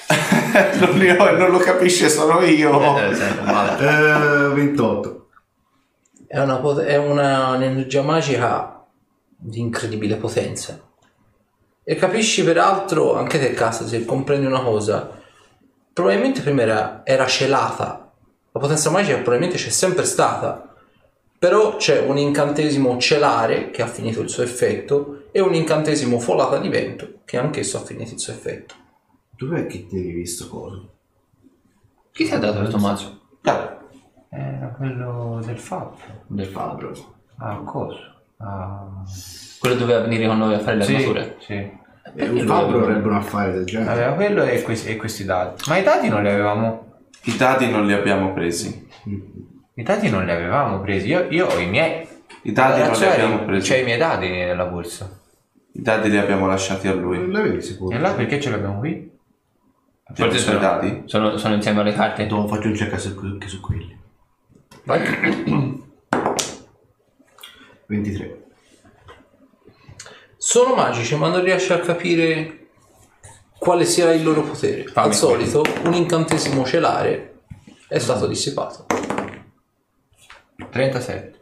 (laughs) non, ne ho, non lo capisce solo io. Eh. Eh, 28. È, una pot- è una- un'energia magica di incredibile potenza. E capisci peraltro, anche te casa, se comprendi una cosa, probabilmente prima era, era celata. La potenza magica probabilmente c'è sempre stata. Però c'è un incantesimo celare che ha finito il suo effetto e un incantesimo folata di vento che anch'esso ha finito il suo effetto. Dov'è che ti hai visto cosa? Chi ti ha dato questo mazzo? Dai. Era quello del fatto. Del fabbro. Ah, coso. Ah, Quello doveva venire con noi a fare le sì, armature. sì. Eh, un fabbro avrebbe un affare del genere. Aveva quello e questi, e questi dati. Ma i dati non li avevamo. I dati non li abbiamo presi. I dati non li avevamo presi. Io, io ho i miei. I dati non li Cioè, abbiamo presi. C'è i miei dati nella borsa. I dati li abbiamo lasciati a lui. Non l'avevi sicuro? E là perché ce l'abbiamo qui? Abbiamo i Forse suoi sono, dati? sono, sono insieme alle carte. Dopo faccio un check su- anche su quelli. Vai. 23. Sono magici, ma non riesci a capire quale sia il loro potere. Fammi Al solito, un incantesimo celare è stato dissipato. 37.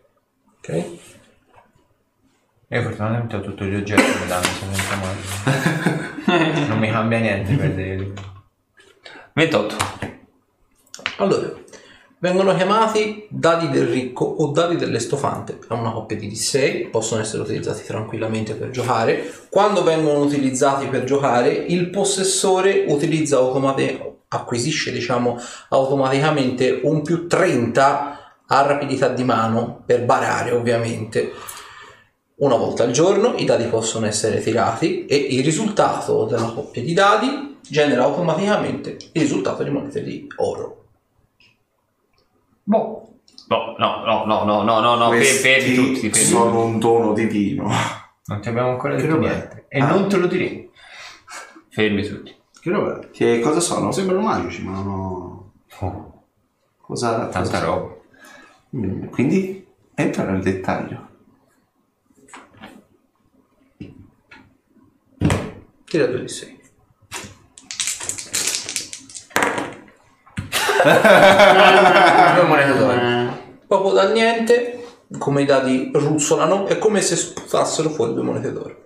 Ok? Io fortunatamente ho tutti gli oggetti che mi danno senza male. (laughs) Non mi cambia niente perdere 28. Allora, vengono chiamati dadi del ricco o dadi dell'estofante. È una coppia di D6, possono essere utilizzati tranquillamente per giocare. Quando vengono utilizzati per giocare, il possessore utilizza automaticamente acquisisce diciamo automaticamente un più 30 a rapidità di mano per barare ovviamente una volta al giorno i dadi possono essere tirati e il risultato della coppia di dadi genera automaticamente il risultato di monete di oro Boh. No, no, no, no, no, no, no, no, fer- fermi tutti, fermi. sono un dono divino. Non ti abbiamo ancora detto niente. E Ah. non te lo diremo. Fermi tutti. Che roba? Che cosa sono? Sembrano magici, ma non ho... Oh, Cosa, tanta cosa- roba. Mm, Quindi entra nel dettaglio. tira 2 di 6 Due monete d'oro. proprio dal niente come i dadi ruzzolano è come se sputassero fuori due monete d'oro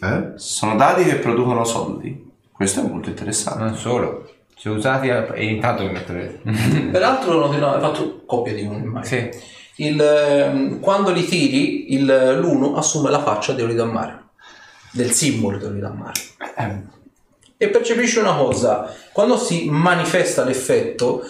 Eh? Sono dati che producono soldi. Questo è molto interessante. Non solo. Se usati a- e intanto mi metto le... peraltro noti- no, hai fatto coppia di uno immagino Sì. Il, ehm, quando li tiri il- l'uno assume la faccia di Olidammar del simbolo di Olidammar Eh, e percepisci una cosa. Quando si manifesta l'effetto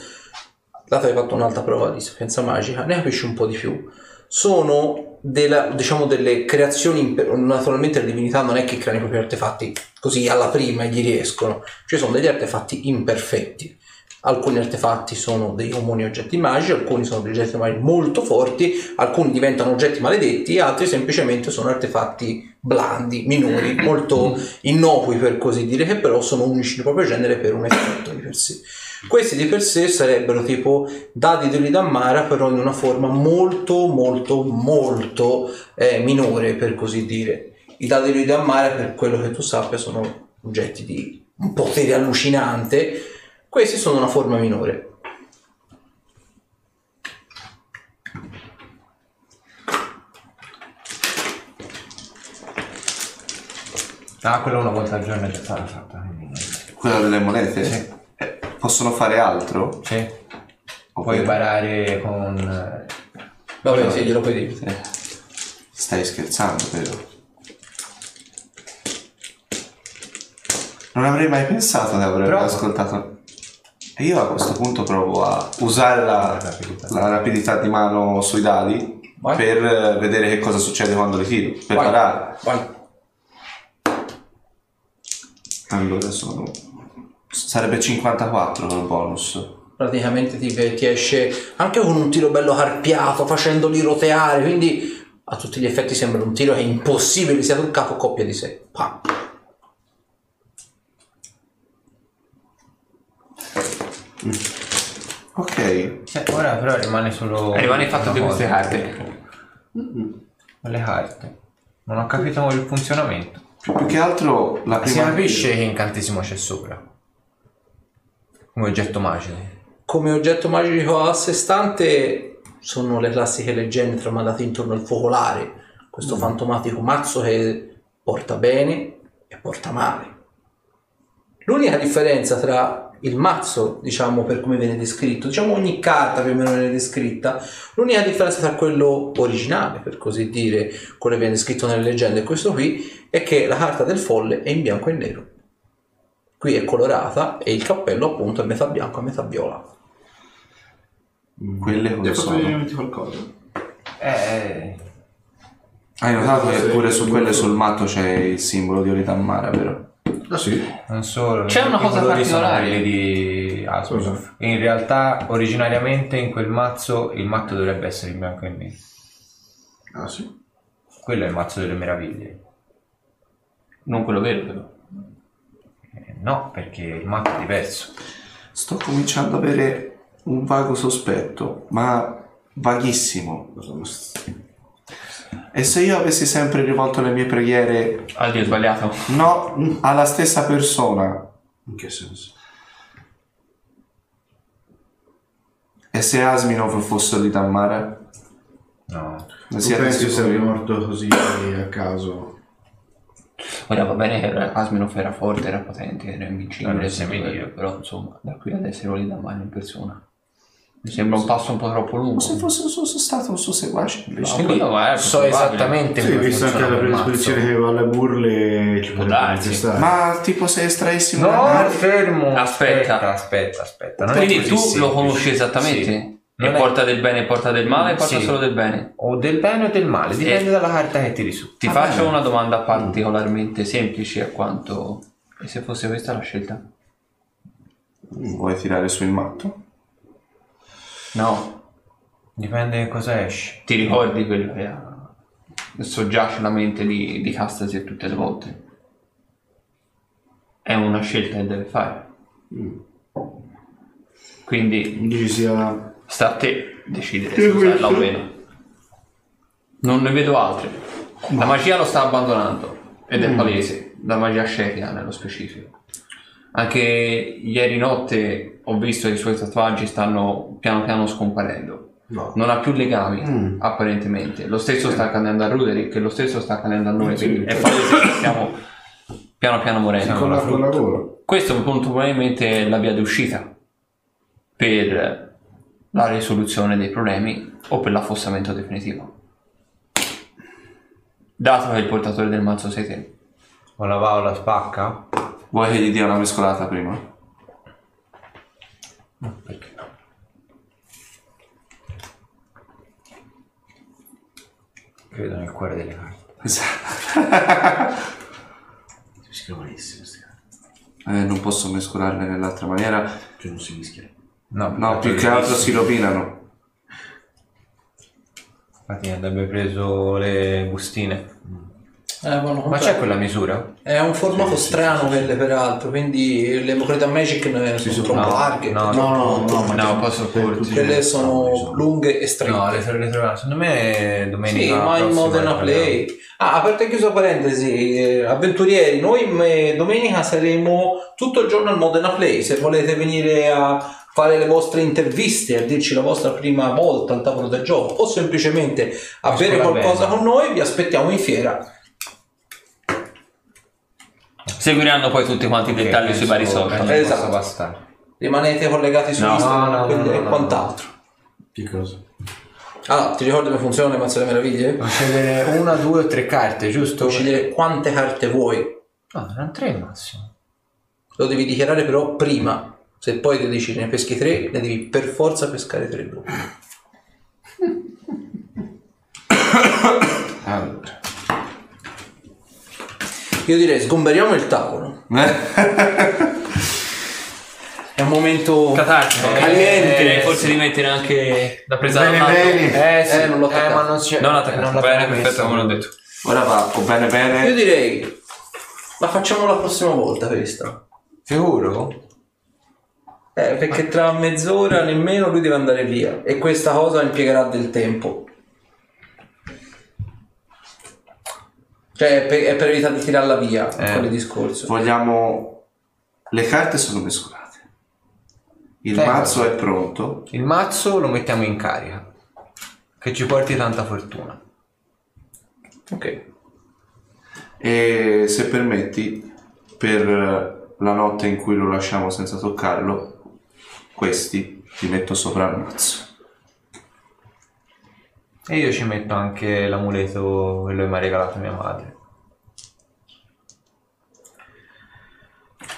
dato che hai fatto un'altra prova di sapienza magica ne capisci un po' di più. Sono della- diciamo delle creazioni naturalmente le divinità non è che creano i propri artefatti così alla prima e gli riescono. Ci sono degli artefatti imperfetti alcuni artefatti sono dei comuni oggetti magici alcuni sono degli oggetti magici molto forti alcuni diventano oggetti maledetti altri semplicemente sono artefatti blandi minori molto innocui per così dire che però sono unici nel proprio genere per un effetto di per sé. Questi di per sé sarebbero tipo dadi di Dammara però in una forma molto molto molto eh, minore per così dire. I dadi di Dammara per quello che tu sappia sono oggetti di un potere allucinante questi sono una forma minore Ah, quello una volta al giorno è già stata fatta. niente. Quella delle monete? Sì. Eh, possono fare altro? Sì. O Puoi barare con... eh, Vabbè, sì, glielo puoi dire. Stai scherzando, vero? Non avrei mai pensato di aver ascoltato. E io a questo punto provo a usare la, la rapidità di mano sui dadi Vai. per vedere che cosa succede quando li tiro, per Vai. parare. Vai. Allora sono... Sarebbe 54 col bonus. Praticamente ti, ti esce anche con un tiro bello carpiato, facendoli roteare, quindi a tutti gli effetti sembra un tiro che è impossibile sia sul capo coppia di sé. Pam. Ok, sì, ora però rimane solo... E rimane il fatto di queste carte. Le carte. Non ho capito il funzionamento. più, più che altro la Si prima... capisce che incantesimo c'è sopra. Come oggetto magico. Come oggetto magico a sé stante sono le classiche leggende tramandate intorno al focolare, questo fantomatico mazzo che porta bene e porta male. L'unica differenza tra il mazzo, diciamo per come viene descritto, diciamo ogni carta più o meno viene descritta, l'unica differenza tra quello originale, per così dire, quello che viene descritto nelle leggende e questo qui, è che la carta del folle è in bianco e nero. Qui è colorata e il cappello appunto è metà bianco e metà viola. Quelle cosa ha fatto sono? qualcosa? Eh... Hai notato che pure su quelle sul matto c'è il simbolo di Oritamara, vero? Ah sì? Non solo. C'è una cosa particolare. di. Cosa? In realtà, originariamente in quel mazzo il matto dovrebbe essere in bianco e nero. Ah sì? Quello è il mazzo delle meraviglie. Non quello vero, però. Eh, no, perché il matto è diverso. Sto cominciando ad avere un vago sospetto, ma vaghissimo. E se io avessi sempre rivolto le mie preghiere, Al dio sbagliato. no, alla stessa persona, In che senso? e se Asminov fosse Oritamara? No. Ne Tu siete pensi sicuri? sia morto così a caso? Ora va bene che era- Asminov era forte, era potente, era invincibile, non si dire. però insomma, da qui ad essere Oli da mano in persona. Mi sembra un passo un po' troppo lungo. Se fosse un suo stato un suo seguace, invece. No, quello è So probabile. esattamente Sì, come visto anche la predisposizione che va alle burle ci Può potrebbe darsi. Ma tipo se estraessimo No, una fermo. Aspetta. aspetta, aspetta. Non Quindi tu lo semplice. conosci esattamente? Sì. E è- porta del bene e porta del male e porta Sì. solo del bene? O del bene o del male, dipende dalla carta che tiri su. Ti Va faccio bene. una domanda particolarmente semplice a quanto... E se fosse questa la scelta? Vuoi tirare su il matto? No, Dipende che cosa esce. ti ricordi quello che ha... soggiace la mente di, di Castasir tutte le volte? È una scelta che deve fare. Quindi Dici sia... sta a te decidere se usarla o meno. Non ne vedo altre. La magia lo sta abbandonando ed è palese, la magia scerica nello specifico. Anche ieri notte ho visto che i suoi tatuaggi stanno piano piano scomparendo. No. Non ha più legami, Mm. apparentemente. Lo stesso sta accadendo a Ruderick e lo stesso sta accadendo a noi. quindi è palese che stiamo piano piano morendo. Con la con lavoro. Questo molto probabilmente è la via d'uscita per la risoluzione dei problemi o per l'affossamento definitivo. Dato che il portatore del mazzo sei te. O la va o la spacca? Vuoi che gli dia una mescolata prima? Perché no? Credo nel cuore delle carte. Esatto. Si mischia malissimo queste carte. Eh, non posso mescolarle nell'altra maniera. Cioè non si mischia. No, No, più che altro si rovinano. Infatti avrebbe preso le bustine. Eh, vanno Ma c'è quella misura? È un formato Sì, strano sì, sì. peraltro, quindi le Mocreta Magic ne sono troppo no, larghe. no, No, no, no, No, posso per corti. Quelle sono no, lunghe e strette. No, le le troviamo. Secondo me domenica. Sì, ma in Modena le Play. Ah, aperto e chiuso parentesi, eh, avventurieri, noi domenica saremo tutto il giorno al Modena Play. Se volete venire a fare le vostre interviste, a dirci la vostra prima volta al tavolo del gioco o semplicemente a Ma bere scuola qualcosa bene. con noi, vi aspettiamo in fiera. Seguiranno poi tutti quanti i Ok, dettagli sui vari social. Esatto. possa bastare. Rimanete collegati su No, Instagram no, no, quindi- no, e no, quant'altro. Che cosa? Allora, ti ricordi come funziona le mazze delle meraviglie? Scegliere una, due o tre carte, giusto? Puoi scegliere quante carte vuoi. No, erano tre massimo. Lo devi dichiarare però prima. Se poi ti decidi ne peschi tre, ne devi per forza pescare tre blu. (coughs) (coughs) (coughs) Allora. Io direi sgomberiamo il tavolo. (laughs) È un momento Catartico. caliente. Direi forse di mettere anche la presa Bene, dall'alto. bene. Eh, sì, Eh, non l'ho attaccato. ma non c'è. Non attaccato. non l'ho Bene, perfetto, come l'ho detto. Ora va, o bene Io bene. direi la facciamo la prossima volta questa. Sicuro? Eh, perché tra mezz'ora nemmeno lui deve andare via e questa cosa impiegherà del tempo. Cioè, è per, è per evitare di tirarla via, Eh. quel discorso. Vogliamo... Le carte sono mescolate. Il Tengo. mazzo è pronto. Il mazzo lo mettiamo in carica. Che ci porti tanta fortuna. Ok. E se permetti, per la notte in cui lo lasciamo senza toccarlo, questi li metto sopra il mazzo. E io ci metto anche l'amuleto, quello che mi ha regalato mia madre.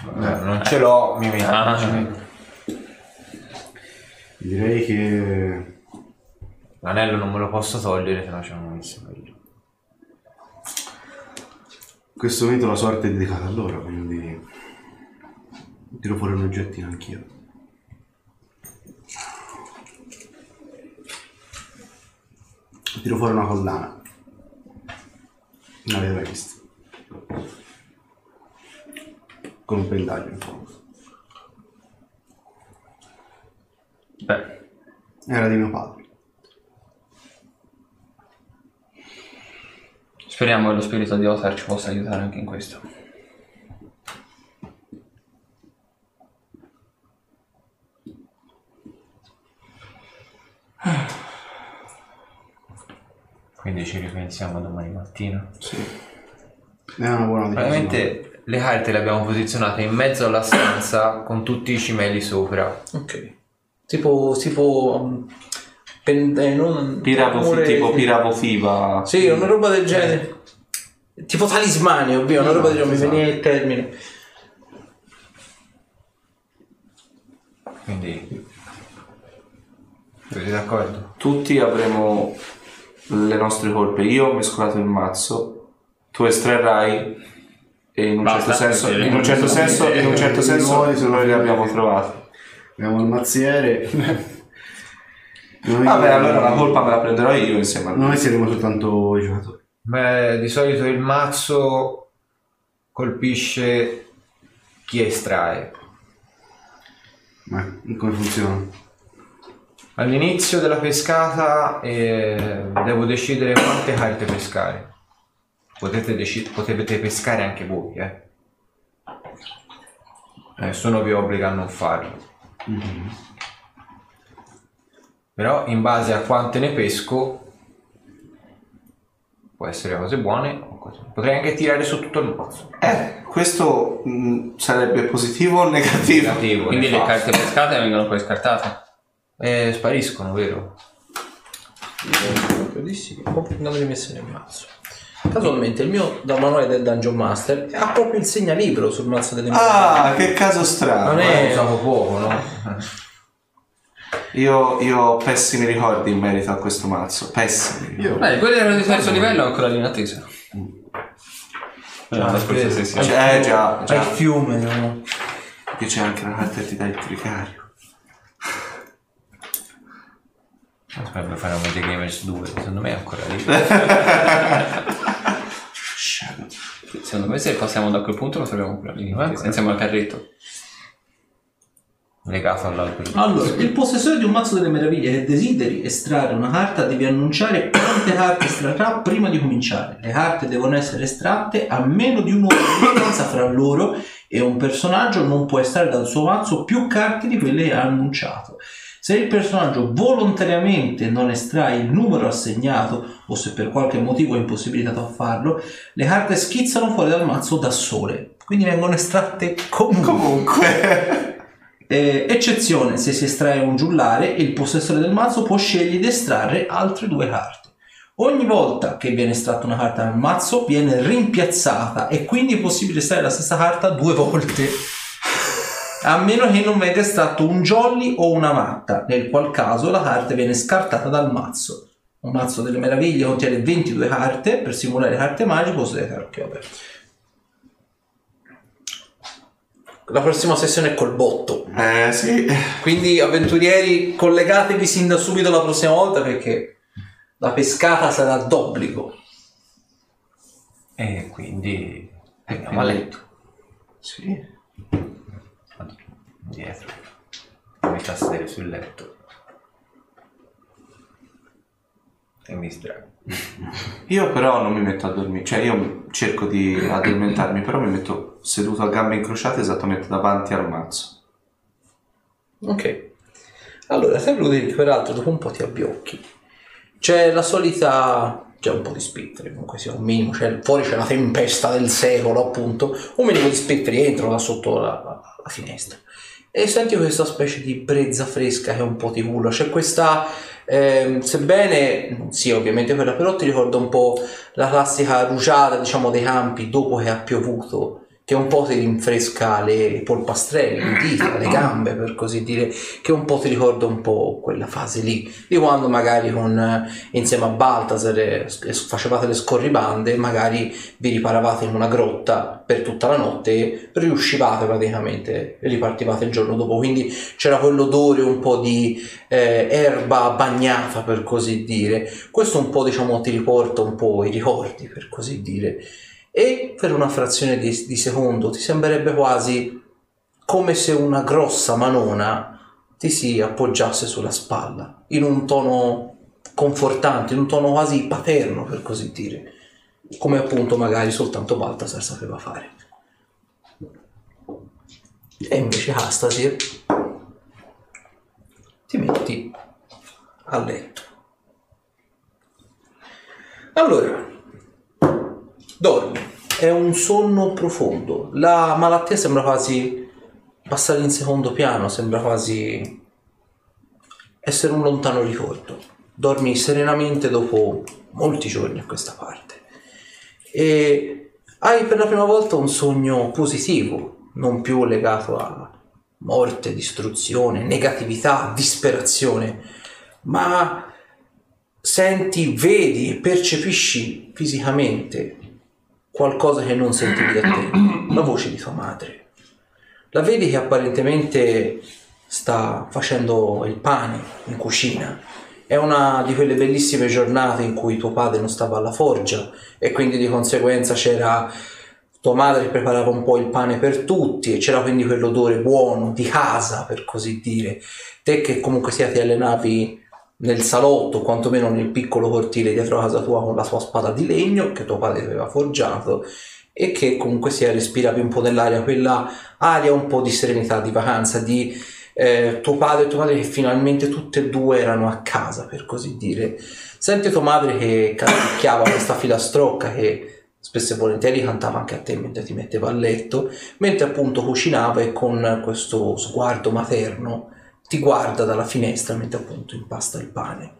Vabbè, non ce l'ho, mi metto. Ah. ci metto. Direi che L'anello non me lo posso togliere, se no c'è un messo meglio. in questo momento la sorte è dedicata a loro, quindi tiro fuori un oggettino anch'io. Tiro fuori una collana. Non l'avete mai vista. Con un pendaglio in fondo. Beh, Era di mio padre. speriamo che lo spirito di Otar ci possa aiutare anche in questo. Quindi ci ripensiamo domani mattina. Sì. È una buona decisione. Praticamente le carte le abbiamo posizionate in mezzo alla stanza con tutti i cimeli sopra. Ok. Tipo, tipo... um, pen- eh, non- Piravo, amore- tipo Piravo Fiva. Sì, una roba del genere. Tipo talismani, ovvio, una roba del genere, mi esatto. veniva il termine. Quindi siete d'accordo? Tutti avremo le nostre colpe. Io ho mescolato il mazzo, tu estrarrai e in un Basta, certo senso, in un certo senso, in un certo (laughs) senso noi li abbiamo trovati. Abbiamo il mazziere. Noi- Vabbè, allora la colpa me la prenderò io insieme a lui. Noi saremo soltanto i giocatori. Beh, di solito il mazzo colpisce chi estrae. Ma come funziona? All'inizio della pescata eh, devo decidere quante carte pescare. Potete, deci- potete pescare anche voi, eh. Nessuno vi obbliga a non farlo. Però in base a quante ne pesco può essere cose buone o cose... Potrei anche tirare su tutto il mazzo. Eh, questo mh, sarebbe positivo o negativo? Negativo, Quindi le carte pescate vengono poi scartate. Eh, spariscono, vero? Proprio di sì. Non li messe nel mazzo. Casualmente il mio da manuale del Dungeon Master ha proprio il segnalibro sul mazzo delle Ah, che caso strano. Non è- Eh, usavo poco, no? Io, io ho pessimi ricordi in merito a questo mazzo. Pessimi. Io Beh, quelli erano di terzo livello ancora lì in attesa. Eh, la scorsa sessione. Cioè, eh, già, C'è il già. fiume, no? Qui c'è anche la carta di dai tricario. Aspetta, per fare un The Gamers 2, secondo me è ancora lì. (laughs) Secondo me se passiamo da quel punto lo troviamo ancora lì. Insieme al carretto. Legato all'albero. Allora, il possessore di un mazzo delle meraviglie che desideri estrarre una carta deve annunciare quante carte estrarrà prima di cominciare. Le carte devono essere estratte a meno di un'ora di distanza fra loro e un personaggio non può estrarre dal suo mazzo più carte di quelle che ha annunciato. Se il personaggio volontariamente non estrae il numero assegnato o se per qualche motivo è impossibilitato a farlo, le carte schizzano fuori dal mazzo da sole. quindi vengono estratte comunque. Comunque. (laughs) Eh, eccezione, se si estrae un giullare, il possessore del mazzo può scegliere di estrarre altre due carte. Ogni volta che viene estratta una carta dal mazzo viene rimpiazzata e quindi è possibile estrarre la stessa carta due volte. A meno che non venga estratto un jolly o una matta, nel qual caso la carta viene scartata dal mazzo. Un mazzo delle meraviglie contiene 22 carte, per simulare carte magiche possedete occhio aperto. La prossima sessione è col botto. Eh sì. Quindi avventurieri collegatevi sin da subito la prossima volta perché la pescata sarà d'obbligo. E quindi andiamo a letto. Sì. Dietro. Mi metto a sedere sul letto. E mi distraggo. (laughs) Io però non mi metto a dormire, cioè io cerco di addormentarmi, però mi metto seduto a gambe incrociate esattamente davanti al mazzo. Ok. Allora, te Ludwig, peraltro, dopo un po' ti abbiocchi. C'è la solita... C'è un po' di spettri, comunque sia un minimo. C'è, fuori c'è la tempesta del secolo, appunto. Un minimo di spettri entrano da sotto la, la- la finestra. E senti questa specie di brezza fresca che un po' ti culla. C'è questa... ehm, sebbene, sì, ovviamente quella, però ti ricorda un po' la classica rugiada, diciamo, dei campi dopo che ha piovuto, che un po' ti rinfresca le polpastrelle, le dita, le gambe, per così dire, che un po' ti ricorda un po' quella fase lì, di quando magari con, eh, insieme a Baltasar facevate le scorribande, magari vi riparavate in una grotta per tutta la notte e riuscivate praticamente e ripartivate il giorno dopo, quindi c'era quell'odore un po' di eh, erba bagnata, per così dire. Questo un po' diciamo ti riporta un po' i ricordi, per così dire. E per una frazione di, di secondo ti sembrerebbe quasi come se una grossa manona ti si appoggiasse sulla spalla, in un tono confortante, in un tono quasi paterno, per così dire, come appunto magari soltanto Baltasar sapeva fare. E invece Astasir ti metti a letto. Allora, dormi. È un sonno profondo. La malattia sembra quasi passare in secondo piano, sembra quasi essere un lontano ricordo. Dormi serenamente dopo molti giorni a questa parte. E hai per la prima volta un sogno positivo, non più legato a morte, distruzione, negatività, disperazione, ma senti, vedi e percepisci fisicamente qualcosa che non sentivi da te, (clears throat) la voce di tua madre. La vedi che apparentemente sta facendo il pane in cucina. È una di quelle bellissime giornate in cui tuo padre non stava alla forgia e quindi di conseguenza c'era tua madre che preparava un po' il pane per tutti e c'era quindi quell'odore buono di casa, per così dire. Te che comunque sia ti allenavi nel salotto, quantomeno nel piccolo cortile dietro casa tua con la sua spada di legno che tuo padre aveva forgiato e che comunque sia respiravi un po' nell'aria, quella aria un po' di serenità, di vacanza, di eh, tuo padre e tua madre che finalmente tutte e due erano a casa, per così dire. Senti tua madre che canticchiava questa filastrocca che spesso e volentieri cantava anche a te mentre ti metteva a letto, mentre appunto cucinava e con questo sguardo materno ti guarda dalla finestra mentre appunto impasta il pane.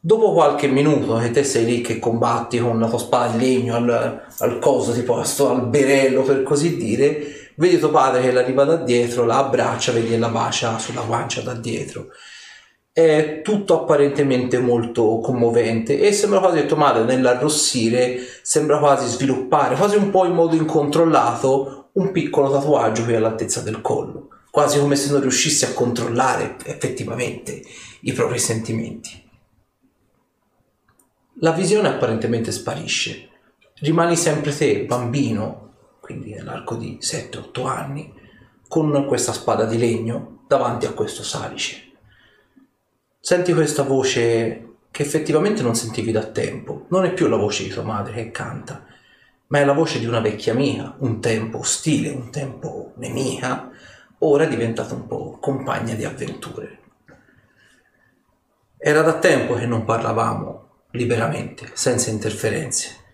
Dopo qualche minuto che te sei lì che combatti con la tua spada di legno al, al coso, tipo a sto alberello per così dire, vedi tuo padre che l'arriva da dietro, la abbraccia, vedi e la bacia sulla guancia da dietro. È tutto apparentemente molto commovente e sembra quasi che tua madre nell'arrossire sembra quasi sviluppare, quasi un po' in modo incontrollato, un piccolo tatuaggio qui all'altezza del collo, quasi come se non riuscisse a controllare effettivamente i propri sentimenti. La visione apparentemente sparisce. Rimani sempre te, bambino, quindi nell'arco di 7-8 anni, con questa spada di legno davanti a questo salice. Senti questa voce che effettivamente non sentivi da tempo. Non è più la voce di tua madre che canta, ma è la voce di una vecchia amica, un tempo ostile, un tempo nemica, ora è diventata un po' compagna di avventure. Era da tempo che non parlavamo liberamente, senza interferenze.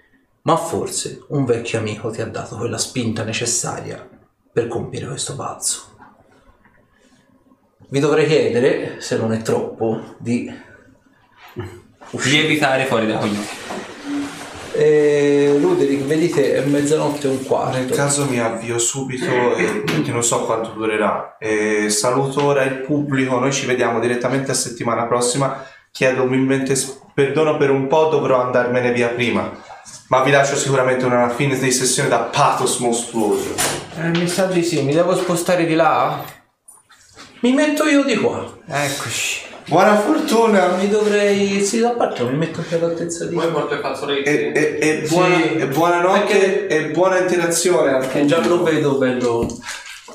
ma forse un vecchio amico ti ha dato quella spinta necessaria per compiere questo balzo. Vi dovrei chiedere, se non è troppo, di Lievitare fuori da qui. Eh, Ruderick, vedete, è mezzanotte e un Nel quarto. caso mi avvio subito e che non so quanto durerà. E saluto ora il pubblico, noi ci vediamo direttamente a settimana prossima. Chiedo umilmente perdono per un po', dovrò andarmene via prima. Ma vi lascio sicuramente una fine di sessione da pathos mostruoso. Eh, mi sa di sì, mi devo spostare di là? Mi metto io di qua. Eccoci. Buona fortuna Mi dovrei... Sì, da parte mi metto qui all'altezza di... Poi porto i fazzoletti. e, e- e buona, Sì. e buonanotte Perché- e buona interazione al Che già lo vedo bello...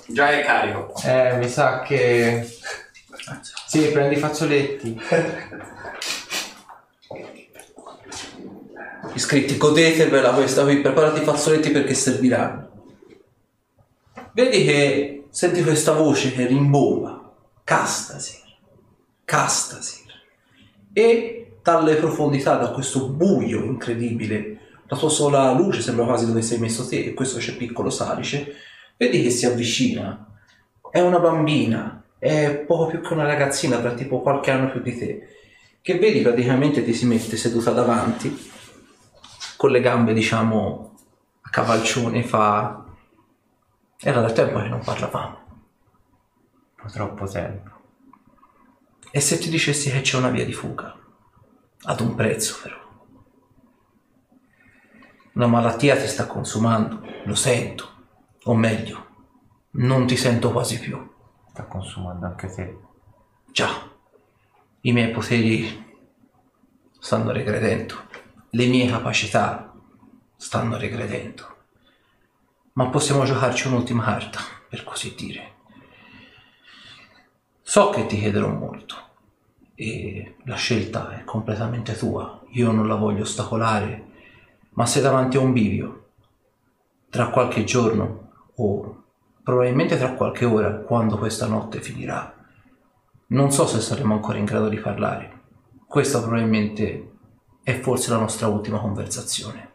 Già è carico. Eh, mi sa che... Sì, prendi i fazzoletti. Iscritti, godetevela questa qui, preparati i fazzoletti perché serviranno. Vedi che senti questa voce che rimbomba. Castasir. Castasir. E dalle profondità, da questo buio incredibile, la tua sola luce sembra quasi dove sei messo te, e questo c'è piccolo salice, vedi che si avvicina. È una bambina, è poco più che una ragazzina, avrà tipo qualche anno più di te, che vedi praticamente ti si mette seduta davanti, con le gambe diciamo a cavalcione, fa... Era da tempo che non parlavamo. Troppo tempo. E se ti dicessi che c'è una via di fuga? Ad un prezzo però. Una malattia ti sta consumando, lo sento. O meglio, non ti sento quasi più. Sta consumando anche te. Già, i miei poteri stanno regredendo, le mie capacità stanno regredendo. Ma possiamo giocarci un'ultima carta, per così dire. So che ti chiederò molto e la scelta è completamente tua. Io non la voglio ostacolare, ma sei davanti a un bivio. Tra qualche giorno o probabilmente tra qualche ora, quando questa notte finirà, non so se saremo ancora in grado di parlare. Questa probabilmente è forse la nostra ultima conversazione.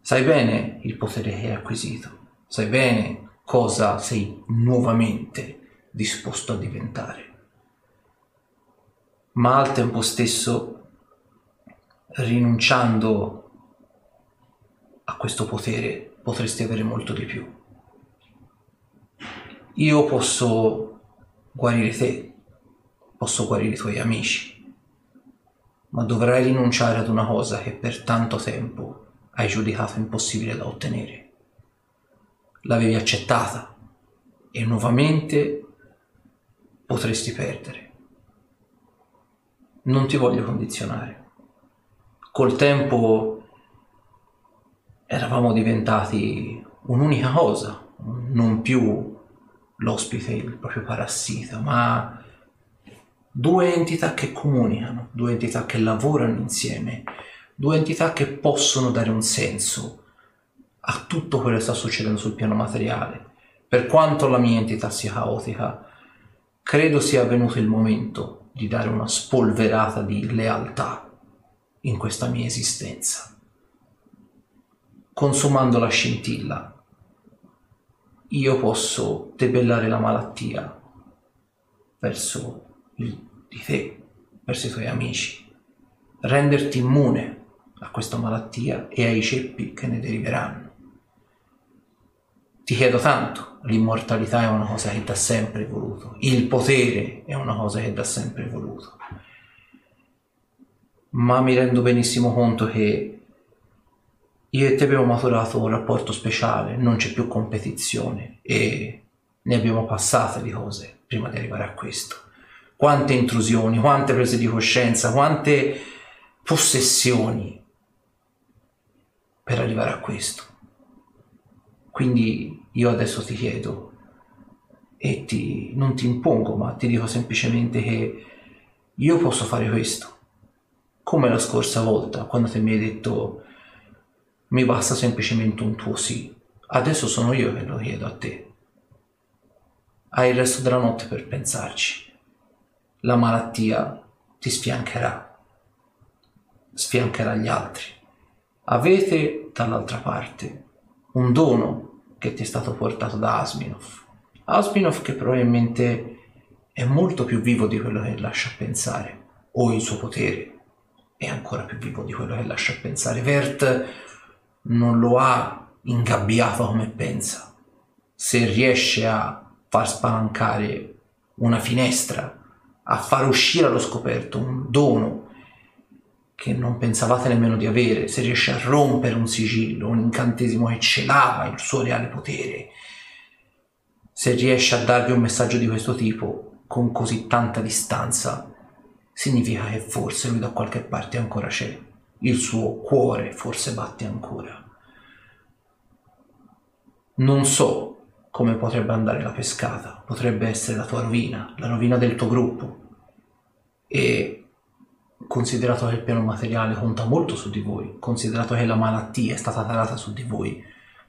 Sai bene il potere che hai acquisito, sai bene cosa sei nuovamente disposto a diventare. Ma al tempo stesso, rinunciando a questo potere, potresti avere molto di più. Io posso guarire te, posso guarire i tuoi amici, ma dovrai rinunciare ad una cosa che per tanto tempo hai giudicato impossibile da ottenere. L'avevi accettata e nuovamente potresti perdere. Non ti voglio condizionare. Col tempo eravamo diventati un'unica cosa, non più l'ospite, il proprio parassita, ma due entità che comunicano, due entità che lavorano insieme, due entità che possono dare un senso a tutto quello che sta succedendo sul piano materiale. Per quanto la mia entità sia caotica, credo sia venuto il momento di dare una spolverata di lealtà in questa mia esistenza. Consumando la scintilla, io posso debellare la malattia verso il- di te, verso i tuoi amici, renderti immune a questa malattia e ai ceppi che ne deriveranno. Ti chiedo tanto, l'immortalità è una cosa che da sempre voluto, il potere è una cosa che da sempre voluto, ma mi rendo benissimo conto che io e te abbiamo maturato un rapporto speciale, non c'è più competizione e ne abbiamo passate di cose prima di arrivare a questo. Quante intrusioni, quante prese di coscienza, quante possessioni per arrivare a questo. Quindi io adesso ti chiedo e ti, non ti impongo, ma ti dico semplicemente che io posso fare questo. Come la scorsa volta, quando te mi hai detto mi basta semplicemente un tuo sì. Adesso sono io che lo chiedo a te. Hai il resto della notte per pensarci. La malattia ti sfiancherà, sfiancherà gli altri avete dall'altra parte un dono che ti è stato portato da Asminov. Asminov che probabilmente è molto più vivo di quello che lascia pensare, o il suo potere è ancora più vivo di quello che lascia pensare. Vert non lo ha ingabbiato come pensa. Se riesce a far spalancare una finestra, a far uscire allo scoperto un dono che non pensavate nemmeno di avere, se riesce a rompere un sigillo, un incantesimo che celava il suo reale potere, se riesce a darvi un messaggio di questo tipo con così tanta distanza, significa che forse lui da qualche parte ancora c'è, il suo cuore forse batte ancora. Non so come potrebbe andare la pescata, potrebbe essere la tua rovina, la rovina del tuo gruppo. E considerato che il piano materiale conta molto su di voi, considerato che la malattia è stata tarata su di voi,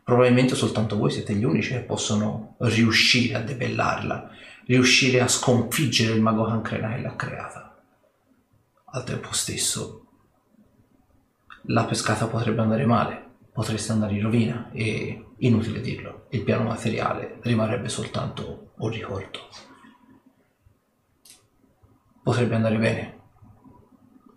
probabilmente soltanto voi siete gli unici che possono riuscire a debellarla, riuscire a sconfiggere il mago cancrena che l'ha creata. Al tempo stesso, la pescata potrebbe andare male, potreste andare in rovina e, inutile dirlo, il piano materiale rimarrebbe soltanto un ricordo. Potrebbe andare bene,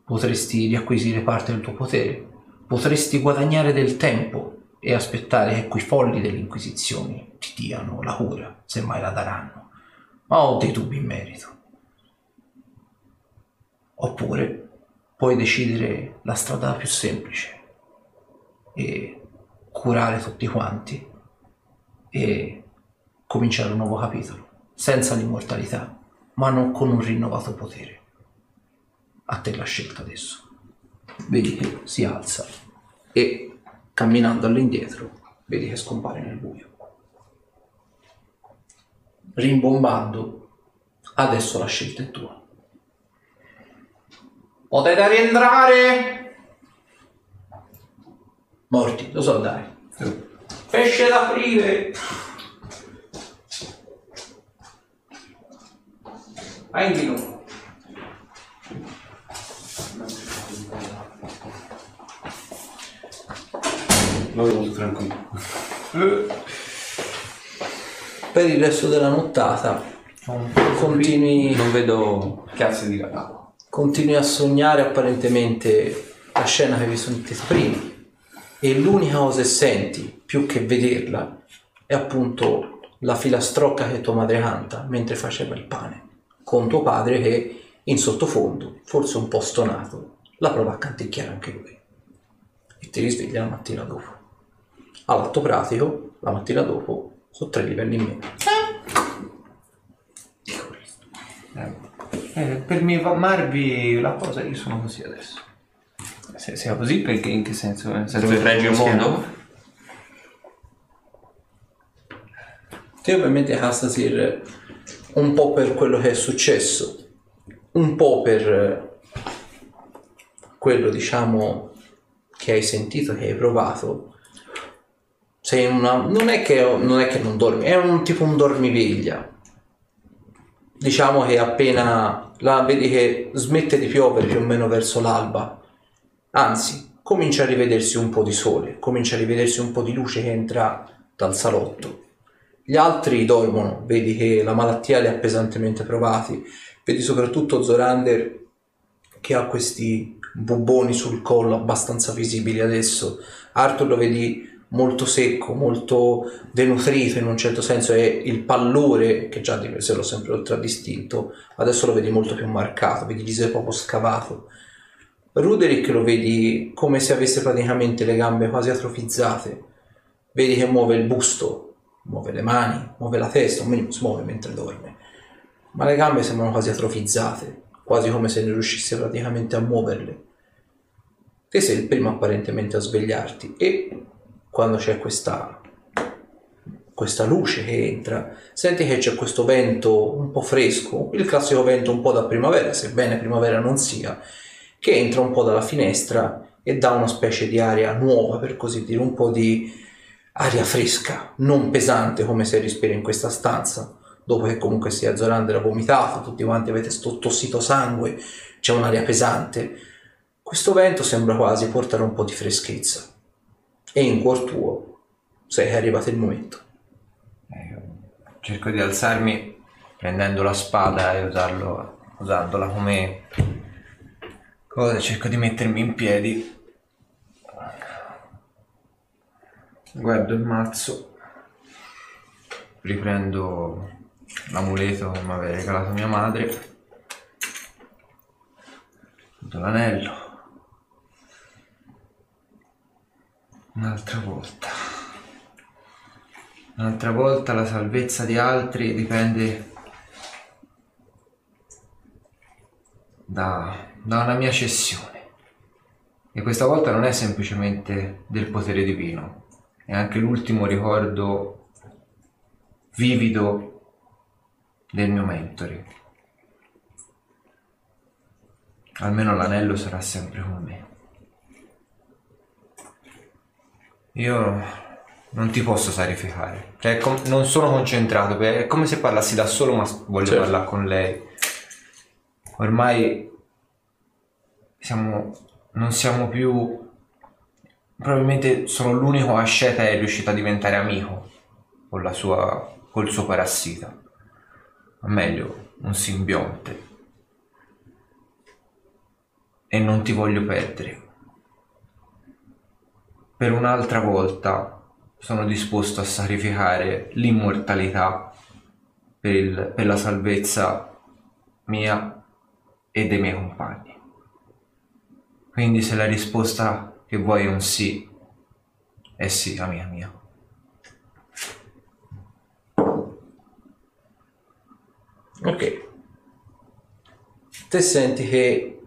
potresti riacquisire parte del tuo potere, potresti guadagnare del tempo e aspettare che quei folli delle Inquisizioni ti diano la cura, se mai la daranno. Ma ho dei dubbi in merito. Oppure puoi decidere la strada più semplice e curare tutti quanti e cominciare un nuovo capitolo, senza l'immortalità, ma non con un rinnovato potere. A te la scelta adesso. Vedi che si alza e camminando all'indietro vedi che scompare nel buio. Rimbombando, adesso la scelta è tua. Potete rientrare? Morti, lo so dai. Pesce da aprire. Vai in di Noi molto tranquilli. Per il resto della nottata continui, Non vedo cazzo di capo. continui a sognare apparentemente la scena che vi sono prima e l'unica cosa che senti, più che vederla, è appunto la filastrocca che tua madre canta mentre faceva il pane, con tuo padre che in sottofondo, forse un po' stonato, la prova a canticchiare anche lui. E ti risveglia la mattina dopo. All'atto pratico, la mattina dopo, sono tre livelli in meno. Eh, per mimarvi la cosa io sono così adesso. Se sia così, perché in che senso? Nel senso Dove che regge il mondo? Te ovviamente Castasir un po' per quello che è successo, un po' per eh, quello diciamo che hai sentito, che hai provato. Sei una. Non è che non, è che non dormi, è un tipo un dormiveglia. Diciamo che appena la vedi che smette di piovere più o meno verso l'alba, anzi, comincia a rivedersi un po' di sole, comincia a rivedersi un po' di luce che entra dal salotto. Gli altri dormono, vedi che la malattia li ha pesantemente provati, vedi soprattutto Zorander che ha questi bubboni sul collo abbastanza visibili adesso. Arthur lo vedi molto secco, molto denutrito in un certo senso e il pallore, che già di per sé l'ho sempre contraddistinto, adesso lo vedi molto più marcato, vedi viso proprio scavato. Ruderick lo vedi come se avesse praticamente le gambe quasi atrofizzate, vedi che muove il busto, muove le mani, muove la testa, o minimo si muove mentre dorme, ma le gambe sembrano quasi atrofizzate, quasi come se non riuscisse praticamente a muoverle. Te sei il primo apparentemente a svegliarti e quando c'è questa, questa luce che entra, senti che c'è questo vento un po' fresco, il classico vento un po' da primavera, sebbene primavera non sia, che entra un po' dalla finestra e dà una specie di aria nuova, per così dire, un po' di aria fresca, non pesante come se respiri in questa stanza, dopo che comunque sia Zorander ha vomitato, tutti quanti avete sto tossito sangue, c'è un'aria pesante. Questo vento sembra quasi portare un po' di freschezza. E in cuor tuo che è arrivato il momento. Eh, cerco di alzarmi prendendo la spada e usarlo, usandola come cosa, cerco di mettermi in piedi. Guardo il mazzo, riprendo l'amuleto che mi aveva regalato mia madre, l'anello. Un'altra volta. Un'altra volta la salvezza di altri dipende da, da una mia cessione. E questa volta non è semplicemente del potere divino, è anche l'ultimo ricordo vivido del mio mentore. Almeno l'anello sarà sempre con me. Io non ti posso sacrificare. Cioè, com- non sono concentrato. È come se parlassi da solo, ma voglio Certo. parlare con lei. Ormai siamo, non siamo più. Probabilmente sono l'unico asceta che è riuscito a diventare amico con la sua, col suo parassita. O meglio, un simbionte. E non ti voglio perdere. Per un'altra volta sono disposto a sacrificare l'immortalità per, il- per la salvezza mia e dei miei compagni. Quindi se la risposta che vuoi è un sì, è sì, amica mia. Ok. Te senti che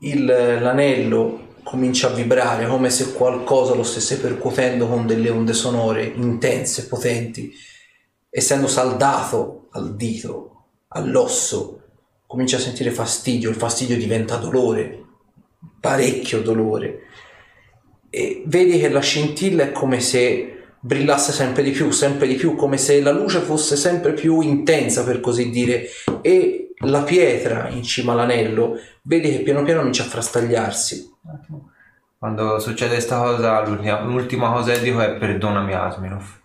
il- l'anello comincia a vibrare come se qualcosa lo stesse percuotendo con delle onde sonore intense, potenti. Essendo saldato al dito, all'osso, comincia a sentire fastidio, il fastidio diventa dolore, parecchio dolore. E vedi che la scintilla è come se brillasse sempre di più, sempre di più, come se la luce fosse sempre più intensa, per così dire, e la pietra in cima all'anello, vedi che piano piano comincia a frastagliarsi. Quando succede questa cosa, l'ultima, l'ultima cosa che dico è perdonami Asminov.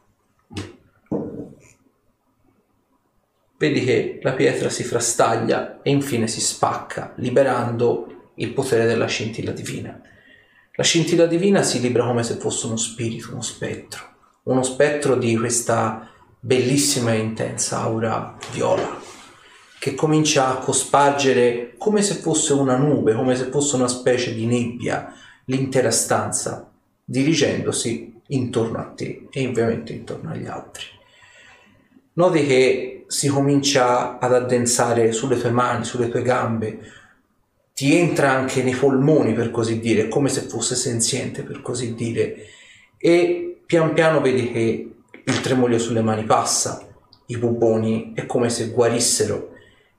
Vedi che la pietra si frastaglia e infine si spacca, liberando il potere della scintilla divina. La scintilla divina si libera come se fosse uno spirito, uno spettro, uno spettro di questa bellissima e intensa aura viola, che comincia a cospargere come se fosse una nube, come se fosse una specie di nebbia, l'intera stanza, dirigendosi intorno a te e ovviamente intorno agli altri. Noti che si comincia ad addensare sulle tue mani, sulle tue gambe, ti entra anche nei polmoni per così dire, come se fosse senziente per così dire, e pian piano vedi che il tremolio sulle mani passa, i buboni è come se guarissero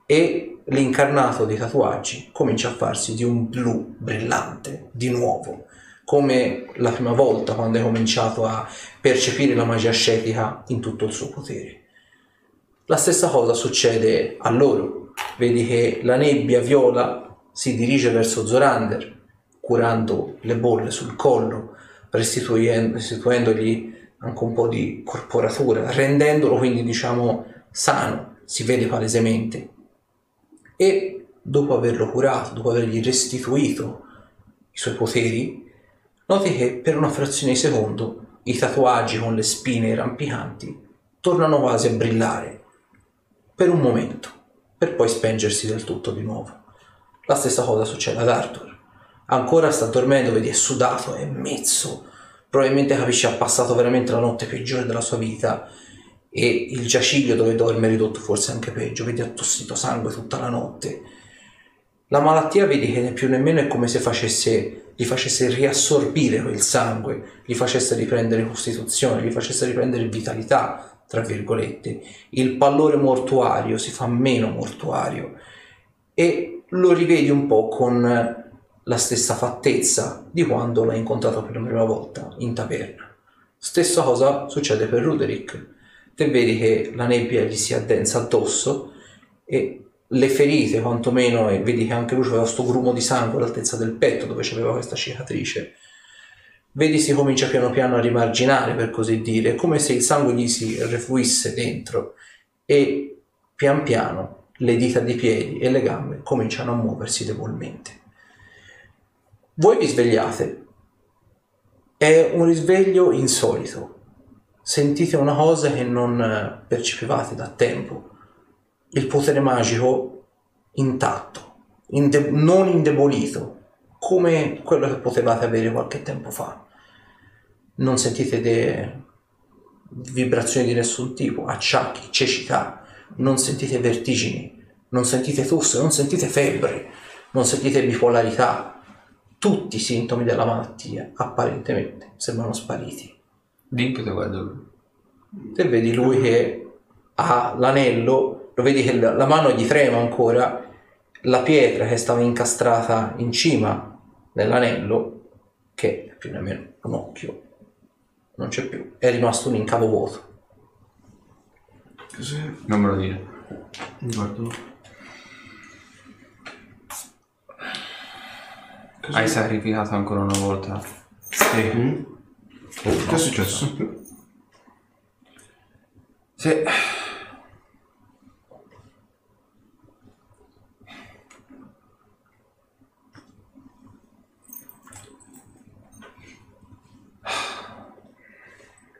e l'incarnato dei tatuaggi comincia a farsi di un blu brillante, di nuovo, come la prima volta quando hai cominciato a percepire la magia ascetica in tutto il suo potere. La stessa cosa succede a loro. Vedi che la nebbia viola si dirige verso Zorander, curando le bolle sul collo, restituendogli anche un po' di corporatura, rendendolo quindi diciamo sano, si vede palesemente. E dopo averlo curato, dopo avergli restituito i suoi poteri, noti che per una frazione di secondo i tatuaggi con le spine rampicanti tornano quasi a brillare per un momento, per poi spengersi del tutto di nuovo. La stessa cosa succede ad Arthur. Ancora sta dormendo, vedi, è sudato, è mezzo. Probabilmente capisci ha passato veramente la notte peggiore della sua vita e il giaciglio dove dorme è ridotto forse anche peggio, vedi ha tossito sangue tutta la notte. La malattia vedi che né più nemmeno è come se facesse, gli facesse riassorbire quel sangue, gli facesse riprendere costituzione, gli facesse riprendere vitalità, tra virgolette. Il pallore mortuario si fa meno mortuario e lo rivedi un po' con la stessa fattezza di quando l'hai incontrato per la prima volta in taverna. Stessa cosa succede per Ruderick. Te vedi che la nebbia gli si addensa addosso e le ferite quantomeno, e vedi che anche lui aveva questo grumo di sangue all'altezza del petto dove c'aveva questa cicatrice. Vedi si comincia piano piano a rimarginare, per così dire, come se il sangue gli si refluisse dentro e pian piano le dita dei piedi e le gambe cominciano a muoversi debolmente. Voi vi svegliate. È un risveglio insolito. Sentite una cosa che non eh, percepivate da tempo. Il potere magico intatto, inde- non indebolito, come quello che potevate avere qualche tempo fa. Non sentite de- vibrazioni di nessun tipo, acciacchi, cecità, non sentite vertigini, non sentite tosse, non sentite febbre, non sentite bipolarità. Tutti i sintomi della malattia apparentemente sembrano spariti. Dink te guarda lui. Te vedi lui che ha l'anello, lo vedi che la mano gli trema ancora, la pietra che stava incastrata in cima nell'anello, che è più o meno un occhio, non c'è più, è rimasto un incavo vuoto. Cos'è? Non me lo dire. Guardo. Cos'è? Hai sacrificato ancora una volta. Sì. Mm? Che è successo? Sì.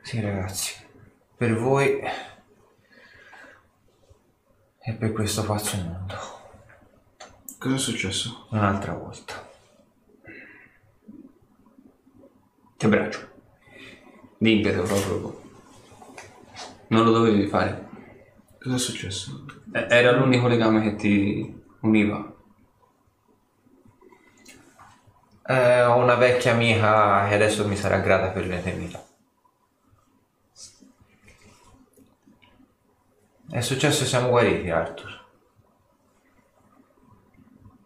Sì ragazzi, per voi e per questo falso mondo, Cosa è successo? un'altra volta. Ti abbraccio. Te proprio. Non lo dovevi fare. Cosa è successo? Eh, Era l'unico legame che ti univa. Eh, ho una vecchia amica che adesso mi sarà grata per l'eternità. È successo e siamo guariti, Arthur.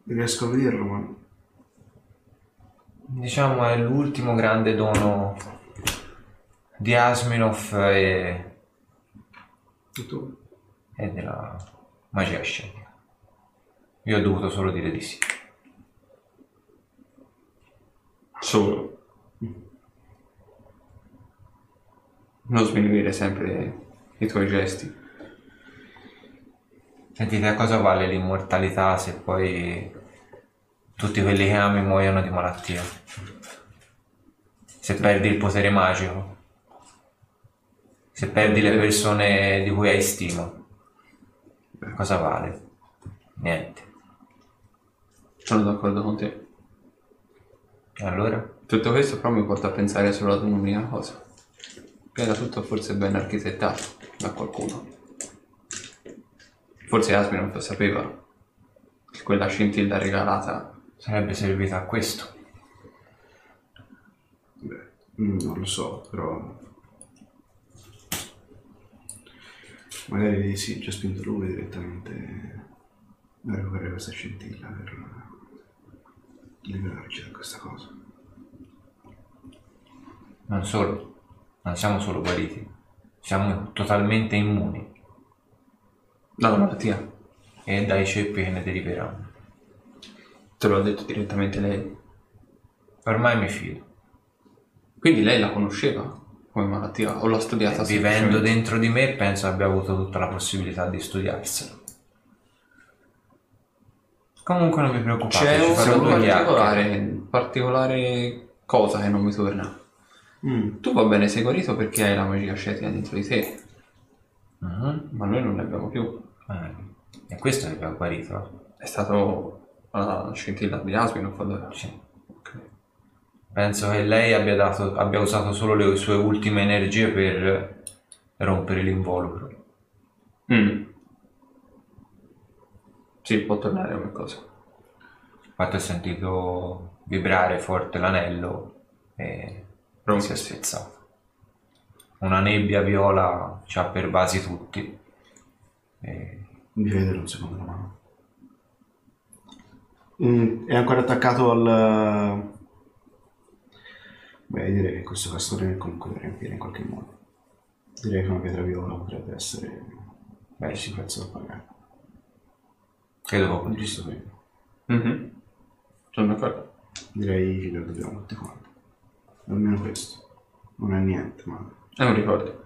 Riesco a vederlo, ma... Diciamo è l'ultimo grande dono di Asminov e, E tu? e della magia scenica. Io ho dovuto solo dire di sì. Solo. Non sminuire sempre i tuoi gesti. Sentite, a cosa vale l'immortalità se poi tutti quelli che ami muoiono di malattia? Se perdi il potere magico? Se perdi le persone di cui hai stima? Cosa vale? Niente. Sono d'accordo con te. Allora? Tutto questo però mi porta a pensare solo ad un'unica cosa. Che era tutto forse ben architettato da qualcuno. Forse Asminov sapeva che quella scintilla regalata Sarebbe servita a questo. Beh, non lo so, però... Magari sì, ci ha spinto lui direttamente a recuperare questa scintilla per liberarci da questa cosa. Non solo. Non siamo solo guariti. Siamo totalmente immuni. dalla malattia. E dai ceppi che ne deriveranno. Te lo ha detto direttamente lei. Ormai mi fido. Quindi lei la conosceva come malattia o l'ha studiata Vivendo semplicemente? dentro di me penso abbia avuto tutta la possibilità di studiarselo. Comunque non vi preoccupate, C'è un particolare, particolare cosa che non mi torna. Mm. Tu va bene, sei guarito perché hai la magia scetica dentro di te, Mhm. ma noi non ne abbiamo più. Eh, E questo che abbiamo guarito? È stato la scintilla di Asminov allora. Sì. Penso che lei abbia, dato- abbia usato solo le sue ultime energie per rompere l'involucro. Mm. Sì, può tornare come cosa. Infatti ho sentito vibrare forte l'anello e Rompe. si è spezzato. Una nebbia viola ci ha pervasi tutti. E Mi vedere un secondo la mano. Mm, è ancora attaccato al... Beh, direi che questo castore comunque da riempire in qualche modo. Direi che una pietra viola potrebbe essere beh, il sì, prezzo da pagare. Credo proprio. Giusto qui. Mhm. Sono d'accordo. Direi che lo dobbiamo tutti quanti. Almeno questo. Non è niente, ma... È un ricordo.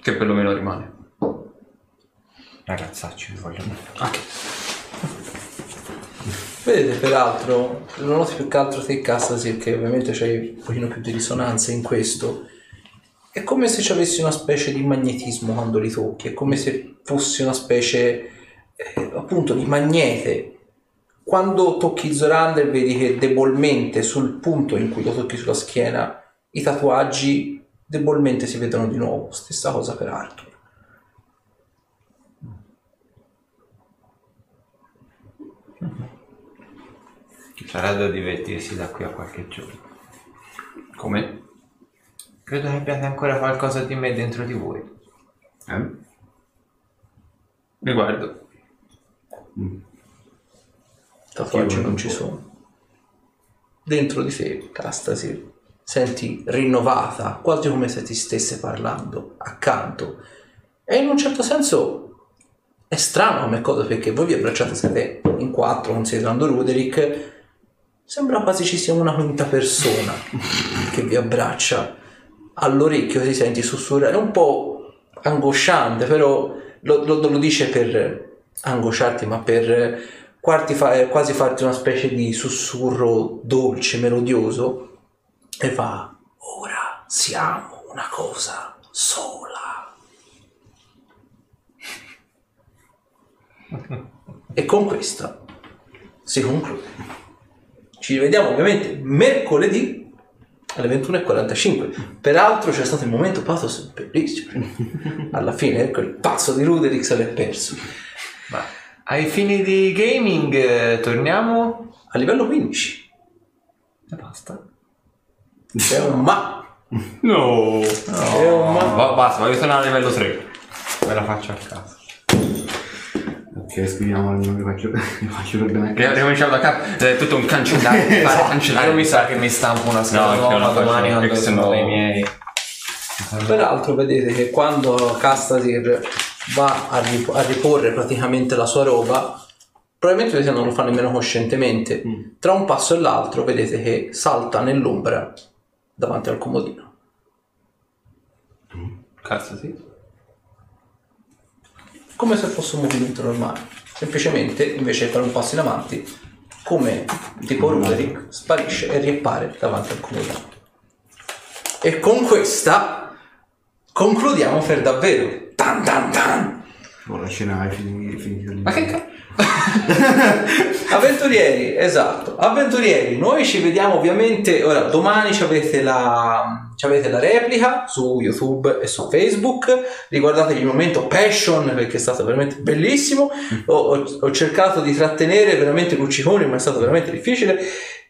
Che perlomeno rimane. Ragazzacci, vi voglio bene. Vedete, peraltro, lo noti più che altro te Castasir, che ovviamente c'hai un pochino più di risonanza in questo. È come se ci avessi una specie di magnetismo quando li tocchi, è come se fossi una specie eh, appunto di magnete. Quando tocchi Zorander vedi che debolmente sul punto in cui lo tocchi sulla schiena i tatuaggi debolmente si vedono di nuovo. Stessa cosa per Arthur. Sarà da divertirsi da qui a qualche giorno. Come? Credo che abbiate ancora qualcosa di me dentro di voi. Eh? Riguardo. Tatuaggi Sì, non ci sono. Dentro di te, Castasir, senti rinnovata, quasi come se ti stesse parlando accanto. E in un certo senso è strano come cosa perché voi vi abbracciate, siete in quattro considerando Ruderick. Sembra quasi ci sia una quinta persona che vi abbraccia. All'orecchio ti senti sussurrare, è un po' angosciante, però lo, lo- lo dice per angosciarti, ma per fa- quasi farti una specie di sussurro dolce, melodioso, e fa, ora siamo una cosa sola. e con questa si conclude. Ci rivediamo ovviamente mercoledì alle 21.45. Peraltro c'è stato il momento pathos bellissimo. Alla fine quel pazzo di Ruderick se l'è perso. Ma ai fini di gaming eh, torniamo? A livello 15 E basta. c'è un ma. No. C'è un ma. Va- basta, voglio tornare a livello 3. Me la faccio a casa. Ok, scriviamo il nome, faccio, faccio per bene. Che Ricominciamo da capo. È tutto un cancellare. (laughs) fare cancellare. Io mi sa che mi stampo una scheda No, nuova domani quando sono dai miei. Peraltro vedete che quando Castasir va a, rip- a riporre praticamente la sua roba, probabilmente vedete non lo fa nemmeno coscientemente. Tra un passo e l'altro vedete che salta nell'ombra davanti al comodino. Cazzo, sì. Come se fosse un movimento normale. Semplicemente, invece di fare un passo in avanti, come tipo Ruderick, sparisce e riappare davanti al comodino. E con questa concludiamo per davvero. Tan tan tan! La scena è finita. Ma che cazzo? (laughs) Avventurieri, esatto. Avventurieri, noi ci vediamo ovviamente. Ora, domani ci avete la, ci avete la replica su YouTube e su Facebook. Ricordatevi il momento Passion perché è stato veramente bellissimo. Ho, ho- ho cercato di trattenere veramente Lucciconi, ma è stato veramente difficile.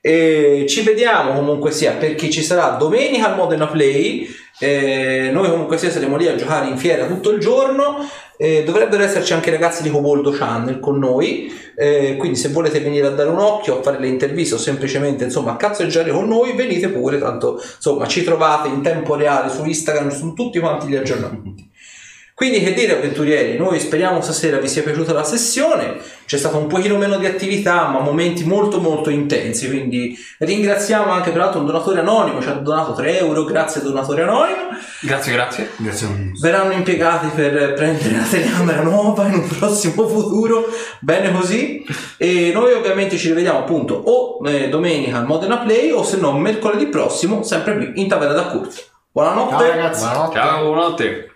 E ci vediamo comunque sia per chi ci sarà domenica al Modena Play. Eh, noi comunque sia saremo lì a giocare in fiera tutto il giorno. Eh, dovrebbero esserci anche i ragazzi di Coboldo Channel con noi. Eh, quindi se volete venire a dare un occhio, a fare le interviste o semplicemente insomma a cazzeggiare con noi, venite pure, tanto insomma ci trovate in tempo reale su Instagram, su tutti quanti gli aggiornamenti. Quindi che dire avventurieri, noi speriamo stasera vi sia piaciuta la sessione, c'è stato un pochino meno di attività ma momenti molto molto intensi, quindi ringraziamo anche peraltro un donatore anonimo, ci ha donato 3 euro, grazie donatore anonimo, Grazie, grazie. Grazie a voi. verranno impiegati per prendere la telecamera nuova in un prossimo futuro, bene così. E noi ovviamente ci rivediamo appunto o eh, domenica al Modena Play o se no mercoledì prossimo, sempre qui in Taverna da Curzi. Buonanotte. Ciao ragazzi. Buonanotte. Ciao, buonanotte.